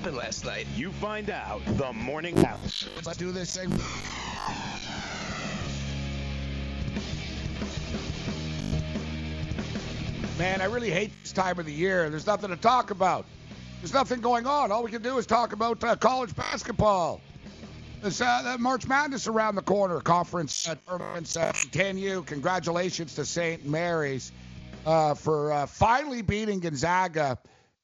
happened last night? You find out the morning house. Let's do this thing. Man, I really hate this time of the year. There's nothing to talk about. There's nothing going on. All we can do is talk about uh, college basketball. There's uh, March Madness around the corner. Conference uh, tournaments uh, continue. Congratulations to St. Mary's uh, for uh, finally beating Gonzaga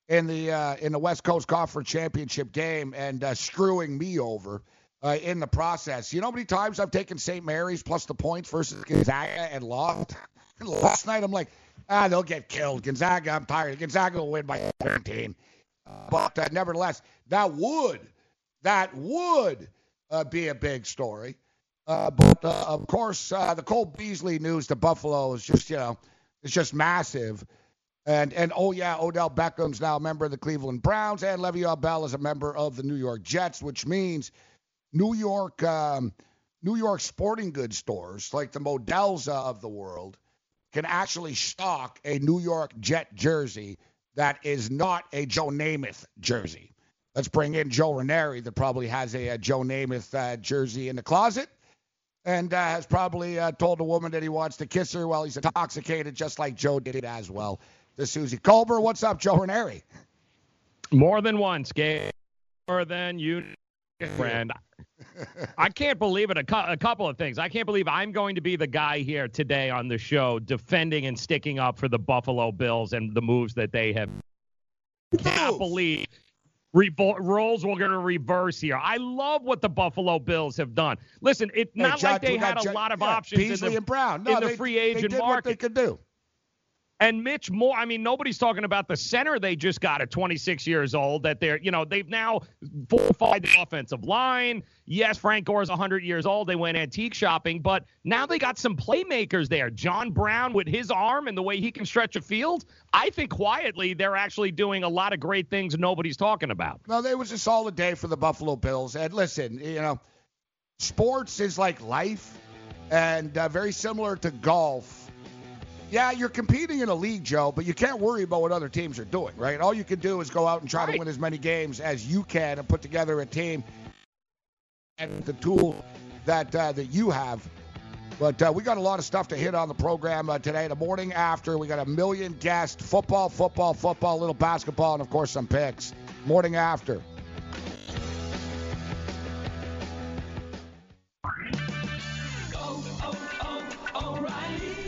in the uh, in the West Coast Conference Championship game and uh, screwing me over uh, in the process. You know how many times I've taken St. Mary's plus the points versus Gonzaga and lost? Last night I'm like, ah, they'll get killed. Gonzaga, I'm tired. Gonzaga will win by 17. But uh, nevertheless, that would that would uh, be a big story. Uh, but uh, of course, the Cole Beasley news to Buffalo is just you know it's just massive. And and oh yeah, Odell Beckham's now a member of the Cleveland Browns, and Le'Veon Bell is a member of the New York Jets, which means New York um, New York sporting goods stores like the Modell's of the world can actually stock a New York Jet jersey that is not a Joe Namath jersey. Let's bring in Joe Ranieri that probably has a, a Joe Namath uh, jersey in the closet and uh, has probably uh, told a woman that he wants to kiss her while he's intoxicated, just like Joe did it as well to Suzy Kolber. What's up, Joe Ranieri? More than once, Gabe. More than you, friend. I can't believe it. A, cu- a, couple of things. I can't believe I'm going to be the guy here today on the show defending and sticking up for the Buffalo Bills and the moves that they have. I can't believe Revol- roles were going to reverse here. I love what the Buffalo Bills have done. Listen, it's hey, not like they had a lot of yeah, options Beasley in the, and Brown. No, in the they, free agent they did market. What they could do. And Mitch Morse, I mean, nobody's talking about the center they just got at 26 years old. That they're, you know, they've now fortified the offensive line. Yes, Frank Gore's 100 years old. They went antique shopping, but now they got some playmakers there. John Brown with his arm and the way he can stretch a field. I think quietly they're actually doing a lot of great things nobody's talking about. No, it was a solid day for the Buffalo Bills. And listen, you know, sports is like life, and uh, very similar to golf yeah, you're competing in a league, Joe, but you can't worry about what other teams are doing, right? All you can do is go out and try right. to win as many games as you can and put together a team and the tool that uh, that you have. But uh, we got a lot of stuff to hit on the program uh, today. The morning after, we got a million guests football, football, football, little basketball, and of course some picks. Morning after.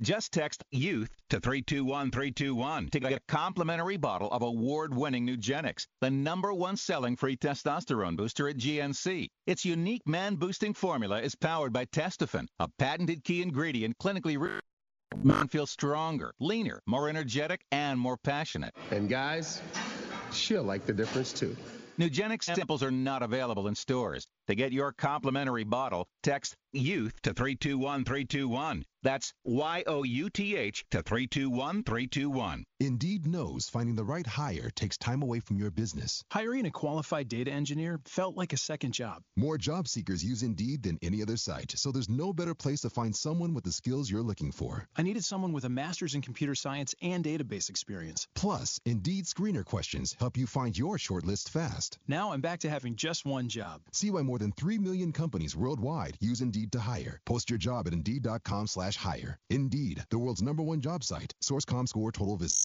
Just text YOUTH to 321321 to get a complimentary bottle of award-winning Nugenix, the number one selling free testosterone booster at GNC. Its unique man-boosting formula is powered by Testofen, a patented key ingredient clinically re- men feel stronger, leaner, more energetic, and more passionate. And guys, she'll like the difference too. Nugenix samples are not available in stores. To get your complimentary bottle, text YOUTH to 321321. That's Y O U T H to 321321. Indeed knows finding the right hire takes time away from your business. Hiring a qualified data engineer felt like a second job. More job seekers use Indeed than any other site, so there's no better place to find someone with the skills you're looking for. I needed someone with a master's in computer science and database experience. Plus, Indeed screener questions help you find your shortlist fast. Now I'm back to having just one job. See why more than 3 million companies worldwide use Indeed to hire. Post your job at Indeed.com slash hire. Indeed, the world's number one job site. Source.com score total visit.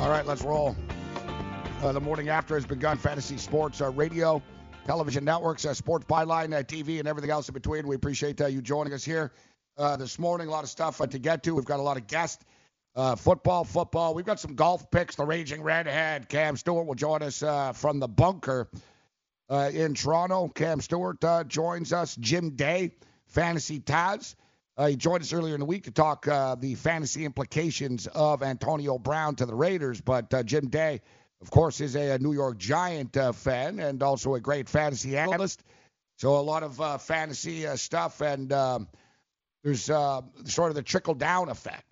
All right, let's roll. Uh, the morning after has begun. Fantasy Sports uh, Radio, television networks, uh, Sports Byline uh, TV, and everything else in between. We appreciate uh, you joining us here uh, this morning. A lot of stuff uh, to get to. We've got a lot of guests. Uh, football, football. We've got some golf picks. The Raging Redhead, Cam Stewart, will join us uh, from the bunker uh, in Toronto. Cam Stewart uh, joins us. Jim Day, Fantasy Taz. Uh, he joined us earlier in the week to talk uh, the fantasy implications of Antonio Brown to the Raiders. But Jim Day, of course, is a, a New York Giant fan and also a great fantasy analyst. So a lot of fantasy stuff, and um, there's sort of the trickle down effect.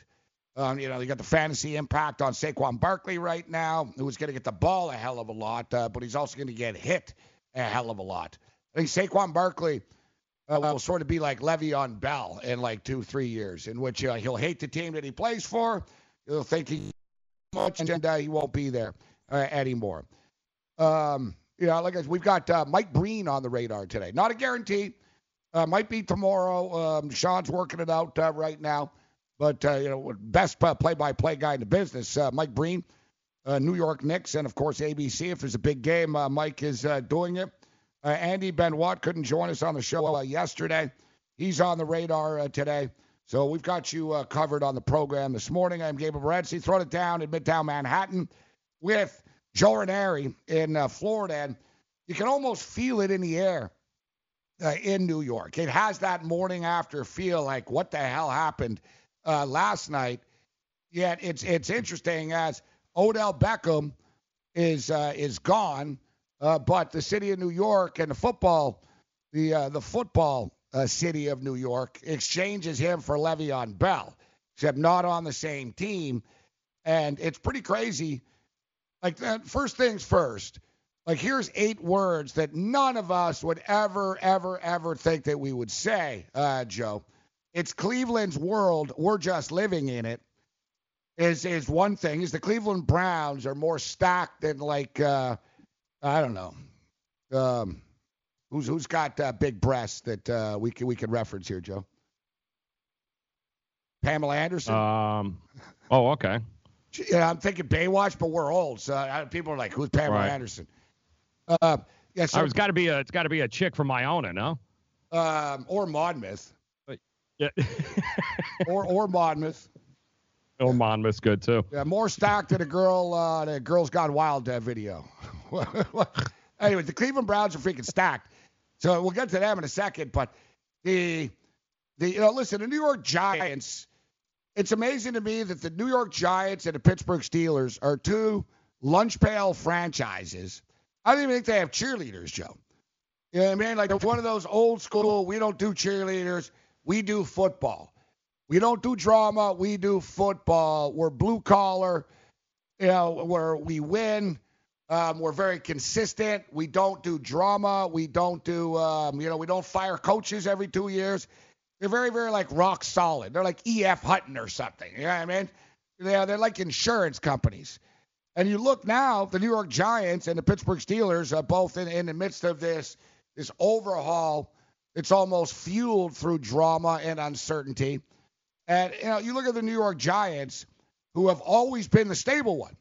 Um, you know, you got the fantasy impact on Saquon Barkley right now, who's going to get the ball a hell of a lot, uh, but he's also going to get hit a hell of a lot. I think Saquon Barkley uh, will sort of be like Le'Veon Bell in like two, three years, in which uh, he'll hate the team that he plays for. He'll think he much, and uh, he won't be there uh, anymore. Um, you know, like I said, we've got uh, Mike Breen on the radar today. Not a guarantee. Uh, might be tomorrow. Um, Sean's working it out uh, right now. But, uh, you know, best play by play guy in the business, uh, Mike Breen, uh, New York Knicks, and of course ABC. If there's a big game, uh, Mike is uh, doing it. Uh, Andy Benoit couldn't join us on the show yesterday. He's on the radar today. So we've got you covered on the program this morning. I'm Gabriel Morency, throwing it down in Midtown Manhattan with Joe Ranieri in Florida. And you can almost feel it in the air in New York. It has that morning after feel like, what the hell happened uh, last night? Yet it's it's interesting as Odell Beckham is uh, is gone, uh, but the city of New York and the football, the uh, the football uh, city of New York exchanges him for Le'Veon Bell, except not on the same team, and it's pretty crazy. Like that, first things first. Like here's eight words that none of us would ever, ever, ever think that we would say, uh, Joe. It's Cleveland's world. We're just living in it. Is is one thing. Is the Cleveland Browns are more stacked than like uh, I don't know. Um, who's who's got uh, big breasts that uh, we can we can reference here, Joe? Pamela Anderson. Um. Oh, okay. Yeah, I'm thinking Baywatch, but we're old, so uh, people are like, "Who's Pamela Right. Anderson?" Uh, yeah, so I was got to be a it's got to be a chick from Iona, no? um, or Monmouth, Yeah. or or Monmouth. Bill Monmouth's good too. Yeah, more stacked than a girl, uh, the Girls Gone Wild uh, video. anyway, the Cleveland Browns are freaking stacked. So we'll get to them in a second. But the the you know, listen, the New York Giants. It's amazing to me that the New York Giants and the Pittsburgh Steelers are two lunch pail franchises. I don't even think they have cheerleaders, Joe. You know what I mean? Like it's one of those old school. We don't do cheerleaders. We do football. We don't do drama. We do football. We're blue collar. You know, where we win. Um, we're very consistent. We don't do drama. We don't do, um, you know, we don't fire coaches every two years. They're very, very like rock solid. They're like E.F. Hutton or something. You know what I mean? They're, they're like insurance companies. And you look now, the New York Giants and the Pittsburgh Steelers are both in, in the midst of this this overhaul. It's almost fueled through drama and uncertainty. And you know, you look at the New York Giants, who have always been the stable one.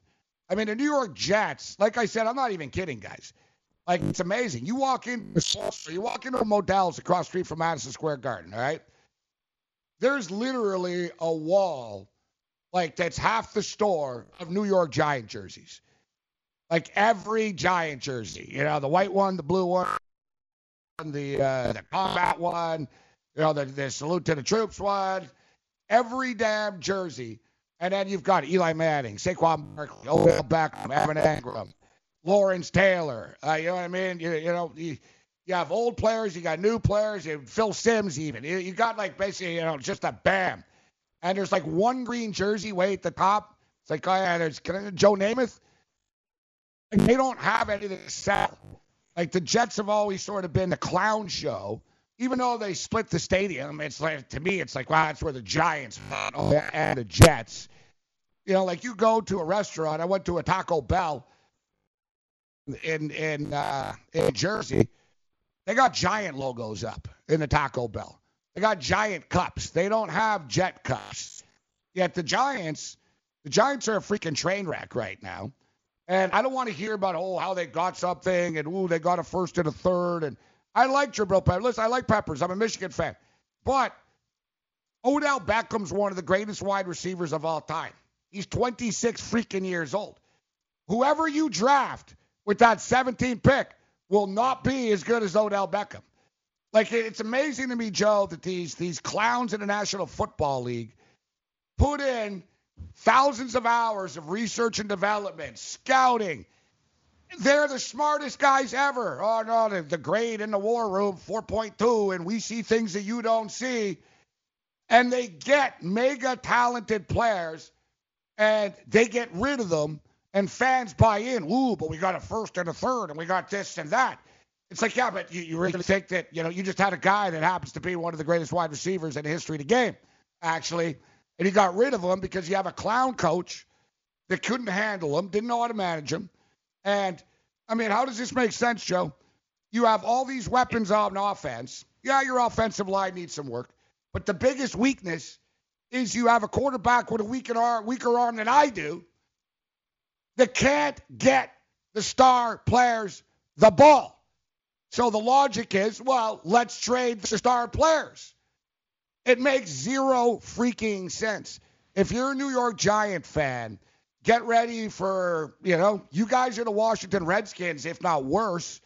I mean, the New York Jets, like I said, I'm not even kidding, guys. Like it's amazing. You walk in, you walk into Modell's across the street from Madison Square Garden. All right, there's literally a wall, like that's half the store of New York Giant jerseys. Like every Giant jersey, you know, the white one, the blue one, the uh, the combat one, you know, the, the salute to the troops one, every damn jersey. And then you've got Eli Manning, Saquon Barkley, Odell Beckham, Evan Engram, Lawrence Taylor. Uh, you know what I mean? You, you know, you, you have old players, you got new players, you Phil Simms even. You, you got like basically, you know, just a bam. And there's like one green jersey way at the top. It's like, oh yeah, there's Joe Namath. And they don't have anything to sell. Like the Jets have always sort of been the clown show. Even though they split the stadium, it's like to me, it's like wow, that's where the Giants and the Jets. You know, like you go to a restaurant. I went to a Taco Bell in in uh, in Jersey. They got giant logos up in the Taco Bell. They got giant cups. They don't have jet cups. Yet the Giants, the Giants are a freaking train wreck right now. And I don't want to hear about oh how they got something and ooh they got a first and a third and I like Jabril Peppers. Listen, I like Peppers. I'm a Michigan fan, but Odell Beckham's one of the greatest wide receivers of all time. He's 26 freaking years old. Whoever you draft with that 17 pick will not be as good as Odell Beckham. Like it's amazing to me, Joe, that these these clowns in the National Football League put in thousands of hours of research and development, scouting. They're the smartest guys ever. Oh no, the, the grade in the war room 4.2, and we see things that you don't see. And they get mega talented players, and they get rid of them, and fans buy in. Ooh, but we got a first and a third, and we got this and that. It's like, yeah, but you, you really think that, you know, you just had a guy that happens to be one of the greatest wide receivers in the history of the game, actually and he got rid of him because you have a clown coach that couldn't handle him, didn't know how to manage him. And I mean, how does this make sense, Joe? You have all these weapons on offense. Yeah, your offensive line needs some work, but the biggest weakness is you have a quarterback with a weaker arm, weaker arm than I do that can't get the star players the ball. So the logic is, well, let's trade the star players. It makes zero freaking sense. If you're a New York Giant fan, get ready for, you know, you guys are the Washington Redskins, if not worse.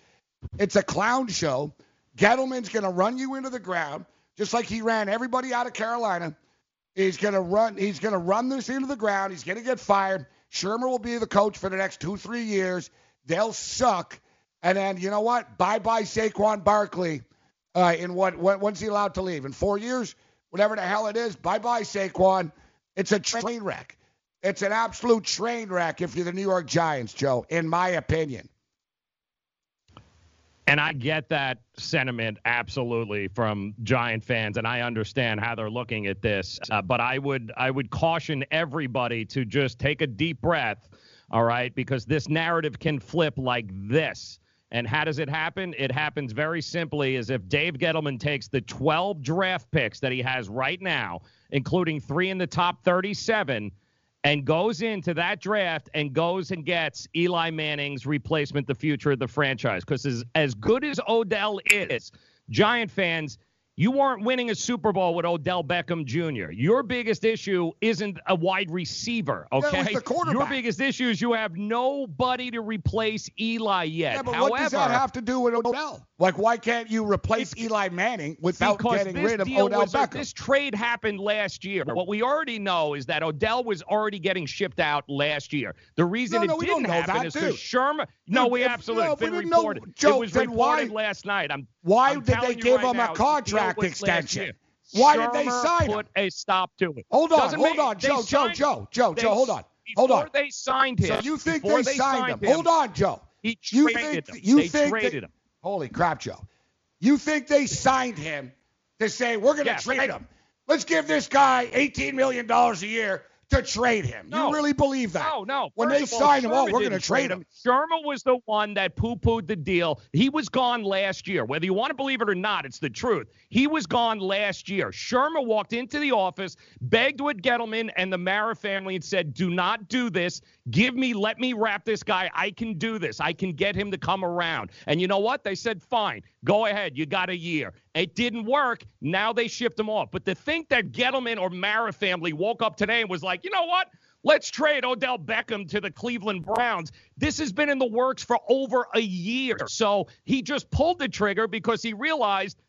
It's a clown show. Gettleman's going to run you into the ground, just like he ran everybody out of Carolina. He's going to run. He's going to run this into the ground. He's going to get fired. Shurmur will be the coach for the next two, three years. They'll suck. And then you know what? Bye bye Saquon Barkley. Uh, in what? When's he allowed to leave? In four years? Whatever the hell it is. Bye bye, Saquon. It's a train wreck. It's an absolute train wreck if you're the New York Giants, Joe, in my opinion. And I get that sentiment absolutely from Giant fans, and I understand how they're looking at this. Uh, but I would I would caution everybody to just take a deep breath, all right, because this narrative can flip like this. And how does it happen? It happens very simply as if Dave Gettleman takes the 12 draft picks that he has right now, including three in the top 37, and goes into that draft and goes and gets Eli Manning's replacement, the future of the franchise. Because as, as good as Odell is, Giant fans – you weren't winning a Super Bowl with Odell Beckham Jr. Your biggest issue isn't a wide receiver, okay? Yeah, Your biggest issue is you have nobody to replace Eli yet. Yeah, but However, what does that have to do with Odell? Like, why can't you replace Eli Manning without getting rid of Odell was, Beckham? This trade happened last year. What we already know is that Odell was already getting shipped out last year. The reason no, no, it didn't happen is because Shurmur. No, we if, absolutely no, been reported. Joe, it was reported why, last night. I'm. Why I'm did they give right him now, a contract extension? Why did they sign put him? a stop to it. Hold on, Doesn't hold on, Joe, Joe, Joe, Joe, Joe, hold on, hold on. Before they signed him. So you think they, signed him? Hold on, Joe. He You traded think him. you they think traded him. Holy crap, Joe. You think they signed him to say we're going to Yes. trade him? Let's give this guy 18 million dollars a year, to trade him. No. You really believe that? No, no. When First they of all, signed him, oh, we're going to trade him. Shurmur was the one that poo-pooed the deal. He was gone last year. Whether you want to believe it or not, it's the truth. He was gone last year. Shurmur walked into the office, begged with Gettleman and the Mara family and said, "Do not do this. Give me, let me wrap this guy. I can do this. I can get him to come around." And you know what? They said, "Fine, go ahead. You got a year." It didn't work. Now they shipped him off. But to think that Gettleman or Mara family woke up today and was like, "You know what?" Let's trade Odell Beckham to the Cleveland Browns. This has been in the works for over a year. So he just pulled the trigger because he realized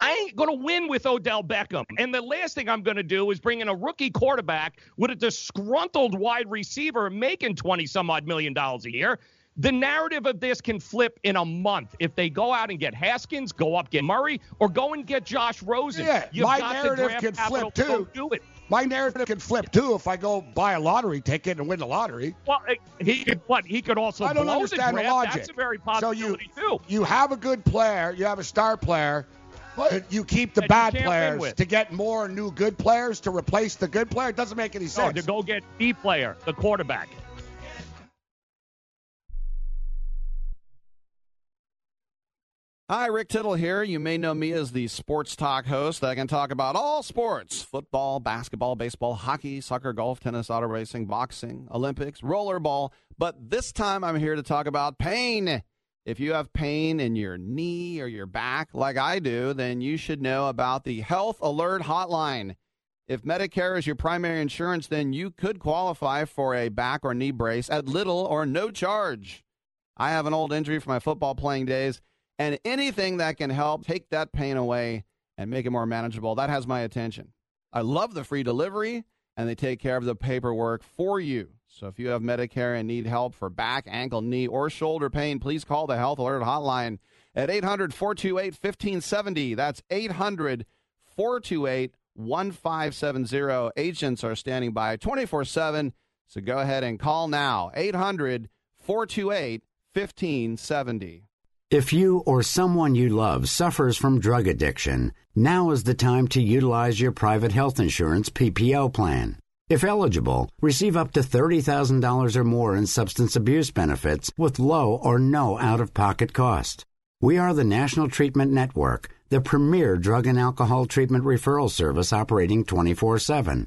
I ain't going to win with Odell Beckham. And the last thing I'm going to do is bring in a rookie quarterback with a disgruntled wide receiver making 20 some odd million dollars a year. The narrative of this can flip in a month if they go out and get Haskins, go up get Murray, or go and get Josh Rosen. Yeah, You've my narrative can flip to too. Do it. My narrative can flip too if I go buy a lottery ticket and win the lottery. Well, eh, he could what? He could also I don't understand the the draft. logic. That's a very So you too. you have a good player, you have a star player, you keep the bad players to get more new good players to replace the good player. It doesn't make any No, sense. to go get the player, the quarterback. Hi, Rick Tittle here. You may know me as the sports talk host. I can talk about all sports football, basketball, baseball, hockey, soccer, golf, tennis, auto racing, boxing, Olympics, rollerball. But this time I'm here to talk about pain. If you have pain in your knee or your back, like I do, then you should know about the Health Alert Hotline. If Medicare is your primary insurance, then you could qualify for a back or knee brace at little or no charge. I have an old injury from my football playing days, and anything that can help take that pain away and make it more manageable, that has my attention. I love the free delivery, and they take care of the paperwork for you. So if you have Medicare and need help for back, ankle, knee, or shoulder pain, please call the Health Alert Hotline at 800 428 1570. That's 800 428 1570. Agents are standing by 24 7. So go ahead and call now 800 428 1570. If you or someone you love suffers from drug addiction, now is the time to utilize your private health insurance PPO plan. If eligible, receive up to $30,000 or more in substance abuse benefits with low or no out of pocket cost. We are the National Treatment Network, the premier drug and alcohol treatment referral service operating 24 7.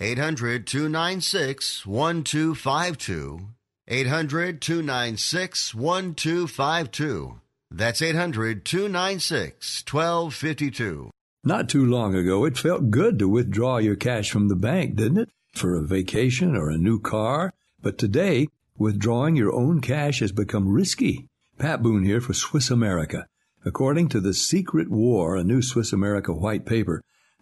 800 296 1252. 800 296 1252. That's 800 296 1252. Not too long ago, it felt good to withdraw your cash from the bank, didn't it? For a vacation or a new car. But today, withdrawing your own cash has become risky. Pat Boone here for Swiss America. According to The Secret War, a new Swiss America white paper,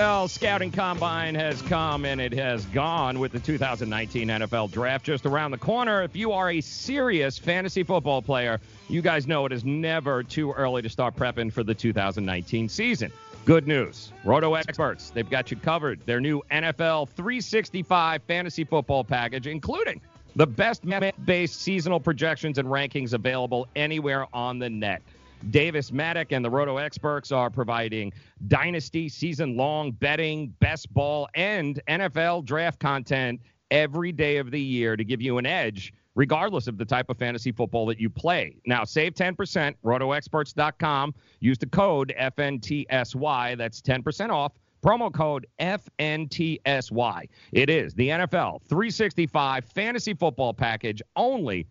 Well, scouting combine has come and it has gone with the 2019 NFL draft just around the corner. If you are a serious fantasy football player, you guys know it is never too early to start prepping for the 2019 season. Good news. Roto experts, they've got you covered. Their new NFL 365 fantasy football package, including the best based seasonal projections and rankings available anywhere on the net. Davis Mattek and the Roto experts are providing dynasty season long betting, best ball, and NFL draft content every day of the year to give you an edge, regardless of the type of fantasy football that you play. Now, save 10%, rotoexperts.com. Use the code FNTSY. That's 10% off. Promo code FNTSY. It is the NFL 365 fantasy football package only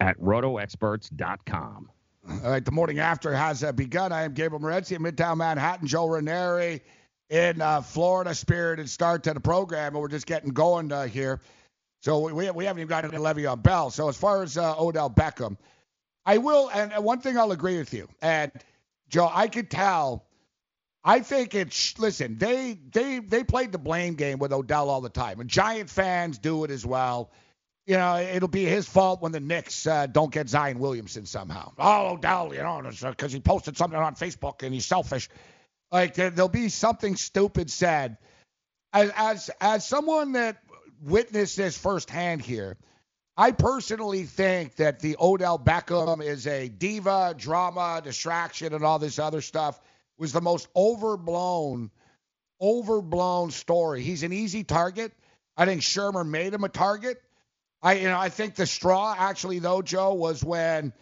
at rotoexperts.com. All right, the morning after has uh, begun. I am Gabriel Morency in Midtown Manhattan. Joe Ranieri in uh, Florida, spirited start to the program, and we're just getting going uh, here. So we, we haven't even gotten to Le'Veon Bell. So as far as uh, Odell Beckham, I will, and one thing I'll agree with you, and Joe, I could tell. I think it's listen. They they they played the blame game with Odell all the time, and Giant fans do it as well you know, it'll be his fault when the Knicks uh, don't get Zion Williamson somehow. Oh, Odell, you know, because he posted something on Facebook and he's selfish. Like there, will be something stupid said. As, as as someone that witnessed this firsthand here, I personally think that the Odell Beckham is a diva, drama, distraction, and all this other stuff was the most overblown, overblown story. He's an easy target. I think Shurmur made him a target. I you know I think the straw actually though Joe was when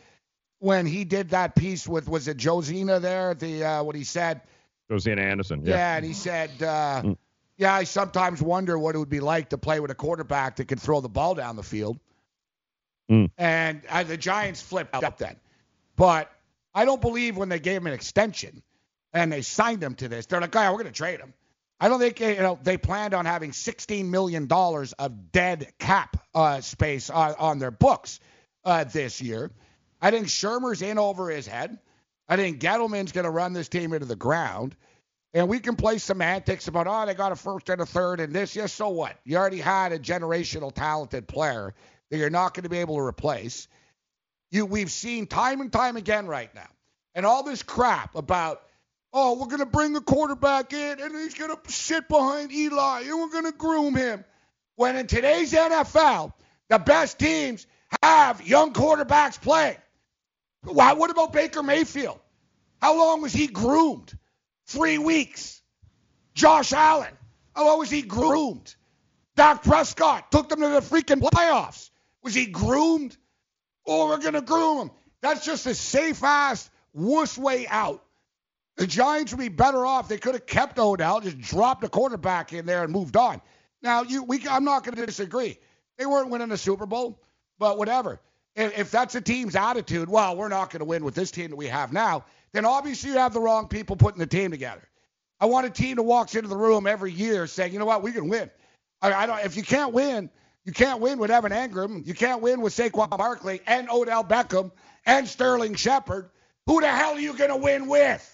when he did that piece with was it Josina there? The uh, what he said? Josina Anderson yeah, yeah and he said uh, mm. yeah I sometimes wonder what it would be like to play with a quarterback that could throw the ball down the field. Mm. and uh, the Giants flipped up then. But I don't believe when they gave him an extension and they signed him to this they're like oh, yeah, we're gonna trade him I don't think you know they planned on having 16 million dollars of dead cap uh, space on, on, their books uh, this year. I think Shurmur's in over his head. I think Gettleman's going to run this team into the ground. And we can play semantics about, oh, they got a first and a third and this. Yes, so what? You already had a generational talented player that you're not going to be able to replace. You, we've seen time and time again right now. And all this crap about oh, we're going to bring a quarterback in and he's going to sit behind Eli and we're going to groom him. When in today's NFL, the best teams have young quarterbacks playing. Why, what about Baker Mayfield? How long was he groomed? Three weeks. Josh Allen, how long was he groomed? Dak Prescott took them to the freaking playoffs. Was he groomed? Oh, we're going to groom him. That's just a safe ass wuss way out the Giants would be better off. They could have kept Odell, just dropped a quarterback in there and moved on. Now, you, we, I'm not going to disagree. They weren't winning the Super Bowl, but whatever. If, if that's the team's attitude, well, we're not going to win with this team that we have now, then obviously you have the wrong people putting the team together. I want a team that walks into the room every year saying, you know what, we can win. I, I don't. If you can't win, you can't win with Evan Engram. You can't win with Saquon Barkley and Odell Beckham and Sterling Shepard. Who the hell are you going to win with?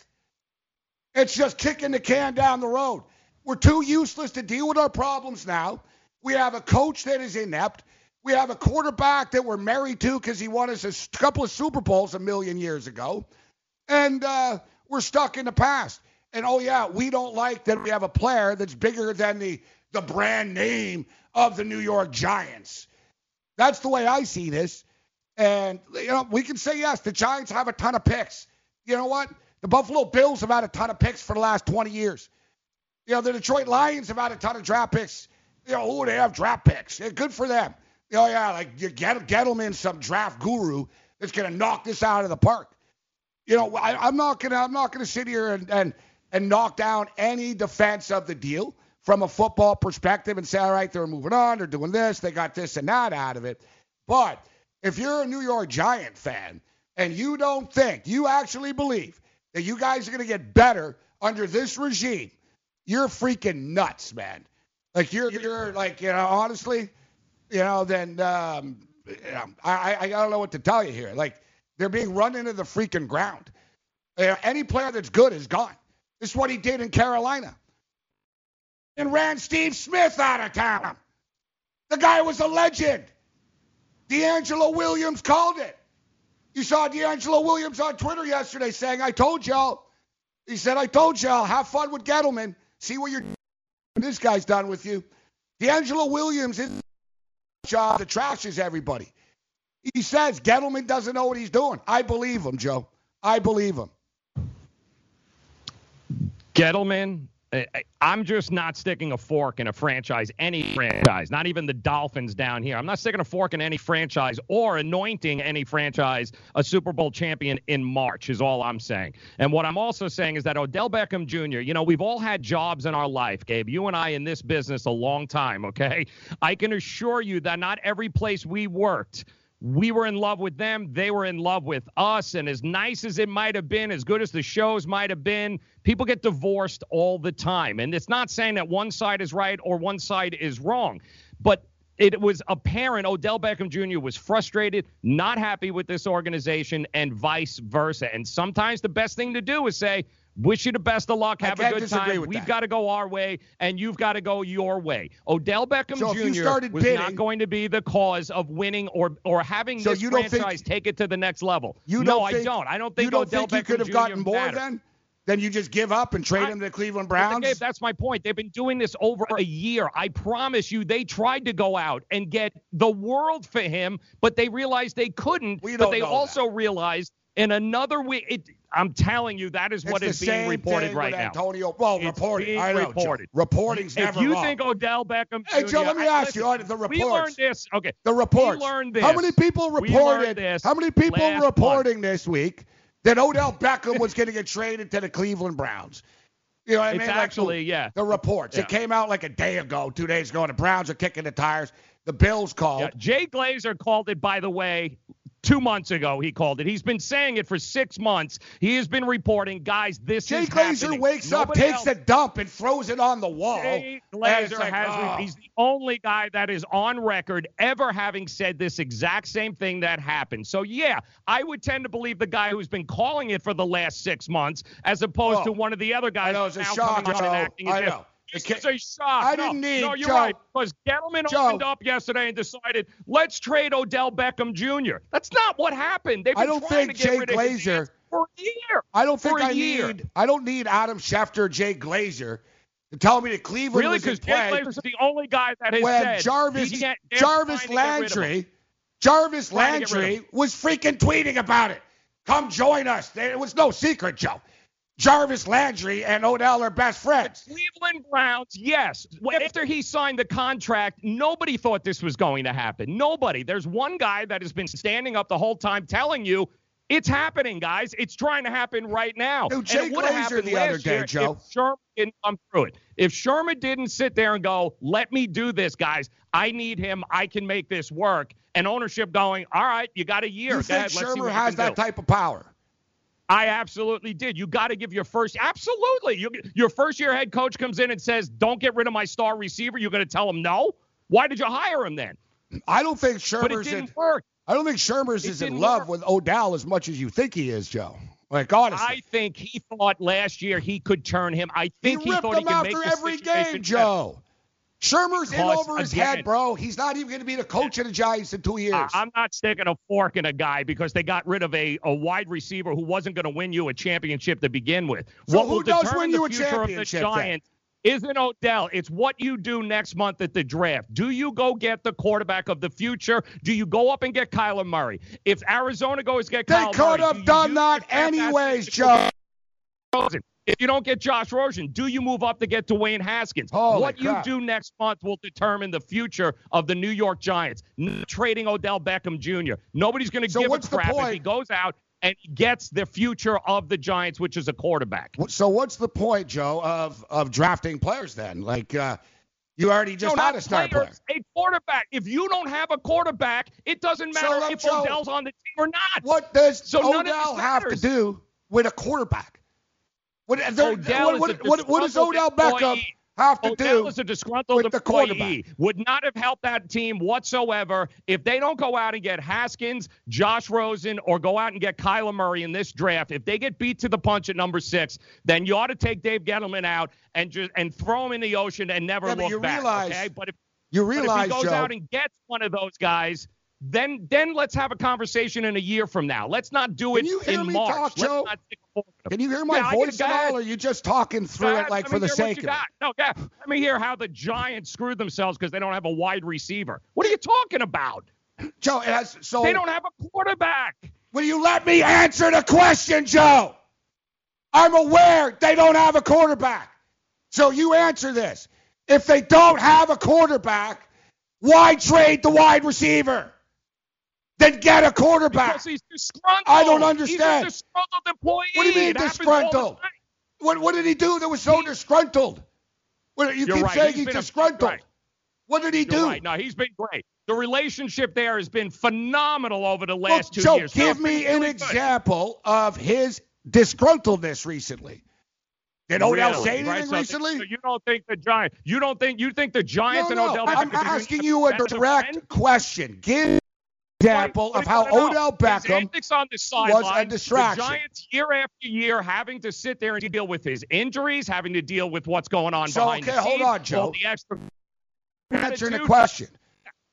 It's just kicking the can down the road. We're too useless to deal with our problems now. We have a coach that is inept. We have a quarterback that we're married to because he won us a couple of Super Bowls a million years ago. And uh, we're stuck in the past. And oh, yeah, we don't like that we have a player that's bigger than the, the brand name of the New York Giants. That's the way I see this. And, you know, we can say, yes, the Giants have a ton of picks. You know what? The Buffalo Bills have had a ton of picks for the last 20 years. You know, the Detroit Lions have had a ton of draft picks. You know, oh, they have draft picks. Yeah, good for them. Oh, yeah, like you get Gettleman, some draft guru that's going to knock this out of the park. You know, I, am not gonna I'm not gonna sit here and, and and knock down any defense of the deal from a football perspective and say, all right, they're moving on, they're doing this, they got this and that out of it. But if you're a New York Giant fan and you don't think, you actually believe that you guys are going to get better under this regime, you're freaking nuts, man. Like you're you're like you know honestly, you know then um, you know, I I don't know what to tell you here. Like they're being run into the freaking ground. You know, any player that's good is gone. This is what he did in Carolina. And ran Steve Smith out of town. The guy was a legend. DeAngelo Williams called it. You saw DeAngelo Williams on Twitter yesterday saying, I told y'all. He said, I told y'all, have fun with Gettleman. See what you're this guy's done with you. DeAngelo Williams is job that trashes everybody. He says Gettleman doesn't know what he's doing. I believe him, Joe. I believe him. Gettleman I- I'm just not sticking a fork in a franchise, any franchise, not even the Dolphins down here. I'm not sticking a fork in any franchise or anointing any franchise a Super Bowl champion in March, is all I'm saying. And what I'm also saying is that Odell Beckham Jr., you know, we've all had jobs in our life, Gabe. You and I in this business a long time, okay? I can assure you that not every place we worked, we were in love with them. They were in love with us. And as nice as it might have been, as good as the shows might have been, people get divorced all the time. And it's not saying that one side is right or one side is wrong, but it was apparent Odell Beckham Jr. was frustrated, not happy with this organization, and vice versa. And sometimes the best thing to do is say, Wish you the best of luck. Have a good time. We've got to go our way, and you've got to go your way. Odell Beckham So Jr. was bidding- not going to be the cause of winning or or having So this you don't think- franchise take it to the next level. You no, don't I think- don't. I don't think you don't Odell think you Beckham could have Jr. gotten more mattered. then? Then you just give up and trade I- him to the Cleveland Browns? Gabe, that's my point. They've been doing this over a year. I promise you, they tried to go out and get the world for him, but they realized they couldn't. We but don't they know also realized in another week. It, I'm telling you, that is what it's is being reported right now. Antonio. Well, It's reporting. being I know, Joe. reported. Reporting's if never you wrong. think Odell Beckham Hey, Joe, let me I- ask you, listen, right, the We learned this. Okay. the reports. We learned this. How many people reported? this how many people reporting this week that Odell Beckham was going to get traded to the Cleveland Browns? You know what I It's mean? Like, actually, yeah. The reports. Yeah. It came out like a day ago, two days ago, and the Browns are kicking the tires. The Bills called. Yeah, Jay Glazer called it, by the way, two months ago. He called it. He's been saying it for six months. He has been reporting, guys, this Jay is Glazer happening. wakes Nobody up, takes else- a dump, and throws it on the wall. Jay Glazer like, has. oh. He's the only guy that is on record ever having said this exact same thing that happened. So yeah, I would tend to believe the guy who's been calling it for the last six months, as opposed Oh. to one of the other guys I know, it's a now shock, coming out and Joe. acting as I know. This It is a shock. I No, didn't need- No, you're Joe. right. Because Gettleman Joe. opened up yesterday and decided, let's trade Odell Beckham Jr. That's not what happened. They've been I don't trying think to get Jay rid of his Glazer- for a year. I don't think I year. need. I don't need Adam Schefter, Jay Glazer, to tell me that Cleveland Really? was in Because Jay play Glazer's the only guy that has when said Jarvis Jarvis trying to get rid of him. Landry Jarvis Trying to get rid of Landry was freaking tweeting about it. Come join us. It was no secret, Joe. Jarvis Landry and Odell are best friends. Cleveland Browns, yes. After he signed the contract, nobody thought this was going to happen. Nobody. There's one guy that has been standing up the whole time telling you it's happening, guys. It's trying to happen right now. Dude, And Jay it would've happened the other day, Joe. If Shurmur didn't come through it. If Shurmur didn't sit there and go, let me do this, guys. I need him. I can make this work. And ownership going, all right, you got a year. You think ahead, let's see what has that do. type of power? I absolutely did. You got to give your first. Absolutely. You, your first year head coach comes in and says, "Don't get rid of my star receiver." You're going to tell him no. Why did you hire him then? I don't think But it Shurmur's didn't in, work. I don't think Shurmur's It is in love work. with Odell as much as you think he is, Joe. Like honestly. I think he thought last year he could turn him. I think he, ripped thought he could make the every situation game. Joe. Shurmur's in over his again- head, bro. He's not even going to be the coach of the Giants in two years. I'm not sticking a fork in a guy because they got rid of a, a wide receiver who wasn't going to win you a championship to begin with. So what who does win you a future of the championship then? Giants isn't Odell. It's what you do next month at the draft. Do you go get the quarterback of the future? Do you go up and get Kyler Murray? If Arizona goes get they Kyler could Murray, do have you done that anyways, Joe. If you don't get Josh Rosen, do you move up to get Dwayne Haskins? Holy what crap. you do next month will determine the future of the New York Giants. Trading Odell Beckham Jr. Nobody's going to So give a crap if he goes out and gets the future of the Giants, which is a quarterback. So what's the point, Joe, of of drafting players then? Like uh, you already just No, had a star player. players, A quarterback. If you don't have a quarterback, it doesn't matter let- if Joe, Odell's on the team or not. What does So Odell have to do with a quarterback? What, Odell what, what, what, does Odell Beckham employee. have to Odell do? is a disgruntled with the employee. Would not have helped that team whatsoever if they don't go out and get Haskins, Josh Rosen, or go out and get Kyler Murray in this draft. If they get beat to the punch at number six, then you ought to take Dave Gettleman out and just and throw him in the ocean and never Yeah, but look you back. realize- okay, but if you but if he goes Joe, out and gets one of those guys, then then let's have a conversation in a year from now. Let's not do it Can you hear in me March. talk, Joe? not stick a fork in 'em. can you hear my Yeah, voice at all, or are you just talking through Go it like for the sake of it? No, yeah. Let me hear how the Giants screwed themselves because they don't have a wide receiver. What are you talking about? Joe, it has, so They don't have a quarterback. will you let me answer the question, Joe? I'm aware they don't have a quarterback. So you answer this. If they don't have a quarterback, why trade the wide receiver? Then get a quarterback. Disgruntled. I don't understand. He's a disgruntled employee. What do you mean It happens all the disgruntled? What what did he do that was so disgruntled? What, you keep right. saying He's he's been a- disgruntled. right. What did he You're do? right. No, he's been great. The relationship there has been phenomenal over the last two Joe, years. give me it's an good. example of his disgruntledness recently. Did Odell Really, say anything right? So- recently? So you don't think the Giants? You don't think you think the Giants no, and no. Odell? I'm Beckham could be asking you a direct question. Give example of how? Odell Beckham on the was a distraction. The Giants year after year having to sit there and deal with his injuries, having to deal with what's going on So, behind okay, the hold on, Joe. the extra answering the question.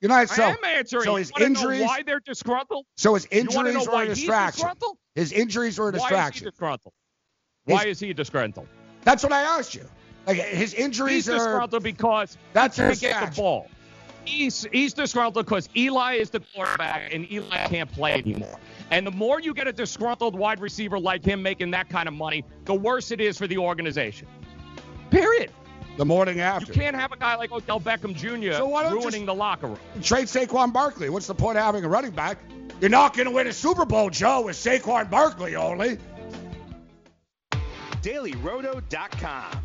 You're not so. I am answering. So his injuries. why they're disgruntled? So his injuries were a distraction. His injuries were a distraction. Why is he disgruntled? Why His- is he disgruntled? That's what I asked you. Like his injuries He's are. disgruntled because That's he can't get the ball. He's he's disgruntled because Eli is the quarterback and Eli can't play anymore. And the more you get a disgruntled wide receiver like him making that kind of money, the worse it is for the organization. Period. The morning after. You can't have a guy like Odell Beckham Jr. So why don't ruining the locker room. Trade Saquon Barkley. What's the point of having a running back? You're not going to win a Super Bowl, Joe, with Saquon Barkley only. DailyRoto.com.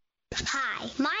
Hi, my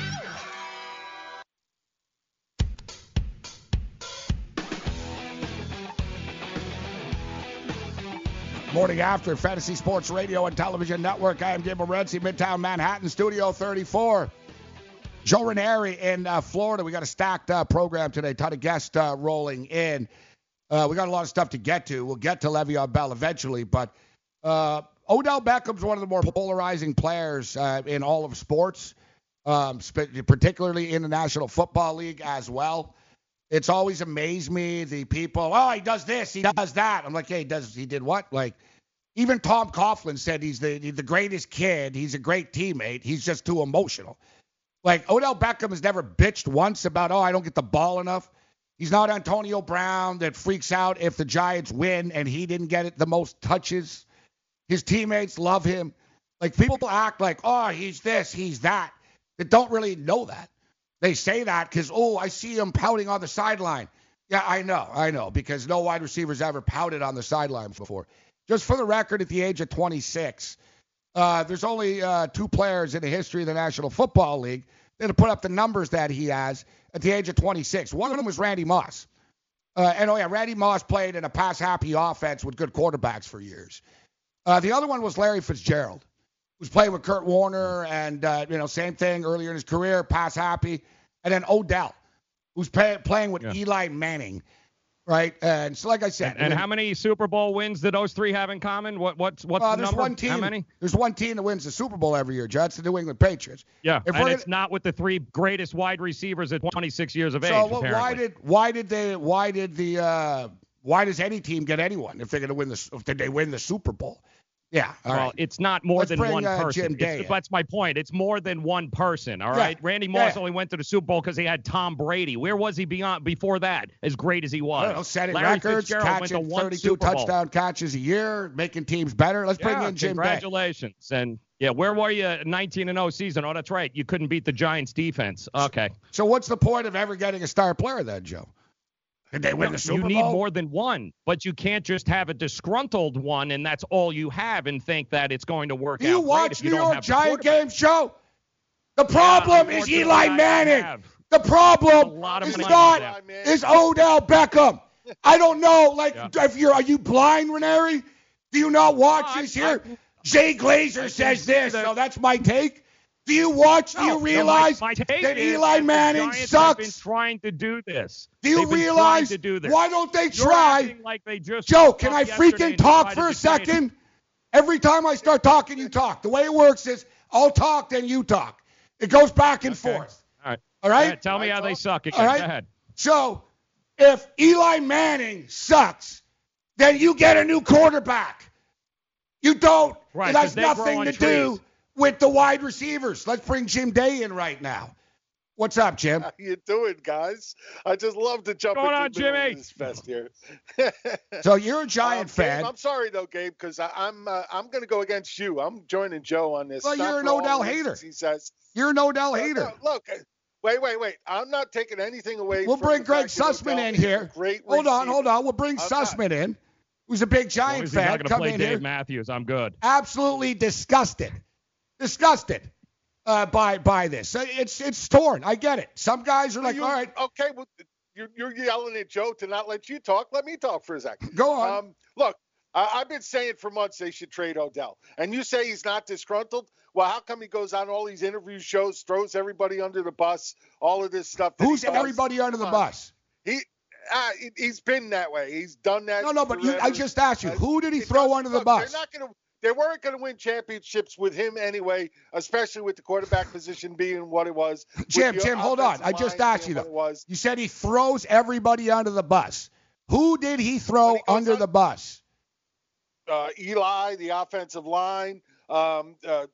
Morning after Fantasy Sports Radio and Television Network. I am Gabe Morency, Midtown Manhattan, Studio 34. Joe Ranieri in uh, Florida. We got a stacked uh, program today. Ton of guests uh, rolling in. Uh, we got a lot of stuff to get to. We'll get to Le'Veon Bell eventually, but uh, Odell Beckham's one of the more polarizing players uh, in all of sports, um, particularly in the National Football League as well. It's always amazed me the people. Oh, he does this, he does that. I'm like, hey, does he did what? Like, even Tom Coughlin said he's the the greatest kid. He's a great teammate. He's just too emotional. Like Odell Beckham has never bitched once about, oh, I don't get the ball enough. He's not Antonio Brown that freaks out if the Giants win and he didn't get it the most touches. His teammates love him. Like people act like, oh, he's this, he's that. That don't really know that. They say that because, oh, I see him pouting on the sideline. Yeah, I know, I know, because no wide receivers ever pouted on the sideline before. Just for the record, at the age of 26, uh, there's only uh, two players in the history of the National Football League that have put up the numbers that he has at the age of 26. One of them was Randy Moss. Uh, and oh yeah, Randy Moss played in a pass-happy offense with good quarterbacks for years. Uh, the other one was Larry Fitzgerald, who's playing with Kurt Warner, and uh, you know, same thing earlier in his career, pass-happy. And then Odell, who's pay, playing with yeah. Eli Manning right? And so, like I said, and, and how many Super Bowl wins did those three have in common? What what's what's uh, the there's number? One team, how many? There's one team that wins the Super Bowl every year, Judge, the New England Patriots. Yeah, if and it's not with the three greatest wide receivers at 26 years of so age. So well, why did why did they why did the uh, why does any team get anyone if they're going to win the if they win the Super Bowl? Yeah. well, right. it's not more Let's than bring, one uh, person. Day that's my point. It's more than one person. All right. Yeah. Randy Moss Yeah. only went to the Super Bowl because he had Tom Brady. Where was he beyond before that? As great as he was. I know, setting Larry records, Fitzgerald went to catching one 32 Super Bowl. touchdown catches a year, making teams better. Let's bring in Jim Day. Congratulations. And yeah, where were you? 19 and 0 season. Oh, that's right. You couldn't beat the Giants defense. Okay. So what's the point of ever getting a star player then, Joe? Did they win No, the Super you need more than one, but you can't just have a disgruntled one and that's all you have and think that it's going to work you out. watch if you New don't York Giant games, Joe? The problem is Eli Manning. The problem A lot of is not is Odell Beckham. I don't know. Like, if you're are you blind, Ranieri? Do you not watch No, I- this here? Jay Glazer says this, so that's my take. Do you watch? do No, you no, my- realize my, take that is Eli that the Manning Giants have been sucks? trying to do this. Do you They've been trying realize to do this. why don't they try? like they just Joe, can I freaking talk for a to trade second? Every time I start talking, you talk. The way it works is I'll talk, then you talk. It goes back and Okay. forth. All right. All right? Go ahead, tell me how they suck again. All right. Go ahead. So if Eli Manning sucks, then you get a new quarterback. You don't. Right, it has nothing to trees. do with the wide receivers. Let's bring Jim Day in right now. What's up, Jim? How you doing, guys? I just love to jump Going into on, the middle of Jimmy? this fest here. So you're a Giant Um, fan. Gabe, I'm sorry though, Gabe, because I'm uh, I'm going to go against you. I'm joining Joe on this. Well, Not you're an Odell hater. He says. You're an Odell Uh, hater. no, look, uh, wait, wait, wait. I'm not taking anything away. From you. We'll from bring the Greg fact Sussman Odell in here. Great Hold on, hold on. We'll bring I'm Sussman in, who's a big As long Giant as he's not going to Come play in Dave here. Matthews, I'm good. absolutely disgusted, disgusted uh, by by this. It's it's torn. I get it. Some guys are like, You- all right, Okay, well, you're, you're yelling at Joe to not let you talk. Let me talk for a second. go on. Um, look, I, I've been saying for months they should trade Odell, and you say he's not disgruntled. Well, how come he goes on all these interview shows, throws everybody under the bus, all of this stuff? Who's everybody under the bus? He, uh, he- he's been that way. He's done that. No, no, but you, I just asked you, Uh, who did he it throw under the bus? They're not going to. They weren't going to win championships with him anyway, especially with the quarterback position being what it was. Jim, Jim, hold on. I just asked you though. was. You said he throws everybody under the bus. Who did he throw he under on- the bus? uh, Eli, the offensive line, um, uh,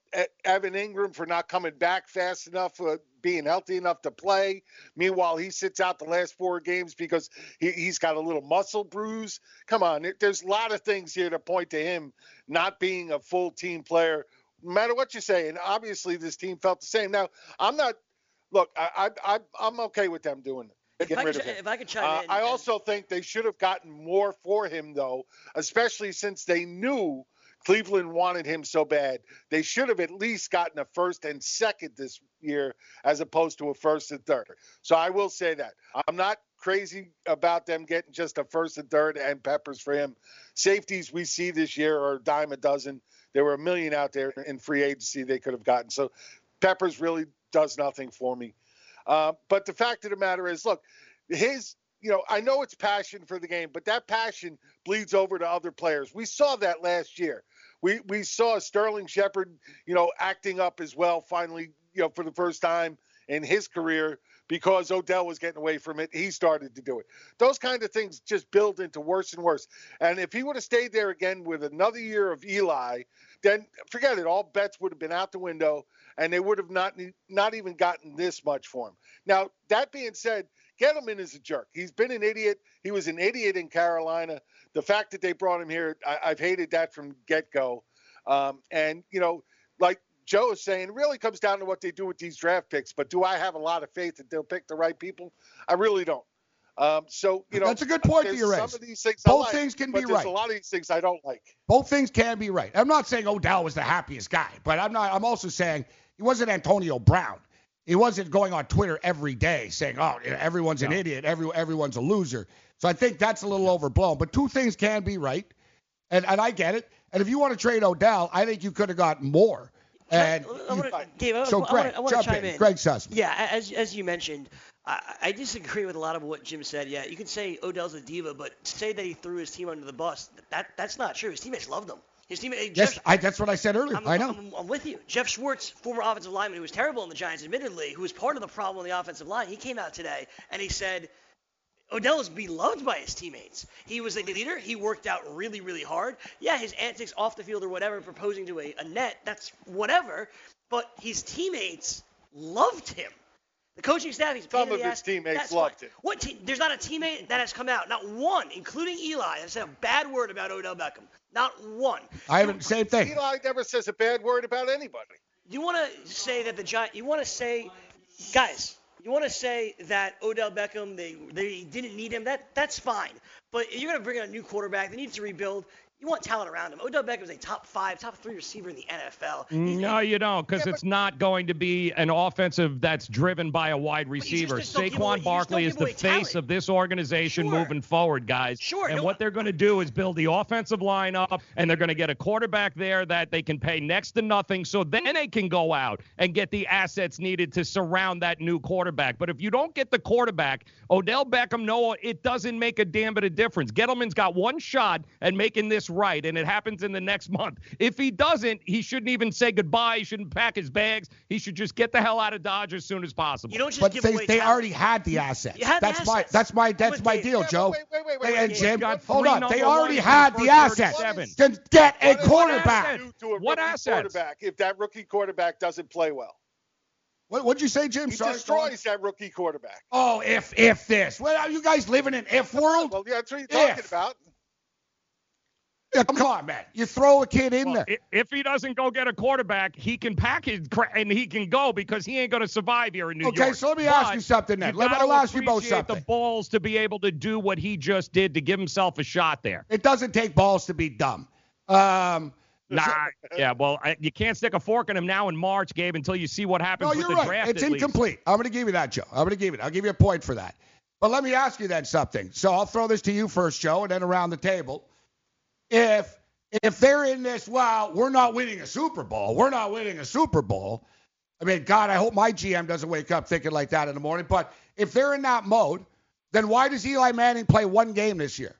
Evan Engram for not coming back fast enough, uh, being healthy enough to play. Meanwhile, he sits out the last four games because he, he's got a little muscle bruise. Come on, there- there's a lot of things here to point to him not being a full team player. No matter what you say, and obviously this team felt the same. Now, I'm not. Look, I, I, I I'm okay with them doing it. If I, could, if I could chime Uh, in, I also think they should have gotten more for him, though, especially since they knew Cleveland wanted him so bad. They should have at least gotten a first and second this year as opposed to a first and third. So I will say that. I'm not crazy about them getting just a first and third and peppers for him. Safeties we see this year are a dime a dozen. There were a million out there in free agency they could have gotten. So Peppers really does nothing for me. Uh, but the fact of the matter is, look, his, you know, I know it's passion for the game, but that passion bleeds over to other players. We saw that last year. We we saw Sterling Shepard, you know, acting up as well. Finally, you know, for the first time in his career, because Odell was getting away from it. He started to do it. Those kind of things just build into worse and worse. And if he would have stayed there again with another year of Eli, then forget it. All bets would have been out the window, and they would have not not even gotten this much for him. Now that being said, Gettleman is a jerk. He's been an idiot. He was an idiot in Carolina. The fact that they brought him here, I, have hated that from get go. Um, and you know, like Joe is saying, it really comes down to what they do with these draft picks. But do I have a lot of faith that they'll pick the right people? I really don't. Um, so you know, that's a good point that you raised. Some of these things both like, things can be right. A lot of these things I don't like. Both things can be right. I'm not saying Odell was the happiest guy, but I'm not. I'm also saying he wasn't Antonio Brown. He wasn't going on Twitter every day saying, "Oh, everyone's an idiot. Every everyone's a loser." So I think that's a little overblown. But two things can be right, and and I get it. And if you want to trade Odell, I think you could have got more. And I, I wanna, Dave, I, so I Greg, wanna, jump in. in. Greg Sussman. Yeah, as as you mentioned, I, I disagree with a lot of what Jim said. Yeah, you can say Odell's a diva, but say that he threw his team under the bus, that that's not true. His teammates loved him. His teammate. Uh, yes, Jeff, I, that's what I said earlier. I'm, I know. I'm, I'm, with you. Geoff Schwartz, former offensive lineman who was terrible in the Giants, admittedly, who was part of the problem on the offensive line, he came out today and he said Odell is beloved by his teammates. He was a leader. He worked out really, really hard. Yeah, his antics off the field or whatever, proposing to a, a net, that's whatever. But his teammates loved him. The coaching staff, he's some of his ass. teammates That's loved fine. him. What te- there's not a teammate that has come out, not one, including Eli, that said a bad word about Odell Beckham. Not one. I haven't. Same thing. Eli never says a bad word about anybody. You want to say that the Giant? You want to say, guys? You want to say that Odell Beckham they they didn't need him? That that's fine. But you're going to bring in a new quarterback. They need to rebuild. You want talent around him. Odell Beckham is a top five, top three receiver in the NFL. No, you don't, because it's not going to be an offensive that's driven by a wide receiver. away- Saquon Barkley is the face talent. of this organization Sure. moving forward, guys. Sure, And what they're going to do is build the offensive line up, and they're going to get a quarterback there that they can pay next to nothing, so then they can go out and get the assets needed to surround that new quarterback. But if you don't get the quarterback, Odell Beckham, no, it doesn't make a damn bit of difference. Gettleman's got one shot at making this right, and it happens in the next month. If he doesn't, he shouldn't even say goodbye. He shouldn't pack his bags. He should just get the hell out of Dodge as soon as possible. You don't just But give they, away they talent. already had the assets. You had the that's my that's my that's my deal, Yeah, Joe. Wait, wait, wait, wait, Hey, wait. and. Jim, hold on. They already had the the assets 37. to get a What- what quarterback. assets? do to a What rookie assets? quarterback if that rookie quarterback doesn't play well? What what'd you say, Jim? He Sorry. destroys that rookie quarterback. Oh, if if this. Well, are you guys living in if world? Well, yeah, that's what you're talking If. about. Yeah, come on, man. You throw a kid in Well, there. if he doesn't go get a quarterback, he can pack his cra- and he can go because he ain't going to survive here in New Okay, York. Okay, so let me ask you something then. Let me- ask you both something. The balls to be able to do what he just did to give himself a shot there. It doesn't take balls to be dumb. Um, Nah, yeah, well, I, you can't stick a fork in him now in March, Gabe, until you see what happens No, with you're the right. draft. It's at least. incomplete. I'm going to give you that, Joe. I'm going to give it. I'll give you a point for that. But let me ask you then something. So I'll throw this to you first, Joe, and then around the table. If if they're in this, well, we're not winning a Super Bowl. We're not winning a Super Bowl. I mean, God, I hope my GM doesn't wake up thinking like that in the morning. But if they're in that mode, then why does Eli Manning play one game this year?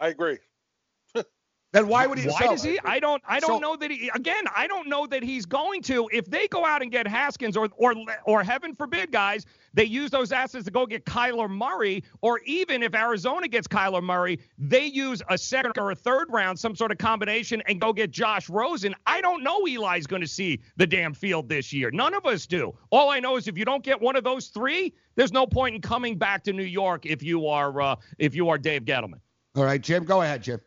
I agree. Then why would he? Why does he? I don't. I don't so- know that he. Again, I don't know that he's going to. If they go out and get Haskins, or or or heaven forbid, guys, they use those assets to go get Kyler Murray, or even if Arizona gets Kyler Murray, they use a second or a third round, some sort of combination, and go get Josh Rosen. I don't know Eli's going to see the damn field this year. None of us do. All I know is if you don't get one of those three, there's no point in coming back to New York if you are uh, if you are Dave Gettleman. All right, Jim, go ahead, Jim.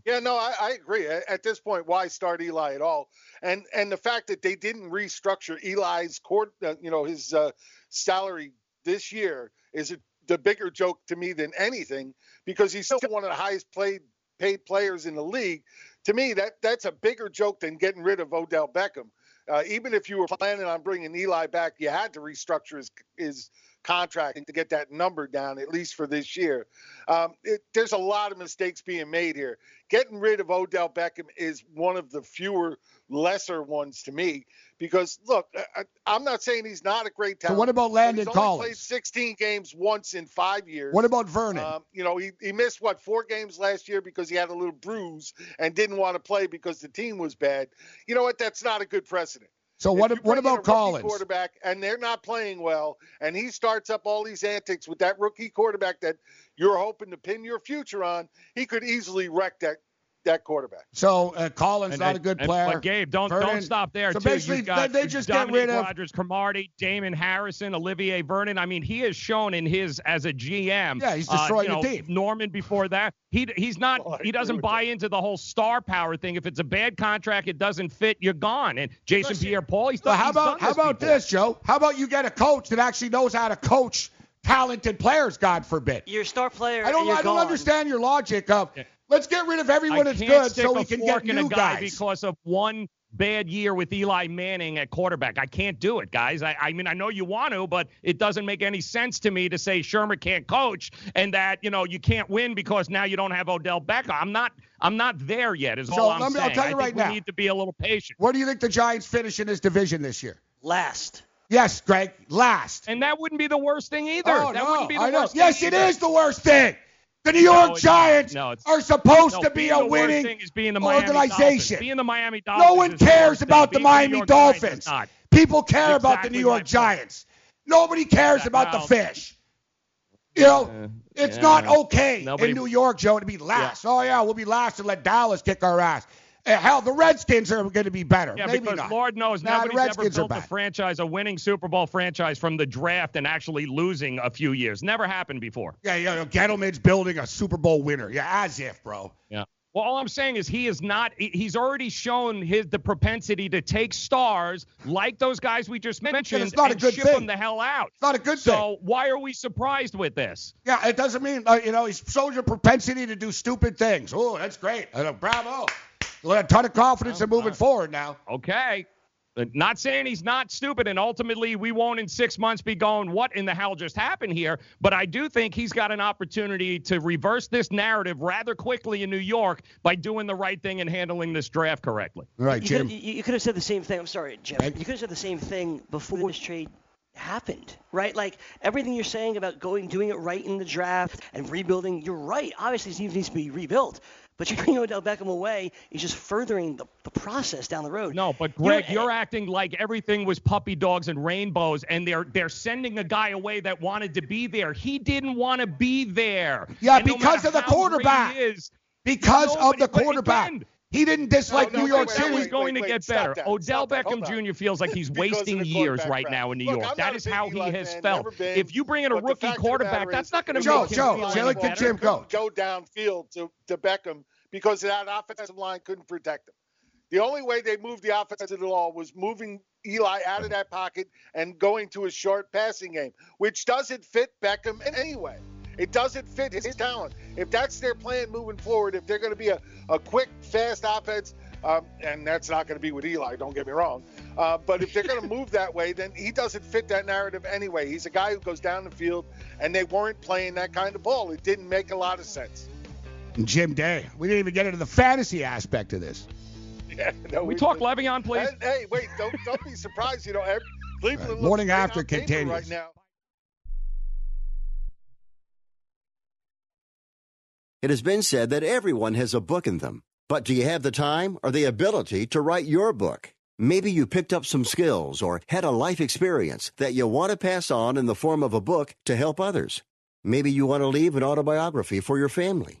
Yeah, no, I, I agree. At, this point, why start Eli at all? And and the fact that they didn't restructure Eli's court, uh, you know, his uh, salary this year is a, the bigger joke to me than anything because he's still one of the highest played paid players in the league. To me, that that's a bigger joke than getting rid of Odell Beckham. Uh, even if you were planning on bringing Eli back, you had to restructure his his contract to get that number down at least for this year. Um, it, there's a lot of mistakes being made here. Getting rid of Odell Beckham is one of the fewer lesser ones to me because look, I, I'm not saying he's not a great talent. So what about Landon he's only Collins? Played 16 games once in five years. What about Vernon? Um, you know, he, he missed what four games last year because he had a little bruise and didn't want to play because the team was bad. You know what? That's not a good precedent. So If what what bring in a about rookie Collins? Quarterback, and they're not playing well, and he starts up all these antics with that rookie quarterback that you're hoping to pin your future on. He could easily wreck that that quarterback. So uh, Collins And- not and- a good and- player. But Gabe, don't Vernon- don't stop there So too. basically, You've got they, they just get rid of. Rodgers, Cromartie, Damon Harrison, Olivier Vernon. I mean, he has shown in his as a GM. Yeah, he's uh, destroying you the team. Norman before that, he he's not. Oh, he doesn't buy into the whole star power thing. If it's a bad contract, it doesn't fit. You're gone. And Jason Pierre-Paul, he's Well, done. how he's done about how this about before. this, Joe? How about you get a coach that actually knows how to coach talented players? God forbid. Your star player. I don't you're I don't gone. understand your logic of let's get rid of everyone I that's good so we can get new guy guys. because of one bad year with Eli Manning at quarterback. I can't do it, guys. I, I mean, I know you want to, but it doesn't make any sense to me to say Shurmur can't coach and that you know you can't win because now you don't have Odell Beckham. I'm not. I'm not there yet. Is So all I'm let me- I'll saying. tell you I think right we now. need to be a little patient. Where do you think the Giants finish in this division this year? Last. Yes, Greg, last. And that wouldn't be the worst thing either. Oh, that no, wouldn't be the I know. worst Yes, thing it either. is the worst thing. The New York it's not. Giants No, are supposed No, to be being a the worst winning thing is being the Miami organization. Dolphins. Being the Miami Dolphins. No one is the cares thing. about the Being Miami York Giants is Dolphins. People care about the New York. Giants. Nobody cares Yeah, about well, the fish. You know, it's yeah. not okay Nobody- in New York, Joe, to be last. Oh yeah, we'll be last and let Dallas kick our ass. Uh, hell, the Redskins are going to be better. Yeah, Maybe because not. Lord knows Nah, nobody's ever built a franchise, a winning Super Bowl franchise from the draft and actually losing a few years. Never happened before. Yeah, yeah. Gettleman's building a Super Bowl winner. Yeah, as if, bro. Yeah. Well, all I'm saying is he is not. He's already shown his the propensity to take stars like those guys we just mentioned it's not a and good ship thing. them the hell out. It's not a good so thing. So why are we surprised with this? Yeah, it doesn't mean uh, you know he shows your propensity to do stupid things. Oh, that's great. Uh, bravo. A ton of confidence in moving forward now. Okay. Uh, Not saying he's not stupid, and ultimately we won't in six months be going, what in the hell just happened here? But I do think he's got an opportunity to reverse this narrative rather quickly in New York by doing the right thing and handling this draft correctly. All right, You Jim. could, you, you could have said the same thing. I'm sorry, Jim. You could have said the same thing before this trade happened, right? Like everything you're saying about going, doing it right in the draft and rebuilding. You're right. Obviously, Steve needs to be rebuilt. But you bring Odell Beckham away is just furthering the, the process down the road. No, but Greg, you're acting like everything was puppy dogs and rainbows, and they're they're sending a guy away that wanted to be there. He didn't want to be there. Yeah, And because matter of the quarterback. he is, Because No, of the but- but quarterback. again, He didn't dislike No, no, New York wait, City. He's going wait, to get better. that, Odell Beckham. Jr. feels like he's wasting years right now in New York. I'm That not a is big how he Eli has fan, felt. been, If you bring in a rookie fact of the quarterback, that's not going to Joe, him Joe, feel Joe, any let the better. Jim go. Go downfield to, to Beckham because that offensive line couldn't protect him. The only way they moved the offense at all was moving Eli out of that pocket and going to a short passing game, which doesn't fit Beckham in any way. It doesn't fit his talent. If that's their plan moving forward, if they're going to be a, a quick, fast offense, um, and that's not going to be with Eli, don't get me wrong. Uh, but if they're going to move that way, then he doesn't fit that narrative anyway. He's a guy who goes down the field, and they weren't playing that kind of ball. It didn't make a lot of sense. Jim Day. We didn't even get into the fantasy aspect of this. Yeah, no, we talk Le'Veon, please? Hey, hey, wait! Don't don't be surprised. You know, every, Cleveland looks Morning after on continues. right now. It has been said that everyone has a book in them. But do you have the time or the ability to write your book? Maybe you picked up some skills or had a life experience that you want to pass on in the form of a book to help others. Maybe you want to leave an autobiography for your family.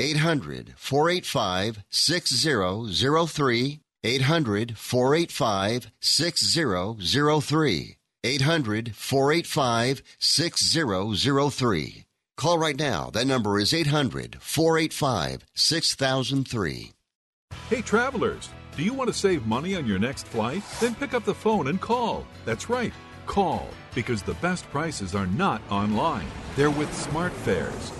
800 485 6003. 800 485 6003. 800 485 6003. Call right now. That number is 800 485 6003. Hey, travelers, do you want to save money on your next flight? Then pick up the phone and call. That's right, call, because the best prices are not online. They're with SmartFares.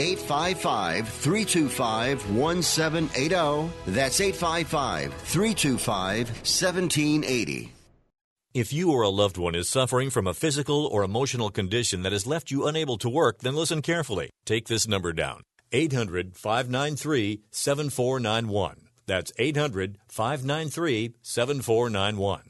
855 325 1780. That's 855 325 1780. If you or a loved one is suffering from a physical or emotional condition that has left you unable to work, then listen carefully. Take this number down 800 593 7491. That's 800 593 7491.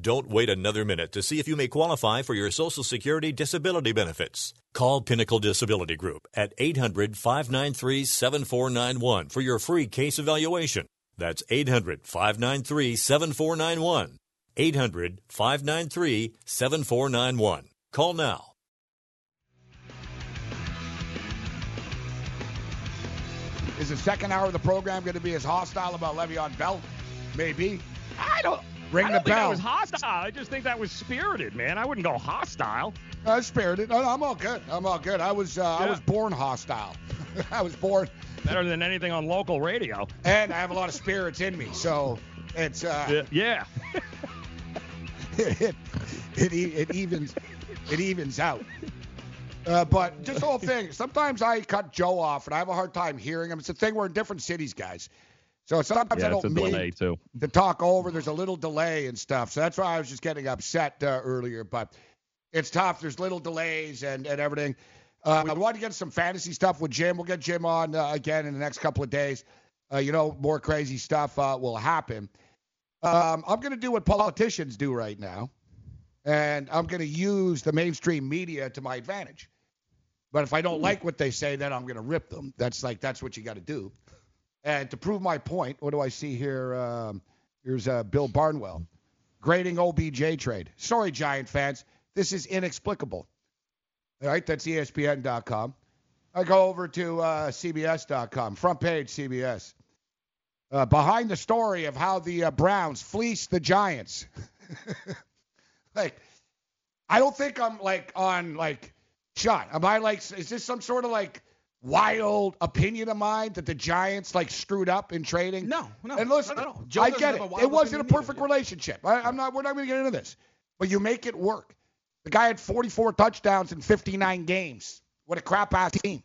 Don't wait another minute to see if you may qualify for your Social Security disability benefits. Call Pinnacle Disability Group at 800 593 7491 for your free case evaluation. That's 800 593 7491. 800 593 7491. Call now. Is the second hour of the program going to be as hostile about Le'Veon Bell? Maybe. I don't. Ring I the bell. that was hostile. I just think that was spirited, man. I wouldn't go hostile. I spirited. No, I'm all good. I'm all good. I was uh, I was born hostile. I was born, Better than anything on local radio. and I have a lot of spirits in me, so it's uh, Yeah. it, it it evens it evens out. Uh, but just the whole thing. Sometimes I cut Joe off, and I have a hard time hearing him. It's a thing. We're in different cities, guys. So sometimes I Yeah, it's don't mean to talk over. There's a little delay and stuff. So that's why I was just getting upset uh, earlier. But it's tough. There's little delays and, and everything. Uh, I want to get some fantasy stuff with Jim. We'll get Jim on uh, again in the next couple of days. Uh, you know, more crazy stuff uh, will happen. Um, I'm going to do what politicians do right now, and I'm going to use the mainstream media to my advantage. But if I don't like what they say, then I'm going to rip them. That's like that's what you got to do. And to prove my point, what do I see here? Um, here's uh, Bill Barnwell grading OBJ trade. Sorry, Giant fans, this is inexplicable. All right, that's ESPN.com. I go over to uh, CBS.com, front page CBS. Uh, behind the story of how the uh, Browns fleeced the Giants. like, I don't think I'm like on like shot. Am I like? Is this some sort of like wild opinion of mine that the Giants like screwed up in trading? No, no, And listen, all. Joe I get it. It wasn't a perfect relationship. I, I'm not. We're not going to get into this. But you make it work. The guy had 44 touchdowns in 59 games. What a crap ass team.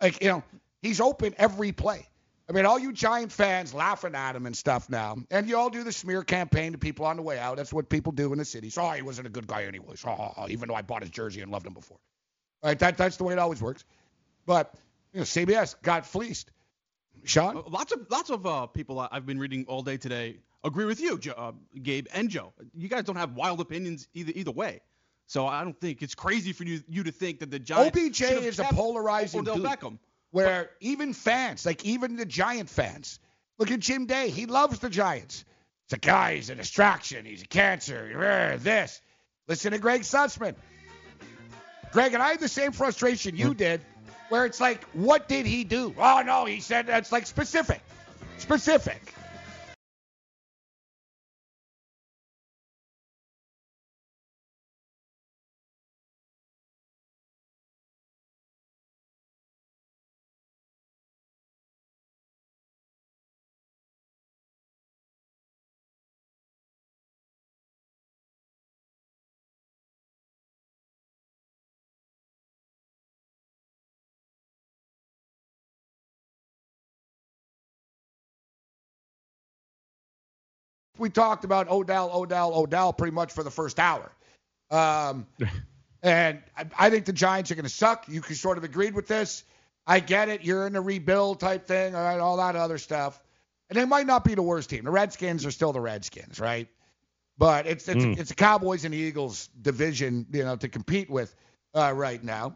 Like you know, he's open every play. I mean, all you Giant fans laughing at him and stuff now, and you all do the smear campaign to people on the way out. That's what people do in the cities. Oh, he wasn't a good guy anyways. Oh, even though I bought his jersey and loved him before. Right? That that's the way it always works. But you know, CBS got fleeced. Sean, Uh, Lots of lots of uh, people I've been reading all day today agree with you, uh, Gabe and Joe. You guys don't have wild opinions either either way. So I don't think it's crazy for you you to think that the Giants OBJ is a polarizing Odell dude. Beckham. where even fans, like even the Giant fans, look at Jim Day. He loves the Giants. It's a guy. He's a distraction. He's a cancer. This. Listen to Greg Sussman. Greg and I had the same frustration you did, where it's like, what did he do? Oh no, he said that's like specific, specific. We talked about Odell, Odell, Odell pretty much for the first hour. Um, And I, I think the Giants are going to suck. You sort of agreed with this. I get it. You're in a rebuild type thing, all right, all that other stuff. And they might not be the worst team. The Redskins are still the Redskins, right? But it's it's, Mm. it's a Cowboys and Eagles division, you know, to compete with uh, right now.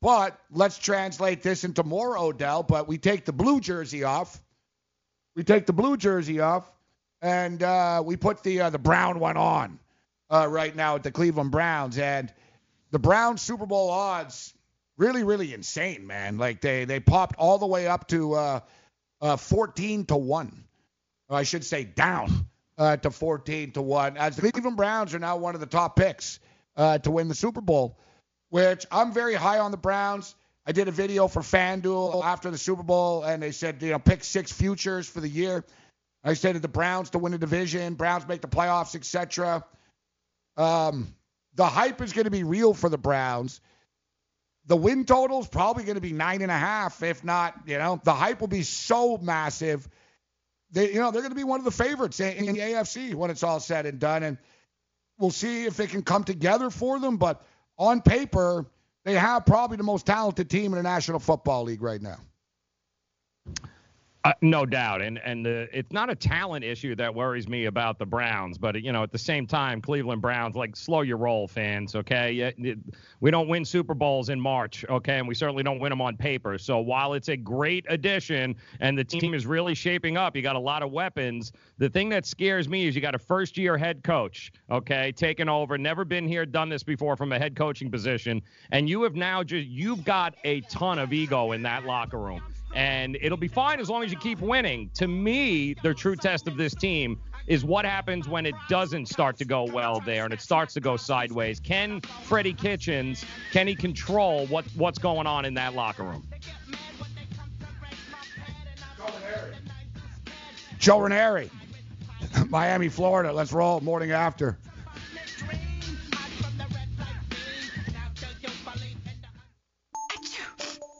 But let's translate this into more Odell. But we take the blue jersey off. We take the blue jersey off, and uh, we put the uh, the brown one on uh, right now at the Cleveland Browns. And the Browns Super Bowl odds really, really insane, man. Like they they popped all the way up to uh, uh, 14 to one. I should say down uh, to 14 to one. As the Cleveland Browns are now one of the top picks to win the Super Bowl, which I'm very high on the Browns. I did a video for FanDuel after the Super Bowl, and they said, you know, pick six futures for the year. I said that the Browns to win the division, Browns make the playoffs, etc. Um, the hype is going to be real for the Browns. The win total is probably going to be nine and a half, if not, you know, the hype will be so massive. They, you know, they're going to be one of the favorites in, in the AFC when it's all said and done, and we'll see if they can come together for them. But on paper, they have probably the most talented team in the National Football League right now. Uh, no doubt, and and the, it's not a talent issue that worries me about the Browns, but you know at the same time, Cleveland Browns like slow your roll, fans. Okay, we don't win Super Bowls in March, okay, and we certainly don't win them on paper. So while it's a great addition and the team is really shaping up, you got a lot of weapons. The thing that scares me is you got a first-year head coach, okay, taking over, never been here, done this before from a head coaching position, and you have now just you've got a ton of ego in that locker room and it'll be fine as long as you keep winning. To me, the true test of this team is what happens when it doesn't start to go well there and it starts to go sideways. Can Freddie Kitchens can he control what what's going on in that locker room? Joe Ranieri, Miami, Florida. Let's roll. Morning after.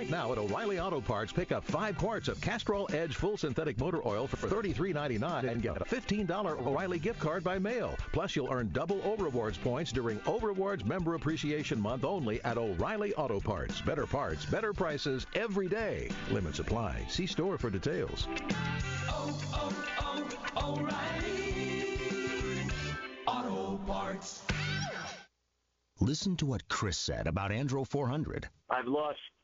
Right now at O'Reilly Auto Parts, pick up five quarts of Castrol Edge Full Synthetic Motor Oil for $33.99 and get a $15 O'Reilly gift card by mail. Plus, you'll earn double O Rewards points during O Rewards Member Appreciation Month only at O'Reilly Auto Parts. Better parts, better prices every day. Limits apply. See store for details. O'Reilly Auto Parts. Listen to what Chris said about Andro 400. I've lost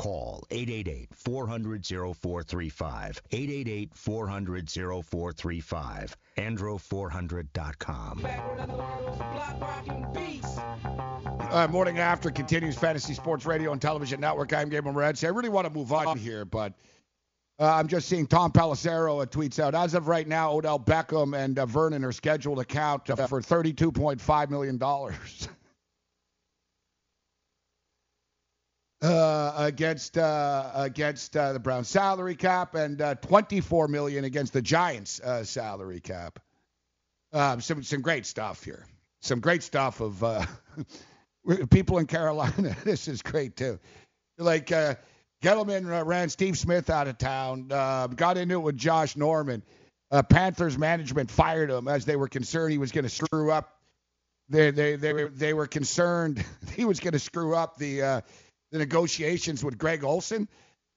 call 888-400-0435. 888-400-0435. Andro400.com. Uh, morning after continues Fantasy Sports Radio and Television Network. I'm Gabriel Morency. I really want to move on here, but uh, I'm just seeing Tom Pelissero uh, tweets out. As of right now, Odell Beckham and uh, Vernon are scheduled to count uh, for $32.5 million. Uh, against uh, against uh, the Browns salary cap and uh, 24 million against the Giants uh, salary cap. Um, some some great stuff here. Some great stuff of uh, people in Carolina. this is great too. Like Gettleman ran Steve Smith out of town. Uh, got into it with Josh Norman. Panthers management fired him as they were concerned he was going to screw up. They they they were, they were concerned he was going to screw up the the negotiations with Greg Olsen.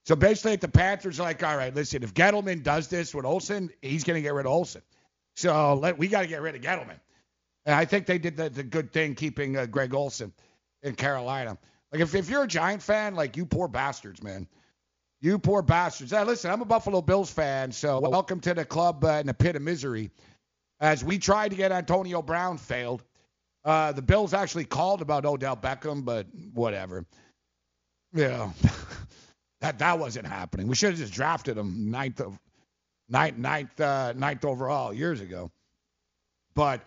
So basically, the Panthers are like, all right, listen, if Gettleman does this with Olsen, he's going to get rid of Olsen. So let, we got to get rid of Gettleman. And I think they did the, the good thing keeping uh, Greg Olsen in Carolina. Like, if, if you're a Giant fan, like, you poor bastards, man. You poor bastards. Hey, listen, I'm a Buffalo Bills fan, so welcome to the club uh, in the pit of misery. As we tried to get Antonio Brown, failed. Uh, the Bills actually called about Odell Beckham, but whatever. Yeah, that that wasn't happening. We should have just drafted him ninth of ninth ninth uh, ninth overall years ago. But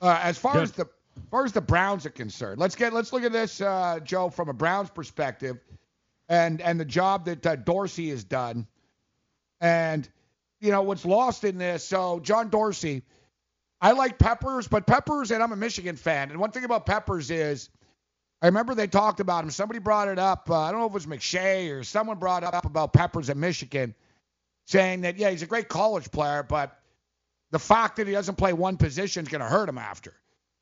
uh, as far as the as far as the Browns are concerned, let's get let's look at this, uh, Joe, from a Browns perspective, and and the job that uh, Dorsey has done, and you know what's lost in this. So John Dorsey, I like Peppers, but Peppers, and I'm a Michigan fan, and one thing about Peppers is. I remember they talked about him. Somebody brought it up. Uh, I don't know if it was McShay or someone brought up about Peppers in Michigan, saying that yeah, he's a great college player, but the fact that he doesn't play one position is going to hurt him after.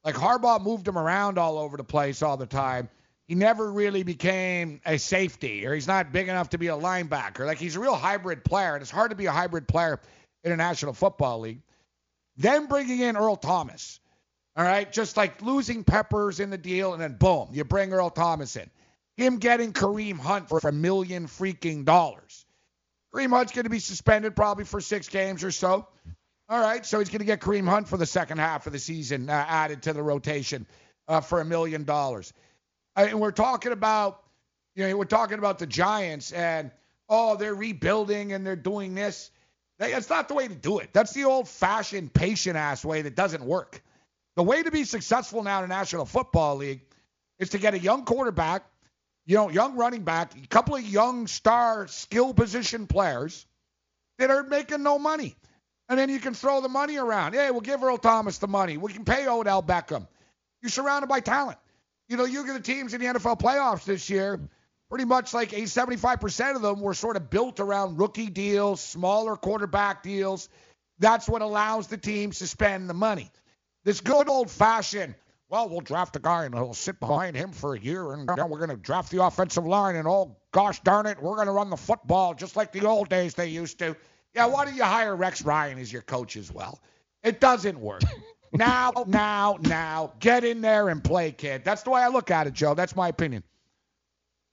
Like Harbaugh moved him around all over the place all the time. He never really became a safety, or he's not big enough to be a linebacker. Like he's a real hybrid player, and it's hard to be a hybrid player in a National Football League. Then bringing in Earl Thomas. All right, just like losing Peppers in the deal, and then boom, you bring Earl Thomas in. Him getting Kareem Hunt for a million freaking dollars. Kareem Hunt's going to be suspended probably for six games or so. All right, so he's going to get Kareem Hunt for the second half of the season uh, added to the rotation uh, for a million dollars. And we're talking about, you know, we're talking about the Giants and oh, they're rebuilding and they're doing this. That's not the way to do it. That's the old-fashioned patient-ass way that doesn't work. The way to be successful now in the National Football League is to get a young quarterback, you know, young running back, a couple of young star skill position players that are making no money. And then you can throw the money around. Hey, we'll give Earl Thomas the money. We can pay Odell Beckham. You're surrounded by talent. You know, you get the teams in the NFL playoffs this year, pretty much like 75% of them were sort of built around rookie deals, smaller quarterback deals. That's what allows the teams to spend the money. This good old fashioned, well, we'll draft a guy and he'll sit behind him for a year, and then we're going to draft the offensive line, and oh, gosh darn it, we're going to run the football just like the old days they used to. Yeah, why don't you hire Rex Ryan as your coach as well? It doesn't work. now, now, now, get in there and play, kid. That's the way I look at it, Joe. That's my opinion.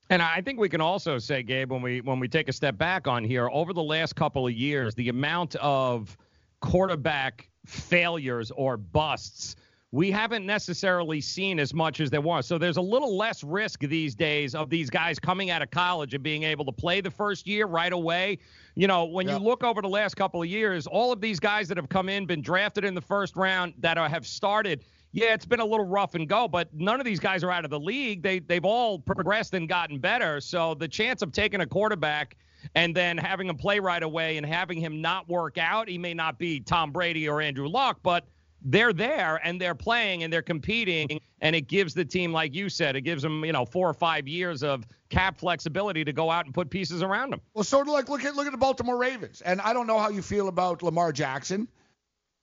And I think we can also say, Gabe, when we when we take a step back on here, over the last couple of years, the amount of quarterback failures or busts we haven't necessarily seen as much as there was. So there's a little less risk these days of these guys coming out of college and being able to play the first year right away. You know, when you look over the last couple of years, all of these guys that have come in, been drafted in the first round, that are, have started, yeah, it's been a little rough and go, but none of these guys are out of the league. They they've all progressed and gotten better. So the chance of taking a quarterback and then having him play right away and having him not work out, he may not be Tom Brady or Andrew Luck, but they're there and they're playing and they're competing and it gives the team like you said it gives them you know four or five years of cap flexibility to go out and put pieces around them well sort of like look at look at the baltimore ravens and i don't know how you feel about lamar jackson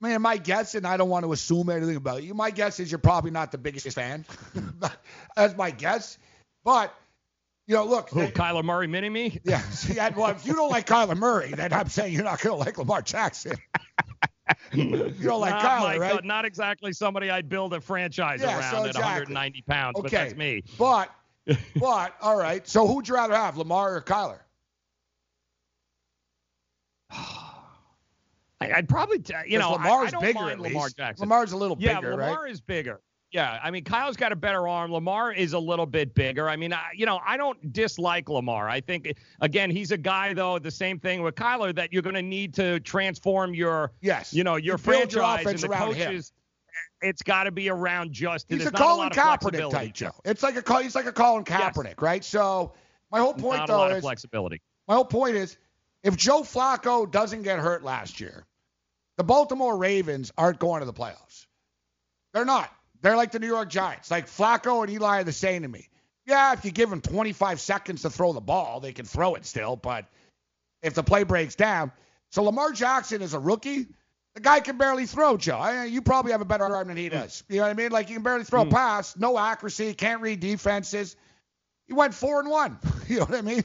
I mean, my guess, and I don't want to assume anything about you. My guess is you're probably not the biggest fan. That's my guess. But you know, look. Who, they, Kyler Murray mini me? Yeah. See, I, well, if you don't like Kyler Murray, then I'm saying you're not going to like Lamar Jackson. you don't like not Kyler, right? God, not exactly somebody I'd build a franchise yeah, around so exactly. at 190 pounds, okay. but that's me. But, but, all right. So who'd you rather have, Lamar or Kyler? I'd probably, t- you know, Lamar's I, I don't bigger mind at Lamar. Jackson. Lamar's a little bigger. yeah, bigger, Lamar right? is bigger. Yeah, I mean, Kyle's got a better arm. Lamar is a little bit bigger. I mean, I, you know, I don't dislike Lamar. I think, again, he's a guy though. The same thing with Kyler that you're going to need to transform your, yes, you know, your you franchise your and the coaches. Him. It's got to be around Justin. He's a Colin a Kaepernick type, Joe. It's like a he's like a Colin Kaepernick, yes. right? So my whole point not though a lot is of flexibility. My whole point is, if Joe Flacco doesn't get hurt last year, the Baltimore Ravens aren't going to the playoffs. They're not. They're like the New York Giants. Like Flacco and Eli are the same to me. Yeah, if you give them 25 seconds to throw the ball, they can throw it still. But if the play breaks down, so Lamar Jackson is a rookie. The guy can barely throw, Joe. You probably have a better arm than he does. You know what I mean? Like he can barely throw Mm. a pass, no accuracy, can't read defenses. He went four and one. you know what I mean?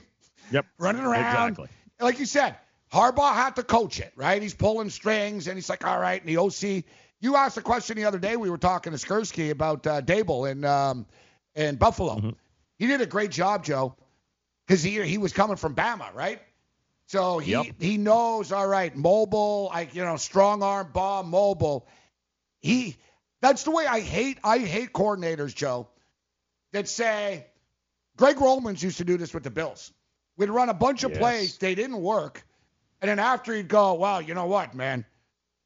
Yep. Running around. Exactly. Like you said, Harbaugh had to coach it, right? He's pulling strings, and he's like, all right. And the OC, you asked a question the other day. We were talking to Skursky about uh, Daboll in um, in Buffalo. Mm-hmm. He did a great job, Joe, because he he was coming from Bama, right? So he Yep. he knows, all right, mobile, like you know, strong arm, ball, mobile. He that's the way I hate I hate coordinators, Joe, that say Greg Romans used to do this with the Bills. We'd run a bunch of Yes. plays, they didn't work. And then after he'd go, well, you know what, man?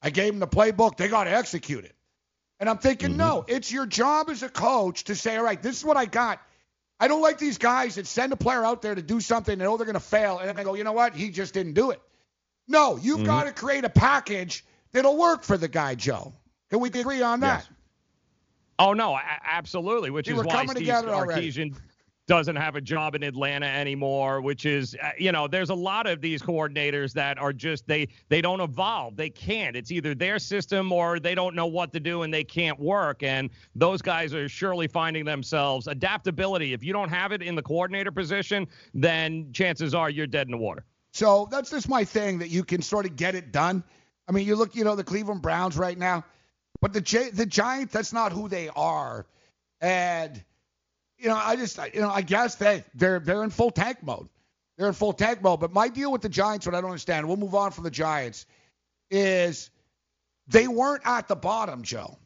I gave him the playbook. They got to execute it. And I'm thinking, no, mm-hmm. it's your job as a coach to say, all right, this is what I got. I don't like these guys that send a player out there to do something they oh, know they're going to fail, and then they go, you know what? He just didn't do it. No, you've mm-hmm. got to create a package that'll work for the guy, Joe. Can we agree on that? Oh no, a- absolutely. Which See, is we're why coming Steve together already. Sarkisian doesn't have a job in Atlanta anymore. Which is, uh, you know, there's a lot of these coordinators that are just they they don't evolve. They can't. It's either their system or they don't know what to do and they can't work. And those guys are surely finding themselves adaptability. If you don't have it in the coordinator position, then chances are you're dead in the water. So that's just my thing that you can sort of get it done. I mean, you look, you know, the Cleveland Browns right now, but the Gi- the Giants, that's not who they are. And you know, I just, you know, I guess they they're they're in full tank mode. They're in full tank mode. But my deal with the Giants, what I don't understand, we'll move on from the Giants, is they weren't at the bottom, Joe.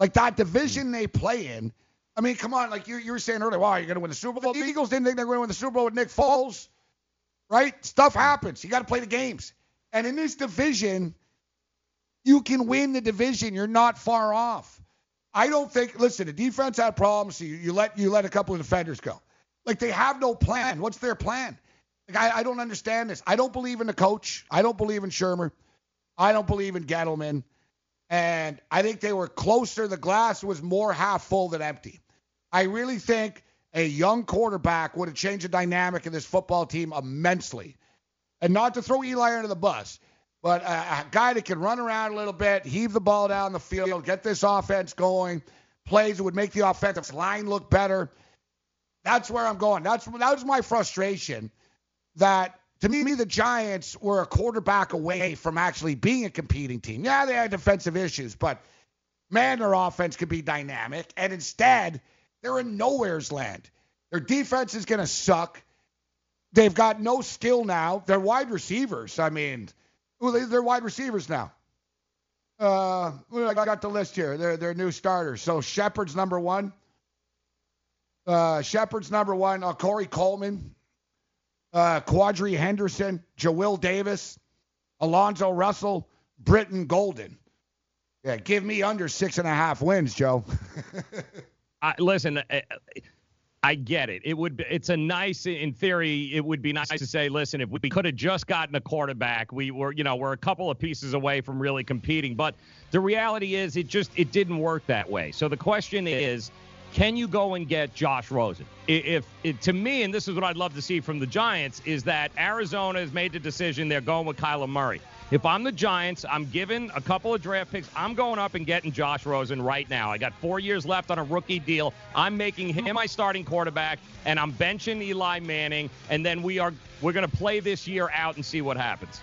Like that division they play in. I mean, come on, like you, you were saying earlier, why wow, you're going to win the Super Bowl. The Eagles didn't think they were going to win the Super Bowl with Nick Foles, right? Stuff happens. You got to play the games. And in this division, you can win the division. You're not far off. I don't think. Listen, the defense had problems. So you, you let you let a couple of defenders go. Like they have no plan. What's their plan? Like I, I don't understand this. I don't believe in the coach. I don't believe in Shurmur. I don't believe in Gettleman. And I think they were closer. The glass was more half full than empty. I really think a young quarterback would have changed the dynamic of this football team immensely. And not to throw Eli under the bus, but a, a guy that can run around a little bit, heave the ball down the field, get this offense going, plays that would make the offensive line look better. That's where I'm going. That's that was my frustration. That to me, the Giants were a quarterback away from actually being a competing team. Yeah, they had defensive issues, but man, their offense could be dynamic. And instead, they're in nowhere's land. Their defense is going to suck. They've got no skill now. They're wide receivers. I mean, well, they- they're wide receivers now. Uh, I got the list here. They're they're new starters. So Shepard's number one. Uh, Shepard's number one. Uh, Corey Coleman, uh, Quadree Henderson, Jawill Davis, Alonzo Russell, Brittan Golden. Yeah, give me under six and a half wins, Joe. I, listen, I, get it. It would. Be, it's a nice, in theory, it would be nice to say, listen, if we could have just gotten a quarterback, we were, you know, we're a couple of pieces away from really competing. But the reality is, it just it didn't work that way. So the question is, can you go and get Josh Rosen? If, if to me, and this is what I'd love to see from the Giants, is that Arizona has made the decision they're going with Kyler Murray. If I'm the Giants, I'm given a couple of draft picks. I'm going up and getting Josh Rosen right now. I got four years left on a rookie deal. I'm making him my starting quarterback, and I'm benching Eli Manning. And then we are we're going to play this year out and see what happens.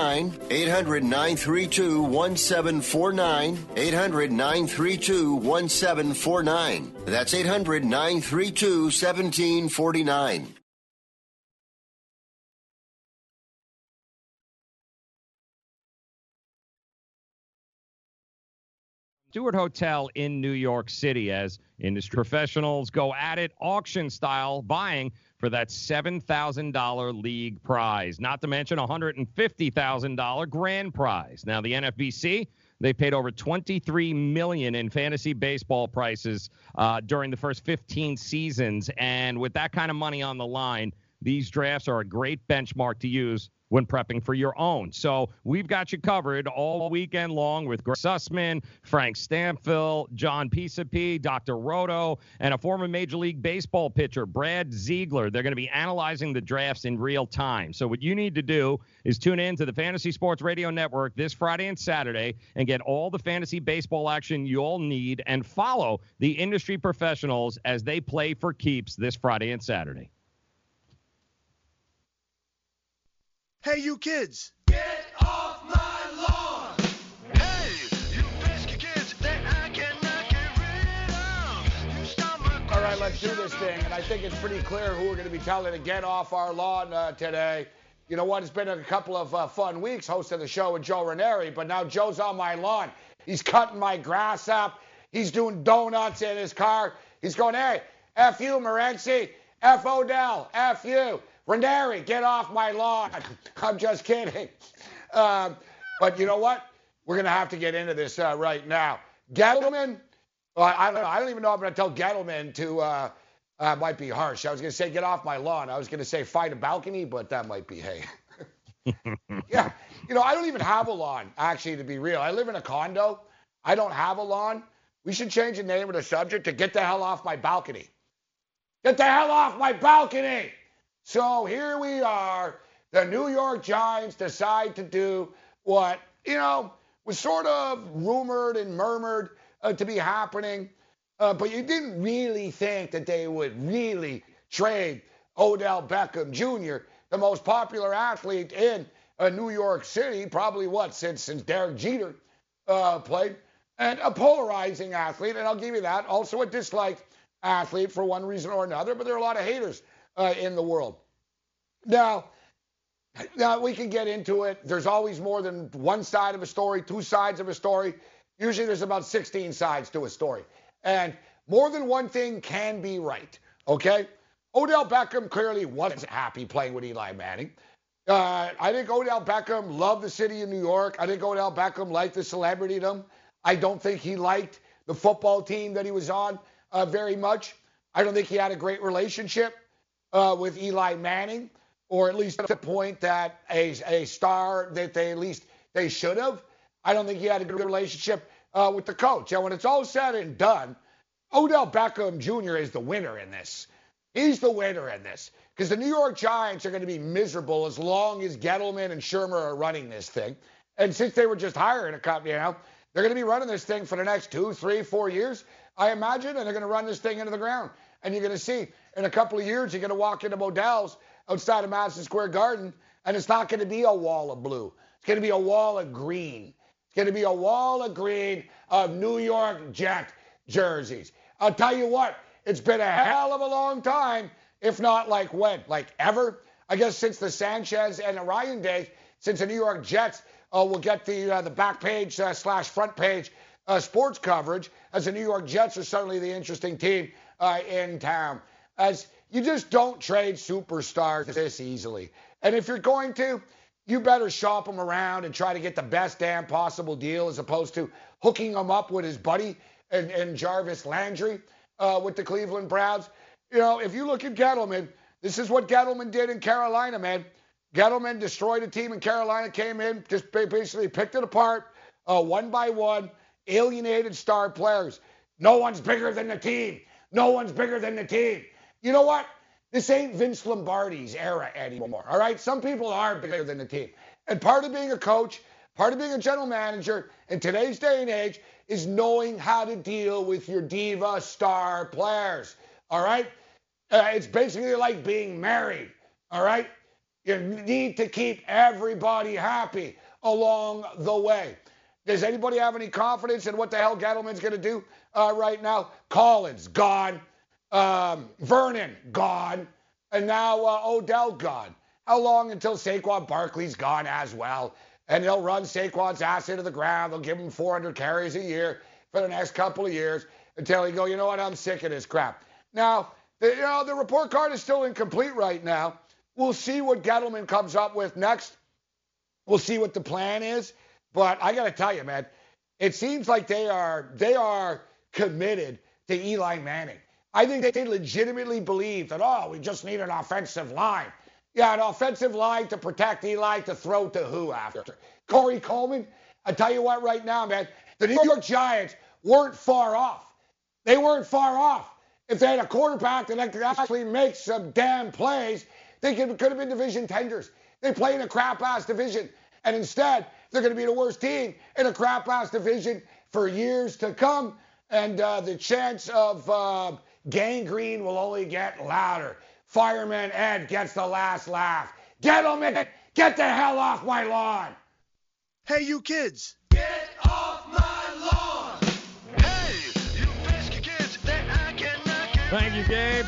800 932 1749. 800 932 1749. That's 800 932 1749. Stewart Hotel in New York City as industry professionals go at it auction style, buying for that $7,000 league prize, not to mention $150,000 grand prize. Now, the NFBC, they paid over $23 million in fantasy baseball prices uh, during the first 15 seasons, and with that kind of money on the line, these drafts are a great benchmark to use when prepping for your own. So we've got you covered all weekend long with Greg Sussman, Frank Stampfl, John Pisapi, Dr. Roto, and a former Major League Baseball pitcher, Brad Ziegler. They're going to be analyzing the drafts in real time. So what you need to do is tune in to the Fantasy Sports Radio Network this Friday and Saturday and get all the fantasy baseball action you'll need and follow the industry professionals as they play for keeps this Friday and Saturday. Hey, you kids! Get off my lawn! Hey, you pesky kids that I cannot get rid of! You stop my All right, let's let's do this thing. And I think it's pretty clear who we're going to be telling to get off our lawn uh, today. You know what? It's been a couple of uh, fun weeks hosting the show with Joe Ranieri, but now Joe's on my lawn. He's cutting my grass up. He's doing donuts in his car. He's going, hey, F you, Morency. F Odell. F you. Ranieri, get off my lawn. I'm just kidding. Um, but you know what? We're going to have to get into this uh, right now. Gettleman, well, I, don't, know, I don't even know if I'm going to tell Gettleman to, uh, uh, might be harsh. I was going to say, get off my lawn. I was going to say, find a balcony, but that might be, hey. yeah. You know, I don't even have a lawn, actually, to be real. I live in a condo. I don't have a lawn. We should change the name of the subject to get the hell off my balcony. Get the hell off my balcony. So here we are. The New York Giants decide to do what, you know, was sort of rumored and murmured uh, to be happening. Uh, but you didn't really think that they would really trade Odell Beckham Jr., the most popular athlete in uh, New York City, probably what, since, since Derek Jeter uh, played, and a polarizing athlete. And I'll give you that. Also a disliked athlete for one reason or another, but there are a lot of haters uh, in the world. Now, now we can get into it. There's always more than one side of a story, two sides of a story. Usually there's about 16 sides to a story. And more than one thing can be right. Okay? Odell Beckham clearly wasn't happy playing with Eli Manning. Uh, I think Odell Beckham loved the city of New York. I think Odell Beckham liked the celebritydom. I don't think he liked the football team that he was on uh, very much. I don't think he had a great relationship uh, with Eli Manning or at least at the point that a, a star that they at least they should have. I don't think he had a good relationship uh, with the coach. And when it's all said and done, Odell Beckham Jr. is the winner in this. He's the winner in this because the New York Giants are going to be miserable as long as Gettleman and Shurmur are running this thing. And since they were just hiring a company, you know, they're going to be running this thing for the next two, three, four years, I imagine, and they're going to run this thing into the ground. And you're going to see in a couple of years, you're going to walk into Modell's outside of Madison Square Garden, and it's not going to be a wall of blue. It's going to be a wall of green. It's going to be a wall of green of New York Jet jerseys. I'll tell you what, it's been a hell of a long time, if not like when? Like ever? I guess since the Sanchez and Ryan days, since the New York Jets uh, will get the uh, the back page uh, slash front page uh, sports coverage, as the New York Jets are certainly the interesting team uh, in town. As you just don't trade superstars this easily. And if you're going to, you better shop them around and try to get the best damn possible deal as opposed to hooking them up with his buddy and, and Jarvis Landry uh, with the Cleveland Browns. You know, if you look at Gettleman, this is what Gettleman did in Carolina, man. Gettleman destroyed a team in Carolina, came in, just basically picked it apart uh, one by one, alienated star players. No one's bigger than the team. No one's bigger than the team. You know what? This ain't Vince Lombardi's era anymore. All right? Some people are bigger than the team. And part of being a coach, part of being a general manager in today's day and age is knowing how to deal with your diva star players. All right? Uh, it's basically like being married. All right? You need to keep everybody happy along the way. Does anybody have any confidence in what the hell Gettleman's going to do uh, right now? Collins, gone. Um, Vernon gone, and now uh, Odell gone. How long until Saquon Barkley's gone as well? And they'll run Saquon's ass into the ground. They'll give him 400 carries a year for the next couple of years until he go, you know what? I'm sick of this crap. Now, the, you know, the report card is still incomplete right now. We'll see what Gettleman comes up with next. We'll see what the plan is. But I got to tell you, man, it seems like they are they are committed to Eli Manning. I think they legitimately believe that, oh, we just need an offensive line. Yeah, an offensive line to protect Eli to throw to who after? Corey Coleman? I tell you what, right now, man, the New York Giants weren't far off. They weren't far off. If they had a quarterback that could actually make some damn plays, they could, could have been division tenders. They play in a crap ass division. And instead, they're going to be the worst team in a crap ass division for years to come. And uh, the chance of uh, Gang Green will only get louder. Fireman Ed gets the last laugh. Get him in! Get the hell off my lawn! Hey, you kids! Get off my lawn! Hey, you pesky kids that I cannot get Thank you, Gabe.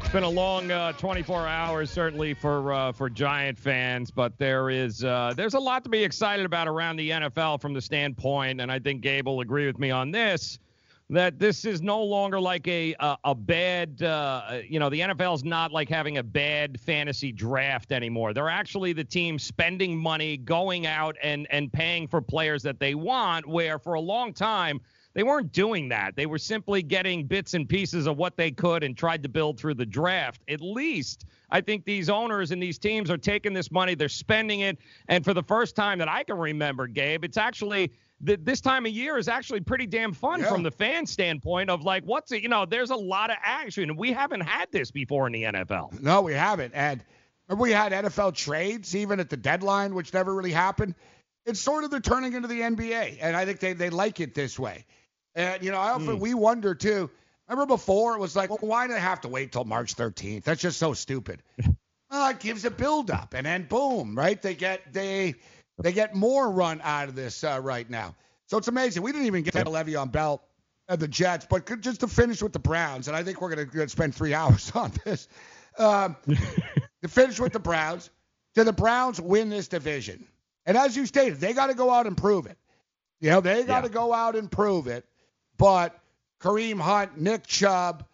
It's been a long uh, 24 hours, certainly for uh, for Giant fans, but there is uh, there's a lot to be excited about around the NFL from the standpoint, and I think Gabe will agree with me on this that this is no longer like a a, a bad uh, you know the NFL is not like having a bad fantasy draft anymore. They're actually the team spending money, going out and and paying for players that they want. Where for a long time they weren't doing that. They were simply getting bits and pieces of what they could and tried to build through the draft. At least I think these owners and these teams are taking this money, they're spending it, and for the first time that I can remember, Gabe, it's actually this time of year is actually pretty damn fun Yeah. from the fan standpoint of like what's it you know there's a lot of action we haven't had this before in the nfl No, we haven't. And remember we had NFL trades even at the deadline, which never really happened. It's sort of they're turning into the NBA, and I think they, they like it this way. And you know, I often hmm. we wonder too. Remember before it was like, well, why do they have to wait till March 13th? That's just so stupid. well, it gives a build up, and then boom, right? They get they they get more run out of this uh, right now. So it's amazing. We didn't even get to Le'Veon Bell and the Jets, but could- just to finish with the Browns, and I think we're going to spend three hours on this. Um, to finish with the Browns, do the Browns win this division? And as you stated, they got to go out and prove it. You know, they got to go out and prove it. But Kareem Hunt, Nick Chubb,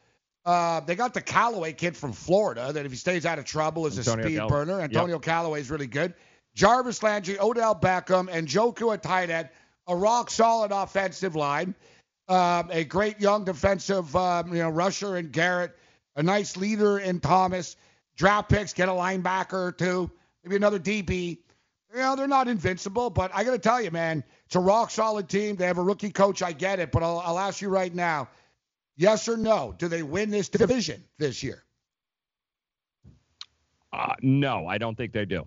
uh, they got the Callaway kid from Florida that if he stays out of trouble is a speed burner. Yep. Antonio Callaway is really good. Jarvis Landry, Odell Beckham, and Njoku at tight end. A rock solid offensive line. Um, a great young defensive, um, you know, rusher in Garrett. A nice leader in Thomas. Draft picks, get a linebacker or two. Maybe another DB. You know, they're not invincible, but I got to tell you, man, it's a rock solid team. They have a rookie coach. I get it, but I'll, I'll ask you right now yes or no, do they win this division this year? uh, no i don't think they do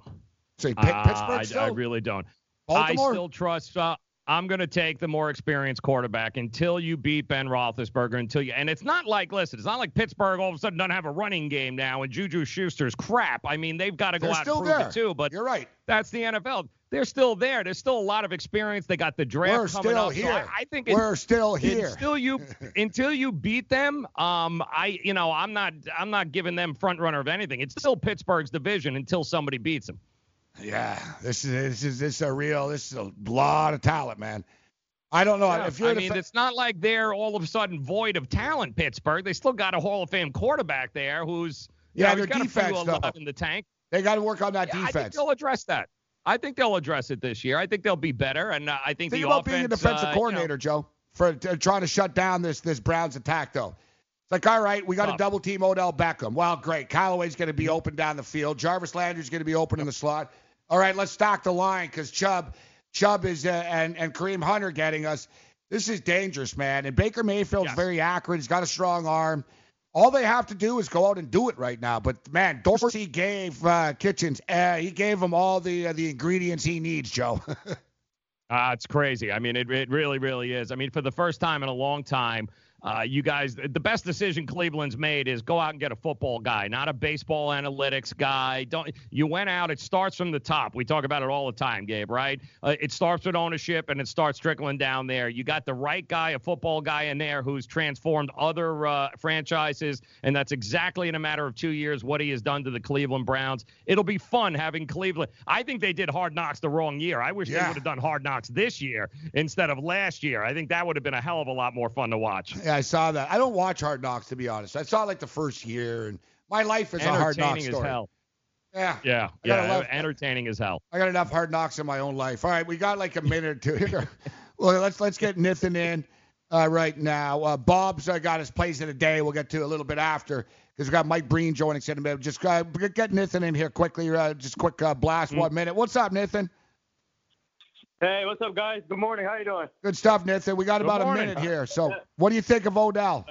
Say Pitt- Uh, Pittsburgh I, still? I really don't Baltimore? I still trust. Uh, I'm going to take the more experienced quarterback until you beat Ben Roethlisberger. Until you, and it's not like, listen, it's not like Pittsburgh all of a sudden doesn't have a running game now, and Juju Schuster's crap. I mean, they've got to go They're out still and prove there. it too. But you're right. That's the NFL. They're still there. There's still a lot of experience. They got the draft We're coming still up. So here. I, I think We're still here. Until you until you beat them, um, I you know I'm not I'm not giving them front runner of anything. It's still Pittsburgh's division until somebody beats them. Yeah, this is this is this is a real this is a lot of talent, man. I don't know Yeah, if you're I mean, fa- it's not like they're all of a sudden void of talent. Pittsburgh, they still got a Hall of Fame quarterback there who's you Yeah, know, their he's got a few defense, though. in the tank. they got to work on that Yeah, I think defense. they'll address that. I think they'll address it this year. I think they'll be better, and uh, I think Think the about offense. being a defensive uh, you know, coordinator, Joe, for t- trying to shut down this this Browns attack, though. It's like, all right, we got to double team Odell Beckham. Well, great. Callaway's going to be open down the field. Jarvis Landry's going to be open in the slot. All right, let's stack the line because Chubb, Chubb is uh, and and Kareem Hunter getting us. This is dangerous, man. And Baker Mayfield's very accurate. He's got a strong arm. All they have to do is go out and do it right now. But man, Dorsey gave uh, Kitchens. Uh, he gave him all the uh, the ingredients he needs, Joe. Uh, it's crazy. I mean, it, it really, really is. I mean, for the first time in a long time, uh, you guys, the best decision Cleveland's made is go out and get a football guy, not a baseball analytics guy. Don't you went out? It starts from the top. We talk about it all the time, Gabe. Right? Uh, it starts with ownership and it starts trickling down there. You got the right guy, a football guy in there who's transformed other uh, franchises, and that's exactly in a matter of two years what he has done to the Cleveland Browns. It'll be fun having Cleveland. I think they did Hard Knocks the wrong year. I wish they would have done Hard Knocks this year instead of last year. I think that would have been a hell of a lot more fun to watch. Yeah, I saw that. I don't watch Hard Knocks to be honest. I saw like the first year, and my life is a Hard Knocks Entertaining as story. hell. Yeah, Yeah, yeah, love- entertaining as hell. I got enough Hard Knocks in my own life. All right, we got like a minute or two here. well, let's let's get Nathan in uh, right now. Uh, Bob's uh, got his place of the day. We'll get to a little bit after because we got Mike Breen joining us in a minute. Just uh, get Nathan in here quickly. Uh, just quick uh, blast, Mm. one minute. What's up, Nathan? Hey, what's up, guys? Good morning. How you doing? Good stuff, Nathan. We got Good about morning. a minute here. So, what do you think of Odell?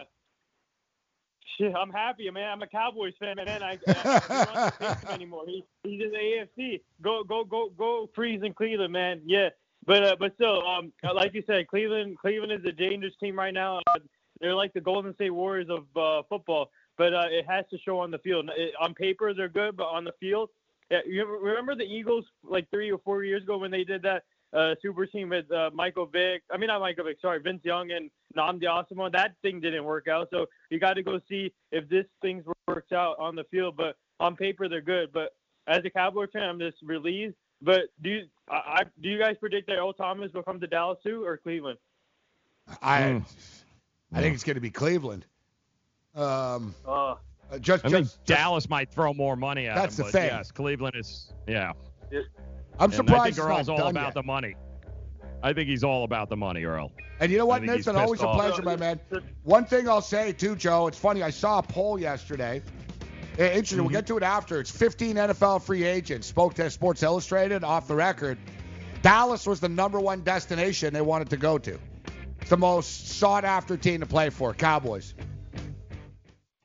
Shit, I'm happy, man. I'm a Cowboys fan, man. I, I, don't want to him anymore. He, he's in the AFC. Go, go, go, go! Freeze in Cleveland, man. Yeah, but uh, but still, um, like you said, Cleveland, Cleveland is a dangerous team right now. Uh, they're like the Golden State Warriors of uh, football, but uh, it has to show on the field. It, on paper, they're good, but on the field, yeah. You remember the Eagles like three or four years ago when they did that uh, super team with uh, Michael Vick. I mean, not Michael Vick. Sorry, Vince Young and Nnamdi Asomugha. That thing didn't work out. So you got to go see if this thing works out on the field. But on paper, they're good. But as a Cowboy fan, I'm just relieved. But do you, I, I, do you guys predict that Earl Thomas will come to Dallas too, or Cleveland? I I think it's going to be Cleveland. Um, Uh, uh, just I think just Dallas might throw more money at That's him. the but thing. Yes, Cleveland is. Yeah. I'm And surprised I think Earl's all about yet. the money. I think he's all about the money, Earl. And you know what, think Nathan? Always pissed a off. pleasure, my man. One thing I'll say too, Joe. It's funny. I saw a poll yesterday. Eh, Interesting. Mm-hmm. We'll get to it after. It's 15 NFL free agents spoke to Sports Illustrated off the record. Dallas was the number one destination they wanted to go to. It's the most sought after team to play for. Cowboys.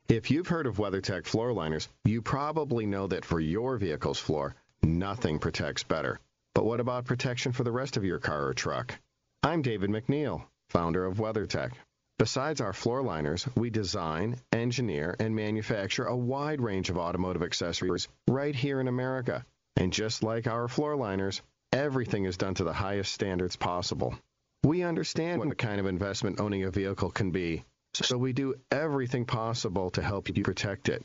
If you've heard of WeatherTech floor liners, you probably know that for your vehicle's floor, nothing protects better. But what about protection for the rest of your car or truck? I'm David McNeil, founder of WeatherTech. Besides our floor liners, we design, engineer, and manufacture a wide range of automotive accessories right here in America. And just like our floor liners, everything is done to the highest standards possible. We understand what kind of investment owning a vehicle can be, so we do everything possible to help you protect it.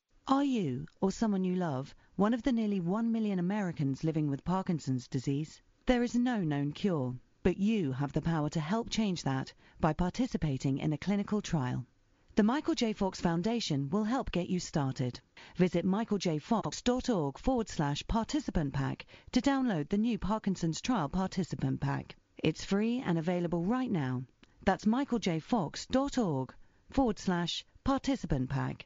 Are you, or someone you love, one of the nearly 1 million Americans living with Parkinson's disease? There is no known cure, but you have the power to help change that by participating in a clinical trial. The Michael J. Fox Foundation will help get you started. Visit michaeljfox.org forward slash participant pack to download the new Parkinson's Trial Participant Pack. It's free and available right now. That's michaeljfox.org forward slash participant pack.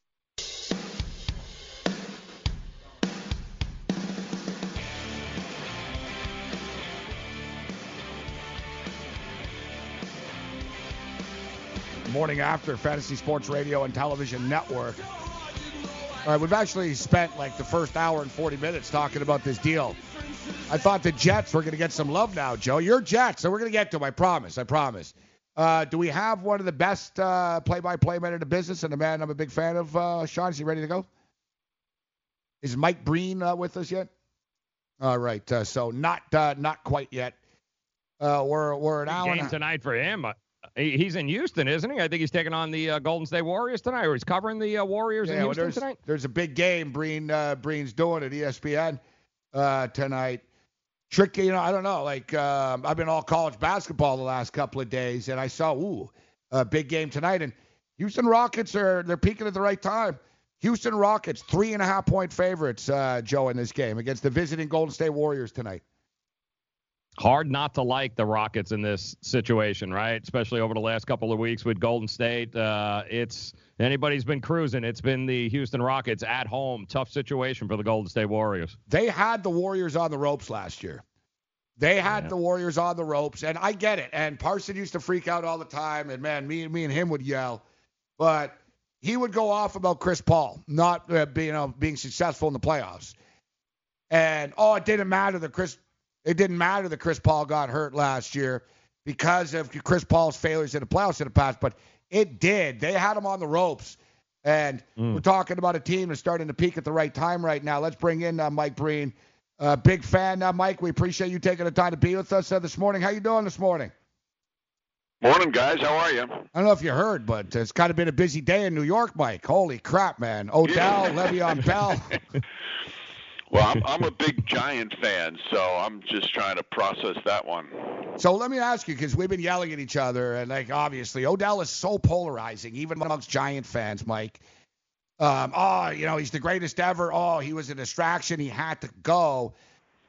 Morning after Fantasy Sports Radio and Television Network. All right, we've actually spent like the first hour and 40 minutes talking about this deal. I thought the Jets were going to get some love now, Joe. You're Jets, so we're going to get to them. I promise. I promise. Uh, do we have one of the best uh, play-by-play men in the business and a man I'm a big fan of? Uh, Sean, is he ready to go? Is Mike Breen uh, with us yet? All right, uh, so not uh, not quite yet. Uh, we're we're an hour. game tonight for him. He- He's in Houston, isn't he? I think he's taking on the uh, Golden State Warriors tonight, or he's covering the uh, Warriors in Yeah, well, Houston there's, tonight. there's a big game Breen uh, Breen's doing at ESPN uh, tonight. Tricky, you know, I don't know. Like um, I've been all college basketball the last couple of days, and I saw ooh a big game tonight. And Houston Rockets are they're peaking at the right time. Houston Rockets three and a half point favorites, uh, Joe, in this game against the visiting Golden State Warriors tonight. Hard not to like the Rockets in this situation, right? Especially over the last couple of weeks with Golden State. Uh, it's anybody's been cruising. It's been the Houston Rockets at home. Tough situation for the Golden State Warriors. They had the Warriors on the ropes last year. They had yeah. the Warriors on the ropes, and I get it. And Parson used to freak out all the time, and man, me and me and him would yell, but he would go off about Chris Paul not uh, being you know, being successful in the playoffs. And oh, it didn't matter that Chris it didn't matter that Chris Paul got hurt last year because of Chris Paul's failures in the playoffs in the past, but it did. They had him on the ropes. And mm. we're talking about a team that's starting to peak at the right time right now. Let's bring in uh, Mike Breen. Uh, big fan, uh, Mike. We appreciate you taking the time to be with us uh, this morning. How you doing this morning? Morning, guys. How are you? I don't know if you heard, but it's kind of been a busy day in New York, Mike. Holy crap, man. Odell, Le'Veon Bell. Well, I'm, I'm a big Giant fan, so I'm just trying to process that one. So let me ask you, because we've been yelling at each other, and like obviously Odell is so polarizing, even amongst Giant fans, Mike. Um, oh, you know, he's the greatest ever. Oh, he was a distraction. He had to go.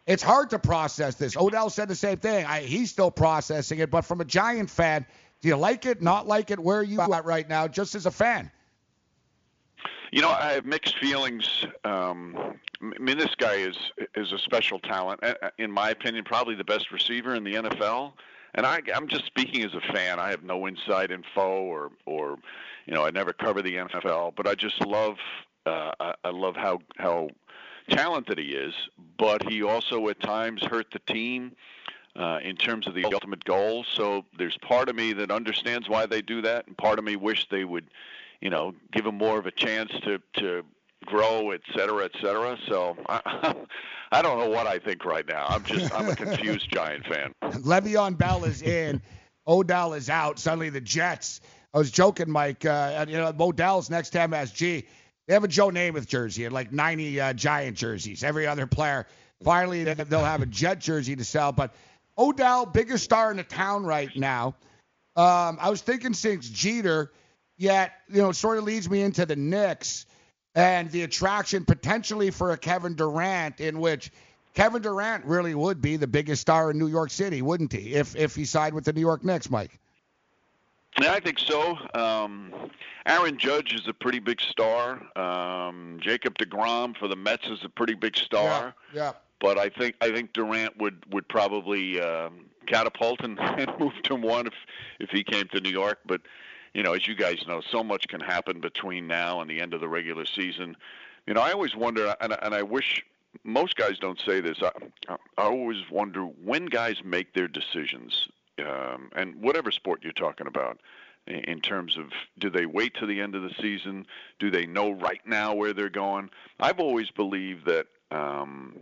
It's hard to process this. Odell said the same thing. I, he's still processing it, but from a Giant fan, do you like it? Not like it? Where are you at right now, just as a fan? You know, I have mixed feelings. Um, I mean, this guy is is a special talent, in my opinion, probably the best receiver in the NFL. And I, I'm just speaking as a fan. I have no inside info, or or you know, I never cover the NFL, but I just love uh, I, I love how how talented he is. But he also at times hurt the team. Uh, in terms of the ultimate goal. So there's part of me that understands why they do that, and part of me wish they would you know, give him more of a chance to to grow, et cetera, et cetera. So I, I don't know what I think right now. I'm just I'm a confused Giant fan. Le'Veon Bell is in, Odell is out. Suddenly the Jets. I was joking, Mike. Uh, you know, Odell's next to MSG. They have a Joe Namath jersey and like 90 uh, Giant jerseys. Every other player. Finally, they'll have a Jet jersey to sell. But Odell, biggest star in the town right now. Um, I was thinking since Jeter Yet, you know, it sort of leads me into the Knicks and the attraction potentially for a Kevin Durant, in which Kevin Durant really would be the biggest star in New York City, wouldn't he? If if he signed with the New York Knicks, Mike. Yeah, I think so. Um, Aaron Judge is a pretty big star. Um, Jacob deGrom for the Mets is a pretty big star. Yeah. yeah. But I think I think Durant would would probably um, catapult and, and move to one if if he came to New York. But you know, as you guys know, so much can happen between now and the end of the regular season. You know, I always wonder, and, and I wish most guys don't say this. I, I always wonder when guys make their decisions, um, and whatever sport you're talking about, in terms of do they wait to the end of the season? Do they know right now where they're going? I've always believed that um,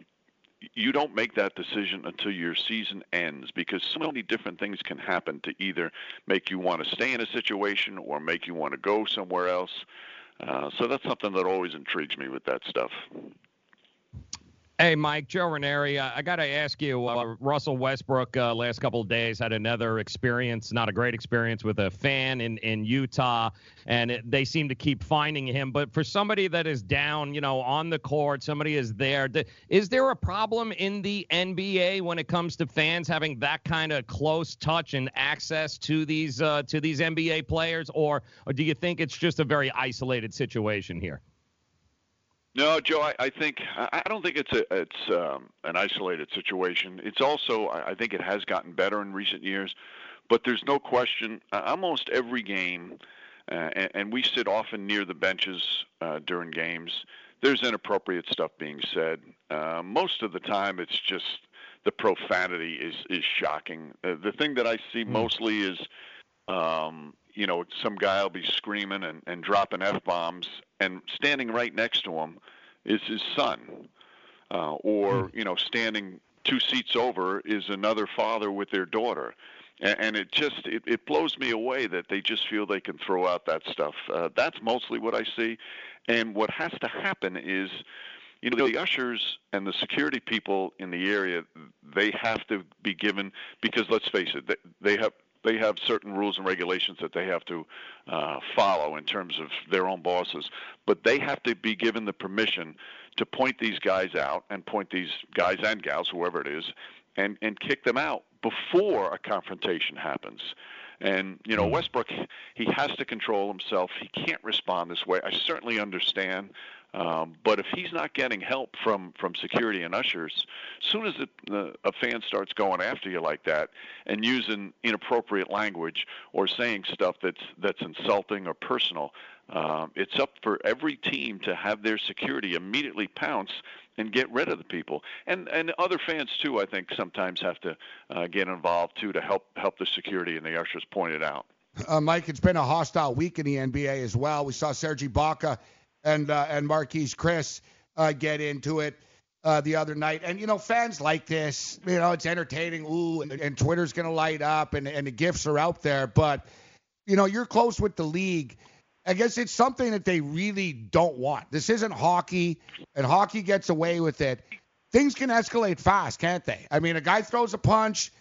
you don't make that decision until your season ends because so many different things can happen to either make you want to stay in a situation or make you want to go somewhere else. Uh, so that's something that always intrigues me with that stuff. Hey, Mike, Joe Ranieri, uh, I got to ask you. Uh, Russell Westbrook, uh, last couple of days, had another experience, not a great experience, with a fan in, in Utah, and it, they seem to keep finding him. But for somebody that is down, you know, on the court, somebody is there. Is there a problem in the NBA when it comes to fans having that kind of close touch and access to these uh, to these NBA players, or, or do you think it's just a very isolated situation here? No, Joe. I, I think I don't think it's a it's um, an isolated situation. It's also I think it has gotten better in recent years, but there's no question. Uh, almost every game, uh, and, and we sit often near the benches uh, during games. There's inappropriate stuff being said. Uh, most of the time, it's just the profanity is is shocking. Uh, the thing that I see mm. mostly is um, you know, some guy will be screaming and, and dropping f bombs, and standing right next to him is his son, uh, or hmm. you know, standing two seats over is another father with their daughter, and, and it just it, it blows me away that they just feel they can throw out that stuff. Uh, that's mostly what I see, and what has to happen is. You know, the ushers and the security people in the area, they have to be given because let's face it, they, they have they have certain rules and regulations that they have to uh, follow in terms of their own bosses, but they have to be given the permission to point these guys out and point these guys and gals, whoever it is, and and kick them out before a confrontation happens. And you know, Westbrook, he has to control himself. He can't respond this way. I certainly understand. Um, but if he's not getting help from from security and ushers, soon as uh, a fan starts going after you like that and using inappropriate language or saying stuff that's that's insulting or personal, um, it's up for every team to have their security immediately pounce and get rid of the people. And and other fans too, I think, sometimes have to uh, get involved too to help help the security and the ushers point it out. Uh, Mike, it's been a hostile week in the NBA as well. We saw Serge Ibaka and uh, and Marquese Chriss uh, get into it uh, the other night. And you know, fans like this. You know, it's entertaining. Ooh, and, and Twitter's gonna light up, and and the gifts are out there. But you know, you're close with the league. I guess it's something that they really don't want. This isn't hockey, and hockey gets away with it. Things can escalate fast, can't they? I mean, a guy throws a punch,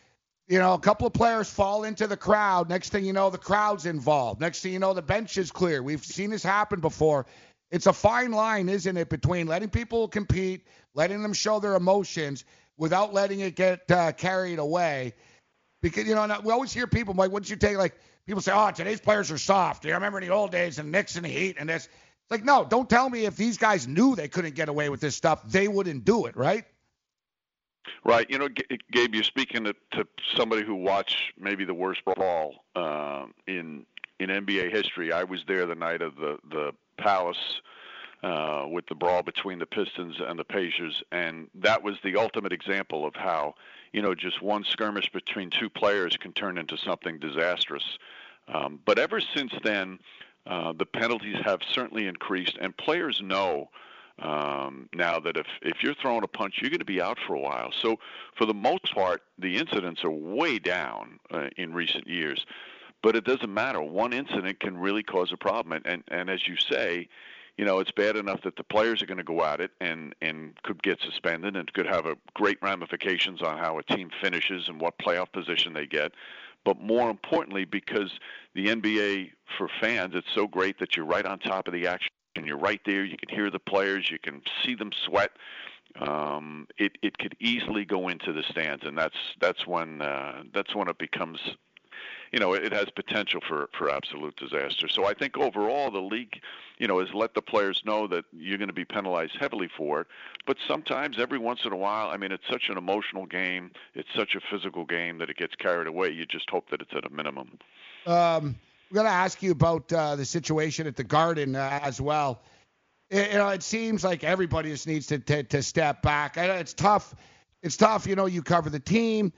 you know, a couple of players fall into the crowd. Next thing you know, the crowd's involved. Next thing you know, the bench is clear. We've seen this happen before. It's a fine line, isn't it, between letting people compete, letting them show their emotions without letting it get uh, carried away. Because, you know, we always hear people, like, wouldn't you take, like, people say, oh, today's players are soft. You remember in the old days and Knicks and Heat and this? It's like, no, don't tell me if these guys knew they couldn't get away with this stuff, they wouldn't do it, right? Right. You know, Gabe, you're speaking to, to somebody who watched maybe the worst brawl uh, in in NBA history. I was there the night of the the Palace uh, with the brawl between the Pistons and the Pacers, and that was the ultimate example of how you know just one skirmish between two players can turn into something disastrous. Um, but ever since then, uh, the penalties have certainly increased, and players know um, now that if if you're throwing a punch, you're going to be out for a while. So for the most part, the incidents are way down uh, in recent years. But it doesn't matter. One incident can really cause a problem, and and, and as you say, you know, it's bad enough that the players are going to go at it and and could get suspended and could have a great ramifications on how a team finishes and what playoff position they get but more importantly, because the NBA for fans, it's so great that you're right on top of the action and you're right there. You can hear the players, you can see them sweat. Um, it it could easily go into the stands, and that's that's when uh, that's when it becomes you know, it has potential for, for absolute disaster. So I think overall the league, you know, has let the players know that you're going to be penalized heavily for it. But sometimes, every once in a while, I mean, it's such an emotional game, it's such a physical game that it gets carried away. You just hope that it's at a minimum. Um, I'm going to ask you about uh, the situation at the Garden uh, as well. You know, it seems like everybody just needs to, to, to step back. It's tough. It's tough. You know, you cover the team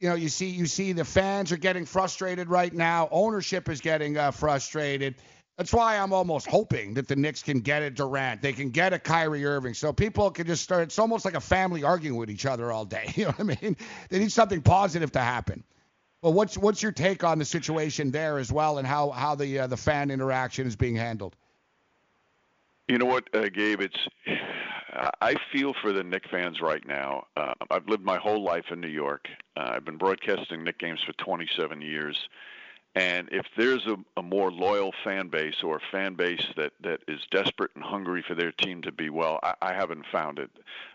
you know, you see you see the fans are getting frustrated right now. Ownership is getting uh, frustrated. That's why I'm almost hoping that the Knicks can get a Durant. They can get a Kyrie Irving. So people can just start. It's almost like a family arguing with each other all day. You know what I mean? They need something positive to happen. Well, what's what's your take on the situation there as well, and how how the uh, the fan interaction is being handled? You know what, uh, Gabe? It's I feel for the Knick fans right now. Uh, I've lived my whole life in New York. Uh, I've been broadcasting Knick games for 27 years. And if there's a, a more loyal fan base or a fan base that, that is desperate and hungry for their team to be well, I, I haven't found it.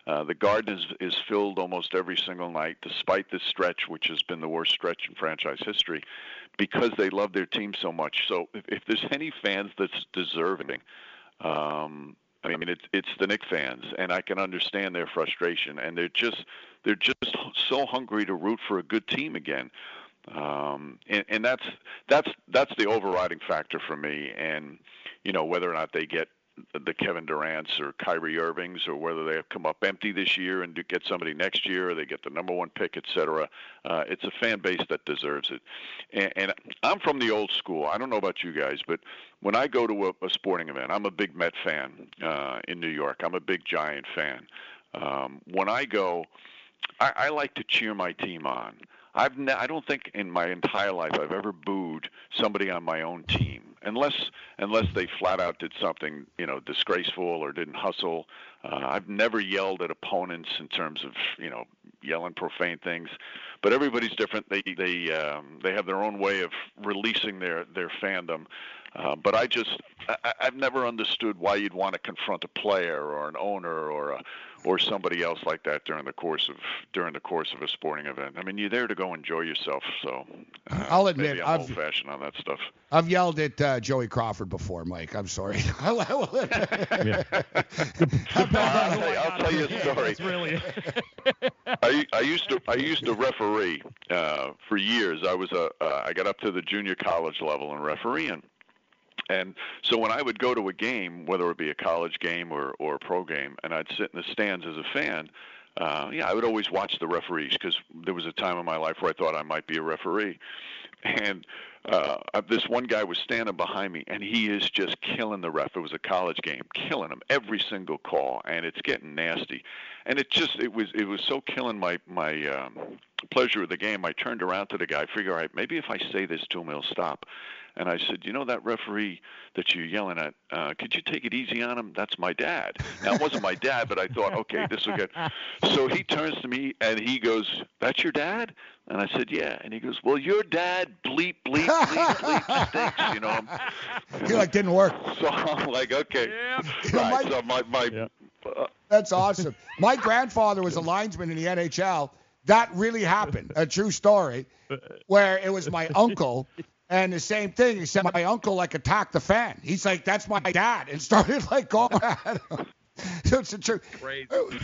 Uh, the Garden is, is filled almost every single night, despite this stretch, which has been the worst stretch in franchise history, because they love their team so much. So if, if there's any fans that's deserving, um, I mean, it's it's the Knick fans, and I can understand their frustration, and they're just they're just so hungry to root for a good team again, um, and, and that's that's that's the overriding factor for me. And you know whether or not they get the Kevin Durant's or Kyrie Irving's, or whether they have come up empty this year and get somebody next year, or they get the number one pick, et cetera. Uh, it's a fan base that deserves it. And, and I'm from the old school. I don't know about you guys, but when I go to a, a sporting event, I'm a big Met fan uh, in New York. I'm a big Giant fan. Um, when I go, I, I like to cheer my team on. I've ne- I don't think in my entire life I've ever booed somebody on my own team unless unless they flat out did something you know disgraceful or didn't hustle. Uh, I've never yelled at opponents in terms of you know yelling profane things, but everybody's different. They they um, they have their own way of releasing their their fandom. Uh, but I just I, I've never understood why you'd want to confront a player or an owner or a or somebody else like that during the course of during the course of a sporting event. I mean, you're there to go enjoy yourself. So uh, I'll admit, maybe I'm I've- old fashioned on that stuff. I've yelled at uh, Joey Crawford before, Mike. I'm sorry. I will. I'll, tell you, I'll tell you a story. That's really. I, I used to I used to referee uh, for years. I was a uh, I got up to the junior college level in refereeing, and so when I would go to a game, whether it be a college game or or a pro game, and I'd sit in the stands as a fan, uh, yeah, I would always watch the referees because there was a time in my life where I thought I might be a referee, and uh, this one guy was standing behind me, and he is just killing the ref. It was a college game, killing him every single call, and it's getting nasty. And it just it was it was so killing my my um, pleasure of the game. I turned around to the guy, figure, all right, maybe if I say this to him, he'll stop. And I said, you know that referee that you're yelling at, uh, could you take it easy on him? That's my dad. Now it wasn't my dad, but I thought, okay, this will get. So he turns to me and he goes, that's your dad? And I said, yeah. And he goes, well, your dad bleep bleep bleep bleep stinks. You know. He like didn't work. So I'm like, okay. Right. So my my. Uh, That's awesome. My grandfather was a linesman in the NHL. That really happened. A true story, where it was my uncle. And the same thing, except my uncle like attacked the fan. He's like, "That's my dad," and started like going at him. So it's a true.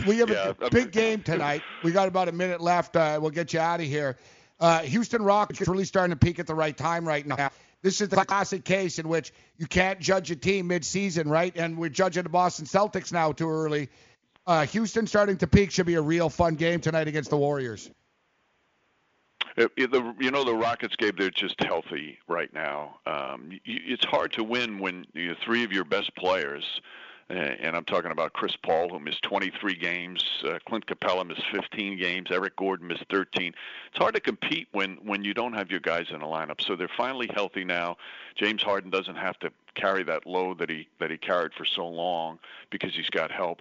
We have Yeah, a big game tonight. We got about a minute left. Uh, we'll get you out of here. Uh, Houston Rockets really starting to peak at the right time right now. This is the classic case in which you can't judge a team mid-season, right? And we're judging the Boston Celtics now too early. Uh, Houston starting to peak should be a real fun game tonight against the Warriors. The, you know the Rockets game they're just healthy right now. Um, it's hard to win when you know, three of your best players, and I'm talking about Chris Paul who missed 23 games, uh, Clint Capela missed 15 games, Eric Gordon missed 13. It's hard to compete when when you don't have your guys in the lineup. So they're finally healthy now. James Harden doesn't have to carry that load that he that he carried for so long because he's got help.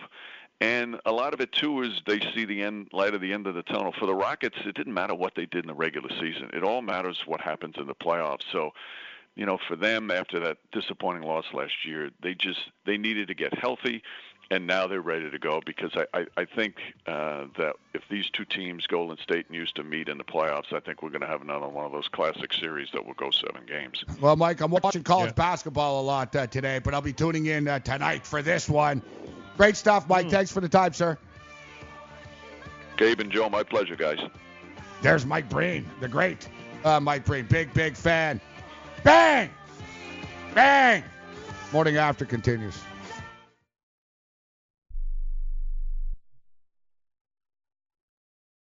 And a lot of it too is they see the end light of the end of the tunnel. For the Rockets, it didn't matter what they did in the regular season. It all matters what happens in the playoffs. So, you know, for them after that disappointing loss last year, they just they needed to get healthy, and now they're ready to go. Because I I, I think uh, that if these two teams, Golden State and Houston, meet in the playoffs, I think we're going to have another one of those classic series that will go seven games. Well, Mike, I'm watching college basketball a lot uh, today, but I'll be tuning in uh, tonight for this one. Great stuff, Mike. Thanks for the time, sir. Gabe and Joe, my pleasure, guys. There's Mike Breen, the great uh, Mike Breen. Big, big fan. Bang! Bang! Morning after continues.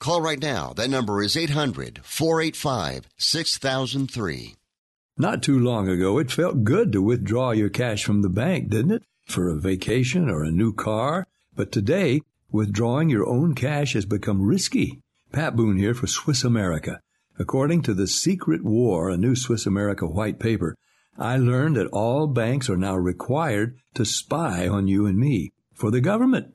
Call right now. That number is 800 485 6003. Not too long ago, it felt good to withdraw your cash from the bank, didn't it? For a vacation or a new car. But today, withdrawing your own cash has become risky. Pat Boone here for Swiss America. According to The Secret War, a new Swiss America white paper, I learned that all banks are now required to spy on you and me for the government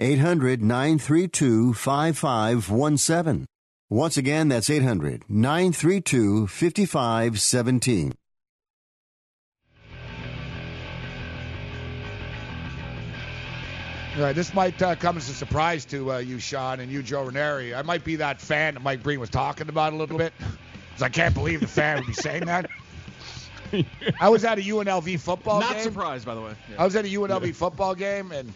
800 932 5517. Once again, that's 800 932 5517. All right, this might uh, come as a surprise to uh, you, Sean, and you, Joe Ranieri. I might be that fan that Mike Breen was talking about a little bit, because I can't believe the fan would be saying that. I was at a UNLV football game. Not game. surprised, by the way. Yeah. I was at a UNLV football game, and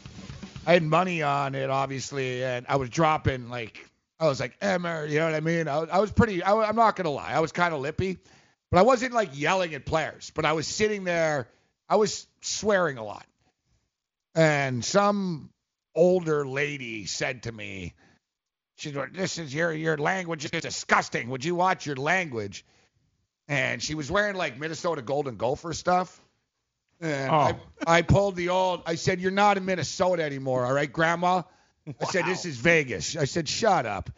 I had money on it, obviously, and I was dropping like I was like Emmer, you know what I mean? I, I was pretty. I, am not gonna lie, I was kind of lippy, but I wasn't like yelling at players. But I was sitting there, I was swearing a lot, and some older lady said to me, "She's like, this is your your language is disgusting. Would you watch your language?" And she was wearing like Minnesota Golden Gopher stuff. And Oh. I, I pulled the old, I said, You're not in Minnesota anymore, all right, Grandma? I said, This is Vegas. I said, Shut up.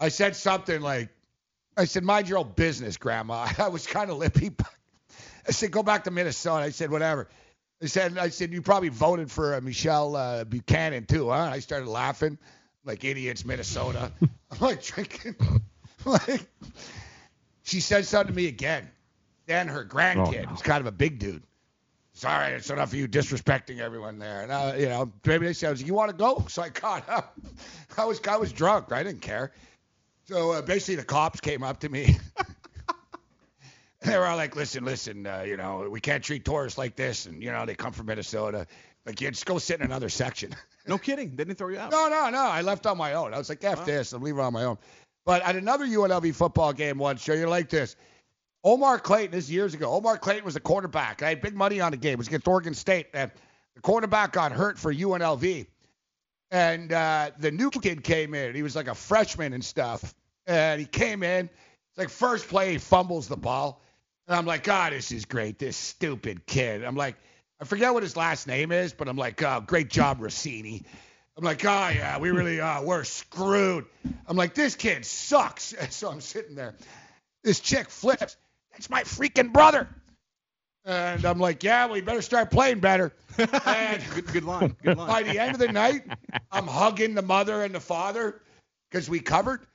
I said something like, I said, Mind your own business, Grandma. I was kind of lippy. but I said, Go back to Minnesota. I said, Whatever. I said, I said, You probably voted for uh, Michelle uh, Buchanan, too, huh? I started laughing like idiots, Minnesota. I'm like drinking. like, she said something to me again. Then her grandkid, who's kind of a big dude. Sorry, it's enough of you disrespecting everyone there. And uh, you know, maybe they said, "You want to go?" So I caught up. I was I was drunk. I didn't care. So uh, basically, the cops came up to me. they were all like, "Listen, listen, uh, you know, we can't treat tourists like this." And you know, they come from Minnesota. Like, you just go sit in another section. No kidding. They didn't throw you out. No, no, no. I left on my own. I was like, F this. I'm leaving on my own. But at another UNLV football game once, Joe, you're like this. Omar Clayton, this is years ago. Omar Clayton was a quarterback. I had big money on the game. It was against Oregon State. And the quarterback got hurt for UNLV. And uh, the new kid came in. He was like a freshman and stuff. And he came in. It's like first play, he fumbles the ball. And I'm like, God, this is great. This stupid kid. I'm like, I forget what his last name is, but I'm like, oh, great job, Rossini. I'm like, oh yeah, we really are. We're screwed. I'm like, this kid sucks. So I'm sitting there. This chick flips. That's my freaking brother. And I'm like, yeah, we better start playing better. And good, good line. Good line. by the end of the night, I'm hugging the mother and the father because we covered.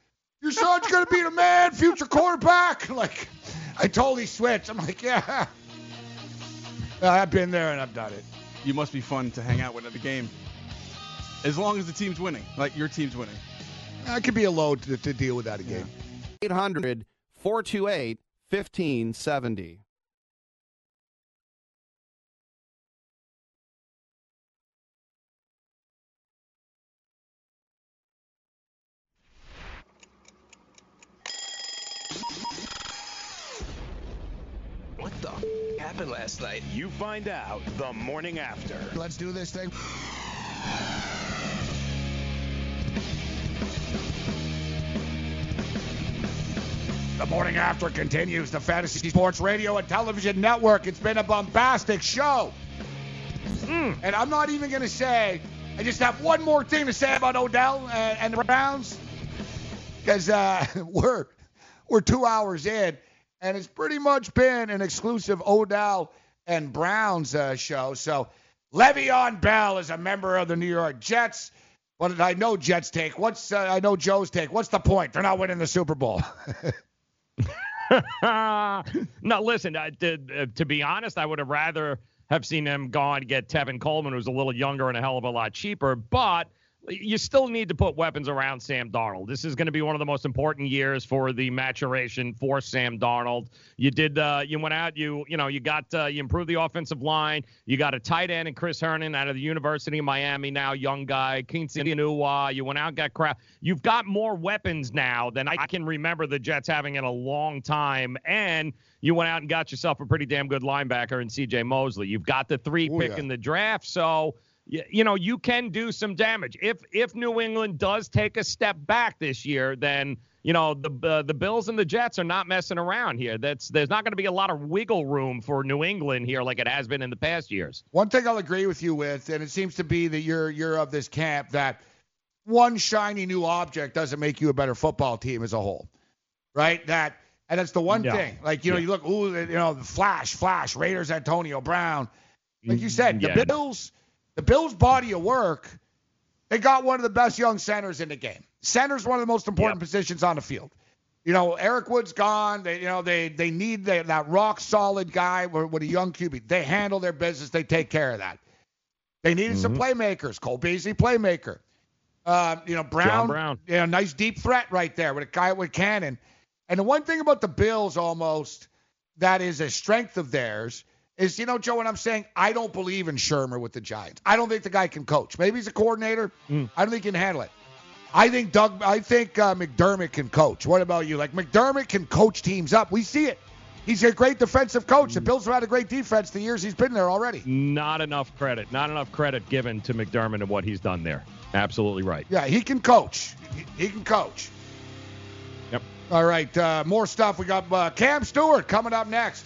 Your son's gonna be the man, future quarterback. Like, I totally switched. I'm like, yeah. I've been there and I've done it. You must be fun to hang out with at the game. As long as the team's winning, like your team's winning. I could be a load to, to deal with that again. 800 428 1570. What the f- happened last night? You find out the morning after. Let's do this thing. The morning after continues the Fantasy Sports Radio and Television Network. It's been a bombastic show. And I'm not even going to say, I just have one more thing to say about Odell and, and the Browns. Because uh, we're, we're two hours in, and it's pretty much been an exclusive Odell and Browns uh, show. So Le'Veon Bell is a member of the New York Jets. What did I know Jets take? What's uh, I know Joe's take? What's the point? They're not winning the Super Bowl. no, listen. Uh, to, uh, to be honest, I would have rather have seen them go and get Tevin Coleman, who's a little younger and a hell of a lot cheaper. But you still need to put weapons around Sam Darnold. This is going to be one of the most important years for the maturation for Sam Darnold. You did, uh, you went out, you, you know, you got, uh, you improved the offensive line. You got a tight end and Chris Herndon out of the University of Miami now, young guy. Quincy Enunwa. You went out, got crap. You've got more weapons now than I can remember the Jets having in a long time, and you went out and got yourself a pretty damn good linebacker in C.J. Mosley. You've got the three Oh, pick yeah. in the draft, so you, you know you can do some damage. If if New England does take a step back this year, then you know the uh, the Bills and the Jets are not messing around here. That's there's not going to be a lot of wiggle room for New England here like it has been in the past years. One thing I'll agree with you with, and it seems to be that you're you're of this camp that one shiny new object doesn't make you a better football team as a whole, right? That and that's the one Yeah. thing. Like you know, Yeah. you look, ooh, you know, the flash, flash, Raiders, Antonio Brown. Like you said, Yeah. the Bills, the Bills' body of work, they got one of the best young centers in the game. Center's one of the most important positions on the field. You know, Eric Wood's gone. They, you know, they they need that that rock solid guy with, with a young QB. They handle their business. They take care of that. They needed some playmakers. Cole Beasley, playmaker. Uh, you know, Brown, Brown. You know, nice deep threat right there with a guy with cannon. And the one thing about the Bills almost that is a strength of theirs is, you know, Joe, when I'm saying I don't believe in Shurmur with the Giants. I don't think the guy can coach. Maybe he's a coordinator. Mm. I don't think he can handle it. I think Doug. I think uh, McDermott can coach. What about you? Like McDermott can coach teams up. We see it. He's a great defensive coach. The Bills have had a great defense the years he's been there already. Not enough credit. Not enough credit given to McDermott and what he's done there. Absolutely right. Yeah, he can coach. He, he can coach. Yep. All right, uh, more stuff. We got uh, Cam Stewart coming up next.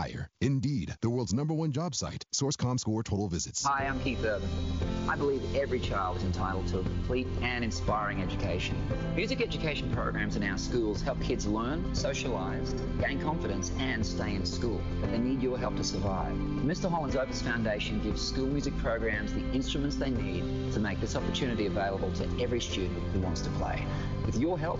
Indeed, the world's number one job site. Source.com score total visits. Hi, I'm Keith Urban. I believe every child is entitled to a complete and inspiring education. Music education programs in our schools help kids learn, socialise, gain confidence, and stay in school. But they need your help to survive. Mr. Holland's Opus Foundation gives school music programs the instruments they need to make this opportunity available to every student who wants to play. With your help,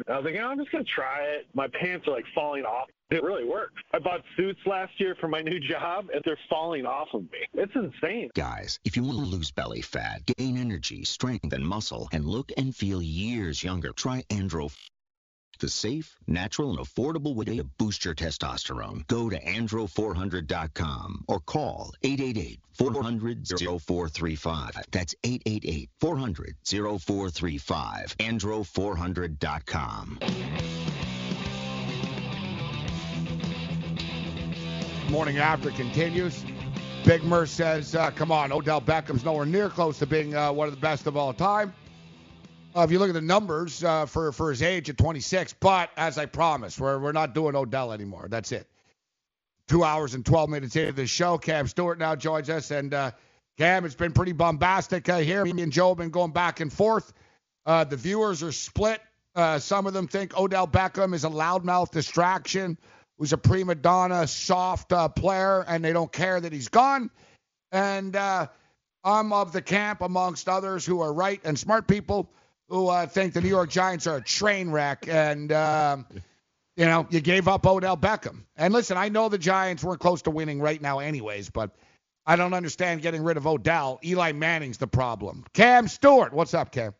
I was like, oh, I'm just gonna try it. My pants are like falling off. It really works. I bought suits last year for my new job, and they're falling off of me. It's insane. Guys, if you want to lose belly fat, gain energy, strength, and muscle, and look and feel years younger, try Andro the safe, natural, and affordable way to boost your testosterone. Go to andro400.com or call 888-400-0435. That's 888-400-0435. andro400.com. Morning after continues. Big Mer says, uh, come on, Odell Beckham's nowhere near close to being uh, one of the best of all time. Uh, if you look at the numbers uh, for, for his age at 26, but as I promised, we're, we're not doing Odell anymore. That's it. Two hours and 12 minutes into the show. Cam Stewart now joins us. And uh, Cam, it's been pretty bombastic uh, here. Me and Joe have been going back and forth. Uh, the viewers are split. Uh, some of them think Odell Beckham is a loudmouth distraction, who's a prima donna, soft player, and they don't care that he's gone. And I'm of the camp, amongst others who are right and smart people, who uh, think the New York Giants are a train wreck. And, um, you know, you gave up Odell Beckham. And listen, I know the Giants weren't close to winning right now, anyways, but I don't understand getting rid of Odell. Eli Manning's the problem. Cam Stewart, what's up, Cam?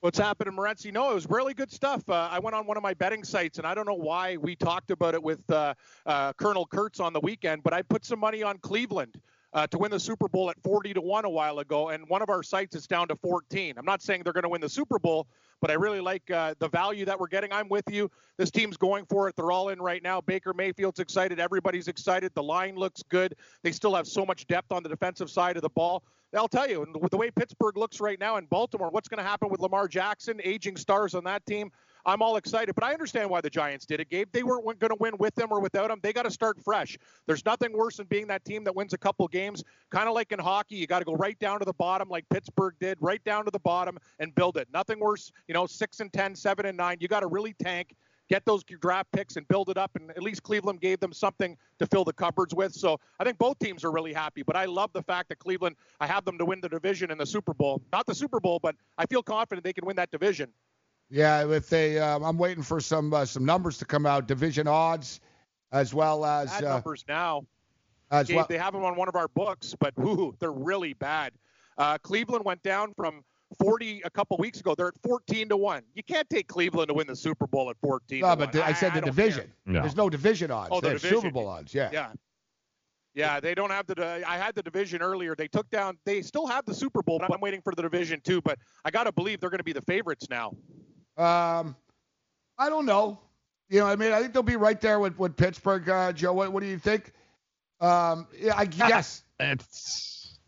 What's happening, Morency? No, it was really good stuff. Uh, I went on one of my betting sites, and I don't know why we talked about it with uh, uh, Colonel Kurtz on the weekend, but I put some money on Cleveland uh, to win the Super Bowl at 40 to 1 a while ago, and one of our sites is down to 14. I'm not saying they're going to win the Super Bowl, but I really like uh, the value that we're getting. I'm with you. This team's going for it. They're all in right now. Baker Mayfield's excited. Everybody's excited. The line looks good. They still have so much depth on the defensive side of the ball. I'll tell you, with the way Pittsburgh looks right now in Baltimore, what's going to happen with Lamar Jackson, aging stars on that team? I'm all excited, but I understand why the Giants did it, Gabe. They weren't going to win with him or without him. They got to start fresh. There's nothing worse than being that team that wins a couple games. Kind of like in hockey, you got to go right down to the bottom, like Pittsburgh did, right down to the bottom and build it. Nothing worse, you know, six and ten, seven and nine. You got to really tank get those draft picks and build it up. And at least Cleveland gave them something to fill the cupboards with. So I think both teams are really happy. But I love the fact that Cleveland, I have them to win the division in the Super Bowl. Not the Super Bowl, but I feel confident they can win that division. Yeah, if they, um, I'm waiting for some uh, some numbers to come out, division odds, as well as bad uh, numbers now. As Gabe, well, they have them on one of our books, but ooh, they're really bad. Uh, Cleveland went down from 40 a couple weeks ago. They're at 14 to one. You can't take Cleveland to win the Super Bowl at 14. no, to but one. the, I said the don't division. No. There's no division odds. Oh, the There's division. Super Bowl odds. Yeah. Yeah. Yeah, they don't have the. I had the division earlier. They took down. They still have the Super Bowl. But I'm waiting for the division too. But I got to believe they're going to be the favorites now. Um, I don't know. You know, I mean, I think they'll be right there with, with Pittsburgh. Uh, Joe, what, what do you think? Um, yeah, I guess. It's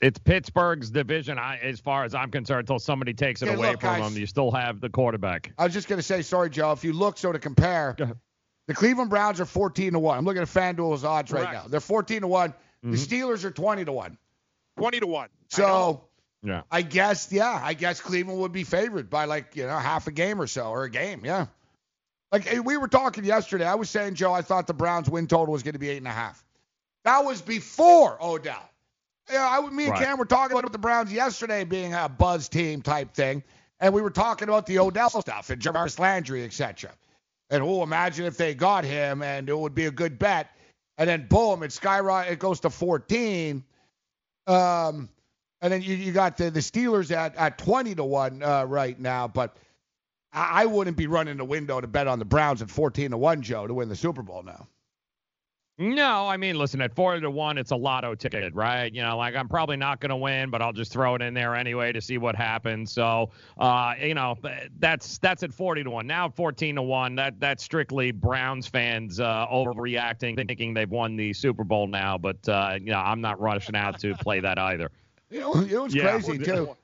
it's Pittsburgh's division. I, as far as I'm concerned, until somebody takes it Okay, away look, from guys. them, you still have the quarterback. I was just gonna say, sorry, Joe. If you look, so to compare, the Cleveland Browns are 14 to one. I'm looking at FanDuel's odds right now. They're 14 to one. The Mhm. Steelers are 20 to one. 20 to one. I So know. Yeah. I guess, yeah, I guess Cleveland would be favored by like you know half a game or so, or a game, yeah. Like eh, we were talking yesterday, I was saying, Joe, I thought the Browns win total was going to be eight and a half. That was before Odell. Yeah, I, me and Right. Cam were talking about the Browns yesterday being a buzz team type thing, and we were talking about the Odell stuff and Jarvis Landry, etc. And oh, imagine if they got him, and it would be a good bet. And then boom, it skyrocket, it goes to 14. Um, and then you, you got the, the Steelers at, at 20 to 1 uh, right now. But I, I wouldn't be running the window to bet on the Browns at 14 to 1, Joe, to win the Super Bowl now. No, I mean, listen, at four to one, it's a lotto ticket, right? You know, like I'm probably not going to win, but I'll just throw it in there anyway to see what happens. So, uh, you know, that's that's at 40 to one. Now 14 to one. That that's strictly Browns fans uh, overreacting, thinking they've won the Super Bowl now. But uh, you know, I'm not rushing out to play that either. You know, you know what's Yeah. crazy, too?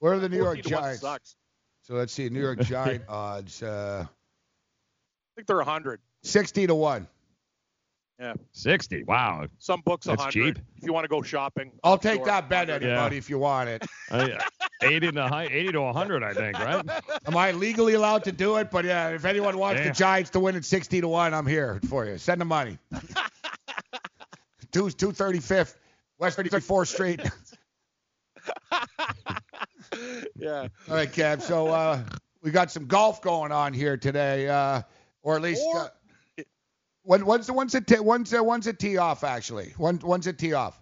Where are the New York 14 to one Giants? sucks. So let's see, New York Giant odds. Uh, I think they're 100. 60 to 1. Yeah. 60. Wow. Some books That's 100. cheap. If you want to go shopping. I'll take sure. that bet, 100. anybody, if you want it. Uh, 80 to hi- 80 to 100, I think, right? Am I legally allowed to do it? But yeah, if anyone wants Yeah. the Giants to win at 60 to 1, I'm here for you. Send the money. Two, 235th, West 34th Street. Yeah. All right, Cam. So uh, we got some golf going on here today, uh, or at least. Or- uh, when, when's the when's it t- when's uh, when's it tee off actually? When when's it tee off?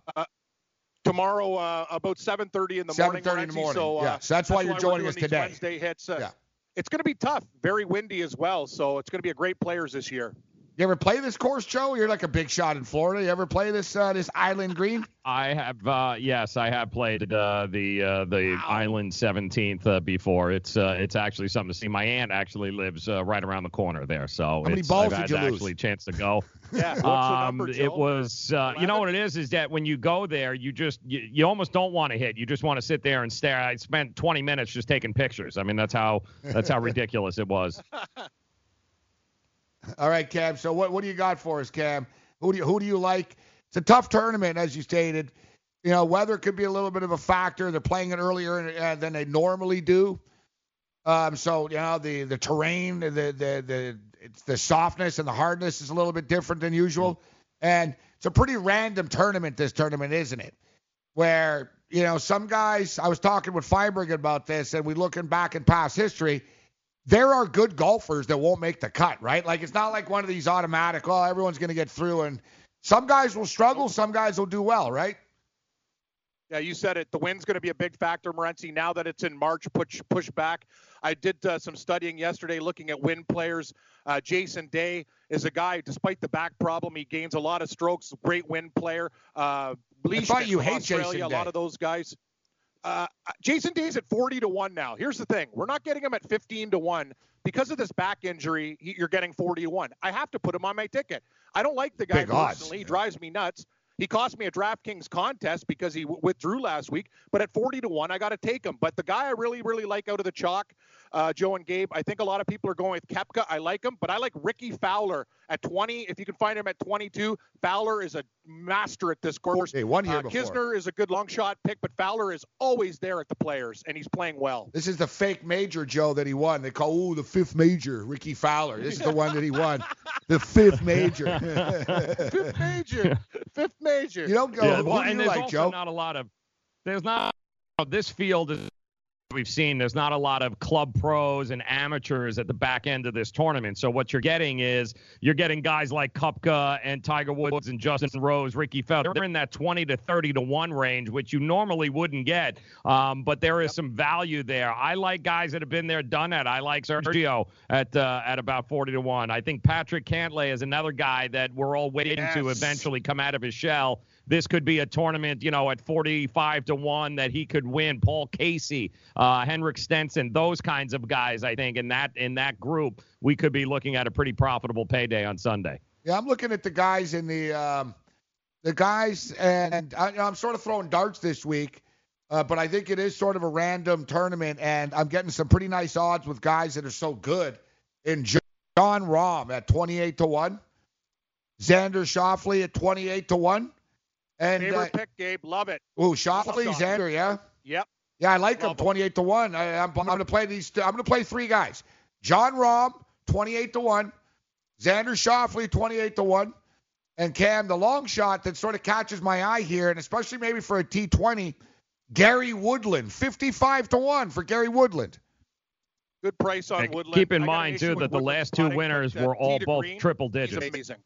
Tomorrow, uh, about 7:30 in the morning. 7:30 in the morning. So, uh, Yeah, so that's why you're we're joining us today. Wednesday hits. Uh, Yeah. It's going to be tough. Very windy as well. So it's going to be a great players this year. You ever play this course, Joe? You're like a big shot in Florida. You ever play this uh, this Island Green? I have, uh, yes, I have played uh, the uh, the Island 17th uh, before. It's uh, it's actually something to see. My aunt actually lives uh, right around the corner there, so How many it's, balls I've did had you lose? actually a chance to go. Yeah. Um, number, it was, uh, you know what it is, is that when you go there, you just, you, you almost don't want to hit. You just want to sit there and stare. I spent 20 minutes just taking pictures. I mean, that's how, that's how ridiculous it was. All right, Cam. So what what do you got for us, Cam? Who do you who do you like? It's a tough tournament, as you stated. You know, weather could be a little bit of a factor. They're playing it earlier uh, than they normally do. Um, so you know the the terrain, the the the the softness and the hardness is a little bit different than usual, and it's a pretty random tournament. This tournament, isn't it? Where you know some guys. I was talking with Feinberg about this, and we looking back in past history. There are good golfers that won't make the cut, right? Like it's not like one of these automatic. Oh, everyone's going to get through, and some guys will struggle, some guys will do well, right? Yeah, you said it. The wind's going to be a big factor, Morency. Now that it's in March, push push back. I did uh, some studying yesterday, looking at wind players. Uh, Jason Day is a guy, despite the back problem, he gains a lot of strokes. Great wind player. Uh, I thought you hate Australia, Jason a lot of those guys. Uh, Jason Day's at 40 to one now. Here's the thing: we're not getting him at 15 to one because of this back injury. He, you're getting 40 to one. I have to put him on my ticket. I don't like the guy Big personally. He drives me nuts. He cost me a DraftKings contest because he w- withdrew last week. But at 40 to 1, I got to take him. But the guy I really, really like out of the chalk, uh, Joe and Gabe, I think a lot of people are going with Koepka. I like him, but I like Rickie Fowler at 20. If you can find him at 22, Fowler is a master at this course. Hey, one here uh, before. Kisner is a good long shot pick, but Fowler is always there at the players, and he's playing well. This is the fake major, Joe, that he won. They call, ooh, the fifth major, Rickie Fowler. This is the one that he won. The fifth major. Fifth major. Fifth major. You don't go, Yeah, who well, do and you there's like, also Joe? not a lot of there's not this field is we've seen there's not a lot of club pros and amateurs at the back end of this tournament. So what you're getting is you're getting guys like Koepka and Tiger Woods and Justin Rose, Rickie Fowler. They're in that 20 to 30 to 1 range, which you normally wouldn't get. Um, but there is some value there. I like guys that have been there, done that. I like Sergio at uh, at about 40 to 1. I think Patrick Cantlay is another guy that we're all waiting to eventually come out of his shell this could be a tournament, you know, at 45 to 1 that he could win. Paul Casey, uh, Henrik Stenson, those kinds of guys, I think, in that in that group, we could be looking at a pretty profitable payday on Sunday. Yeah, I'm looking at the guys in the um, the guys, and I, I'm sort of throwing darts this week, uh, but I think it is sort of a random tournament, and I'm getting some pretty nice odds with guys that are so good. In Jon Rahm at 28 to one, Xander Schauffele at 28 to one, and uh, Favorite pick, Gabe. Love it. oh Schauffele, Love Xander, yeah. Yep. Yeah, I like him. 28 to 1. I, I'm, I'm going to play these. I'm going to play three guys. Jon Rahm, 28 to 1. Xander Schauffele, 28 to 1. And Cam, the long shot that sort of catches my eye here, and especially maybe for a T20, Gary Woodland, 55 to 1 for Gary Woodland. Good price on Woodland. Keep in I mind too with that the Woodland's last two winners uh, were all both green, triple he's digits. amazing.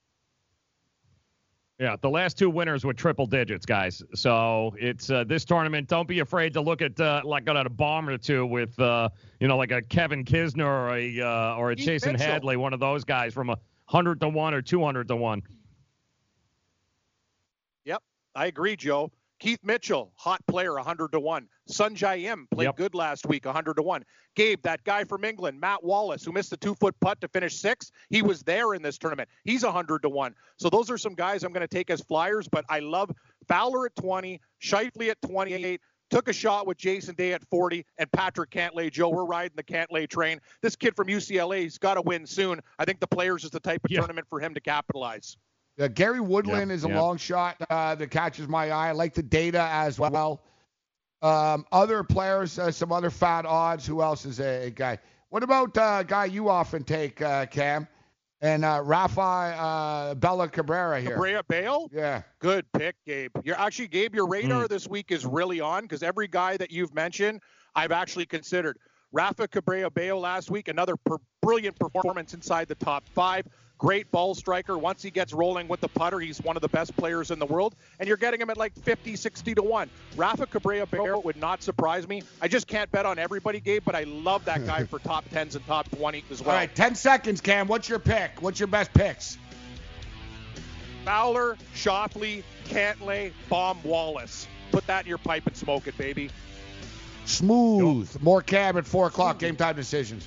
Yeah, the last two winners were triple digits, guys. So it's uh, this tournament. Don't be afraid to look at uh, like at a bomb or two with uh, you know like a Kevin Kisner or a uh, or a Keith Jason Mitchell. Hadley, one of those guys from a hundred to one or two hundred to one. Yep, I agree, Joe. Keith Mitchell, hot player, 100 to 1. Sungjae Im played Yep. good last week, 100 to 1. Gabe, that guy from England, Matt Wallace, who missed the two foot putt to finish sixth, he was there in this tournament. He's 100 to 1. So those are some guys I'm going to take as flyers, but I love Fowler at 20, Schauffele at 28. Took a shot with Jason Day at 40 and Patrick Cantlay. Joe, we're riding the Cantlay train. This kid from UCLA, he's got to win soon. I think the Players is the type of Yeah. tournament for him to capitalize. Yeah, Gary Woodland Yeah, is a yeah. long shot uh, that catches my eye. I like the data as well. Um, other players, uh, some other fat odds. Who else is a, a guy? What about uh, a guy you often take, uh, Cam? And uh, Rafa uh, Bella Cabrera here. Cabrera Bello? Yeah. Good pick, Gabe. You're actually, Gabe, your radar this week is really on because every guy that you've mentioned, I've actually considered. Rafa Cabrera Bello last week, another per- brilliant performance inside the top five. Great ball striker. Once he gets rolling with the putter, he's one of the best players in the world. And you're getting him at like 50, 60 to 1. Rafa Cabrera Bello oh. would not surprise me. I just can't bet on everybody, Gabe, but I love that guy for top 10s and top 20 as well. right, 10 seconds, Cam. What's your pick? What's your best picks? Fowler, Schauffele, Cantlay, Bomb, Wallace. Put that in your pipe and smoke it, baby. Smooth. More cab at 4 o'clock. Game time decisions.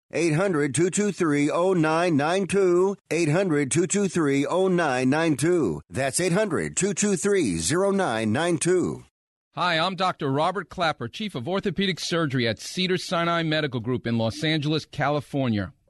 800 223 0992. 800 223 0992. That's 800 223 0992. Hi, I'm Dr. Robert Clapper, Chief of Orthopedic Surgery at Cedar Sinai Medical Group in Los Angeles, California.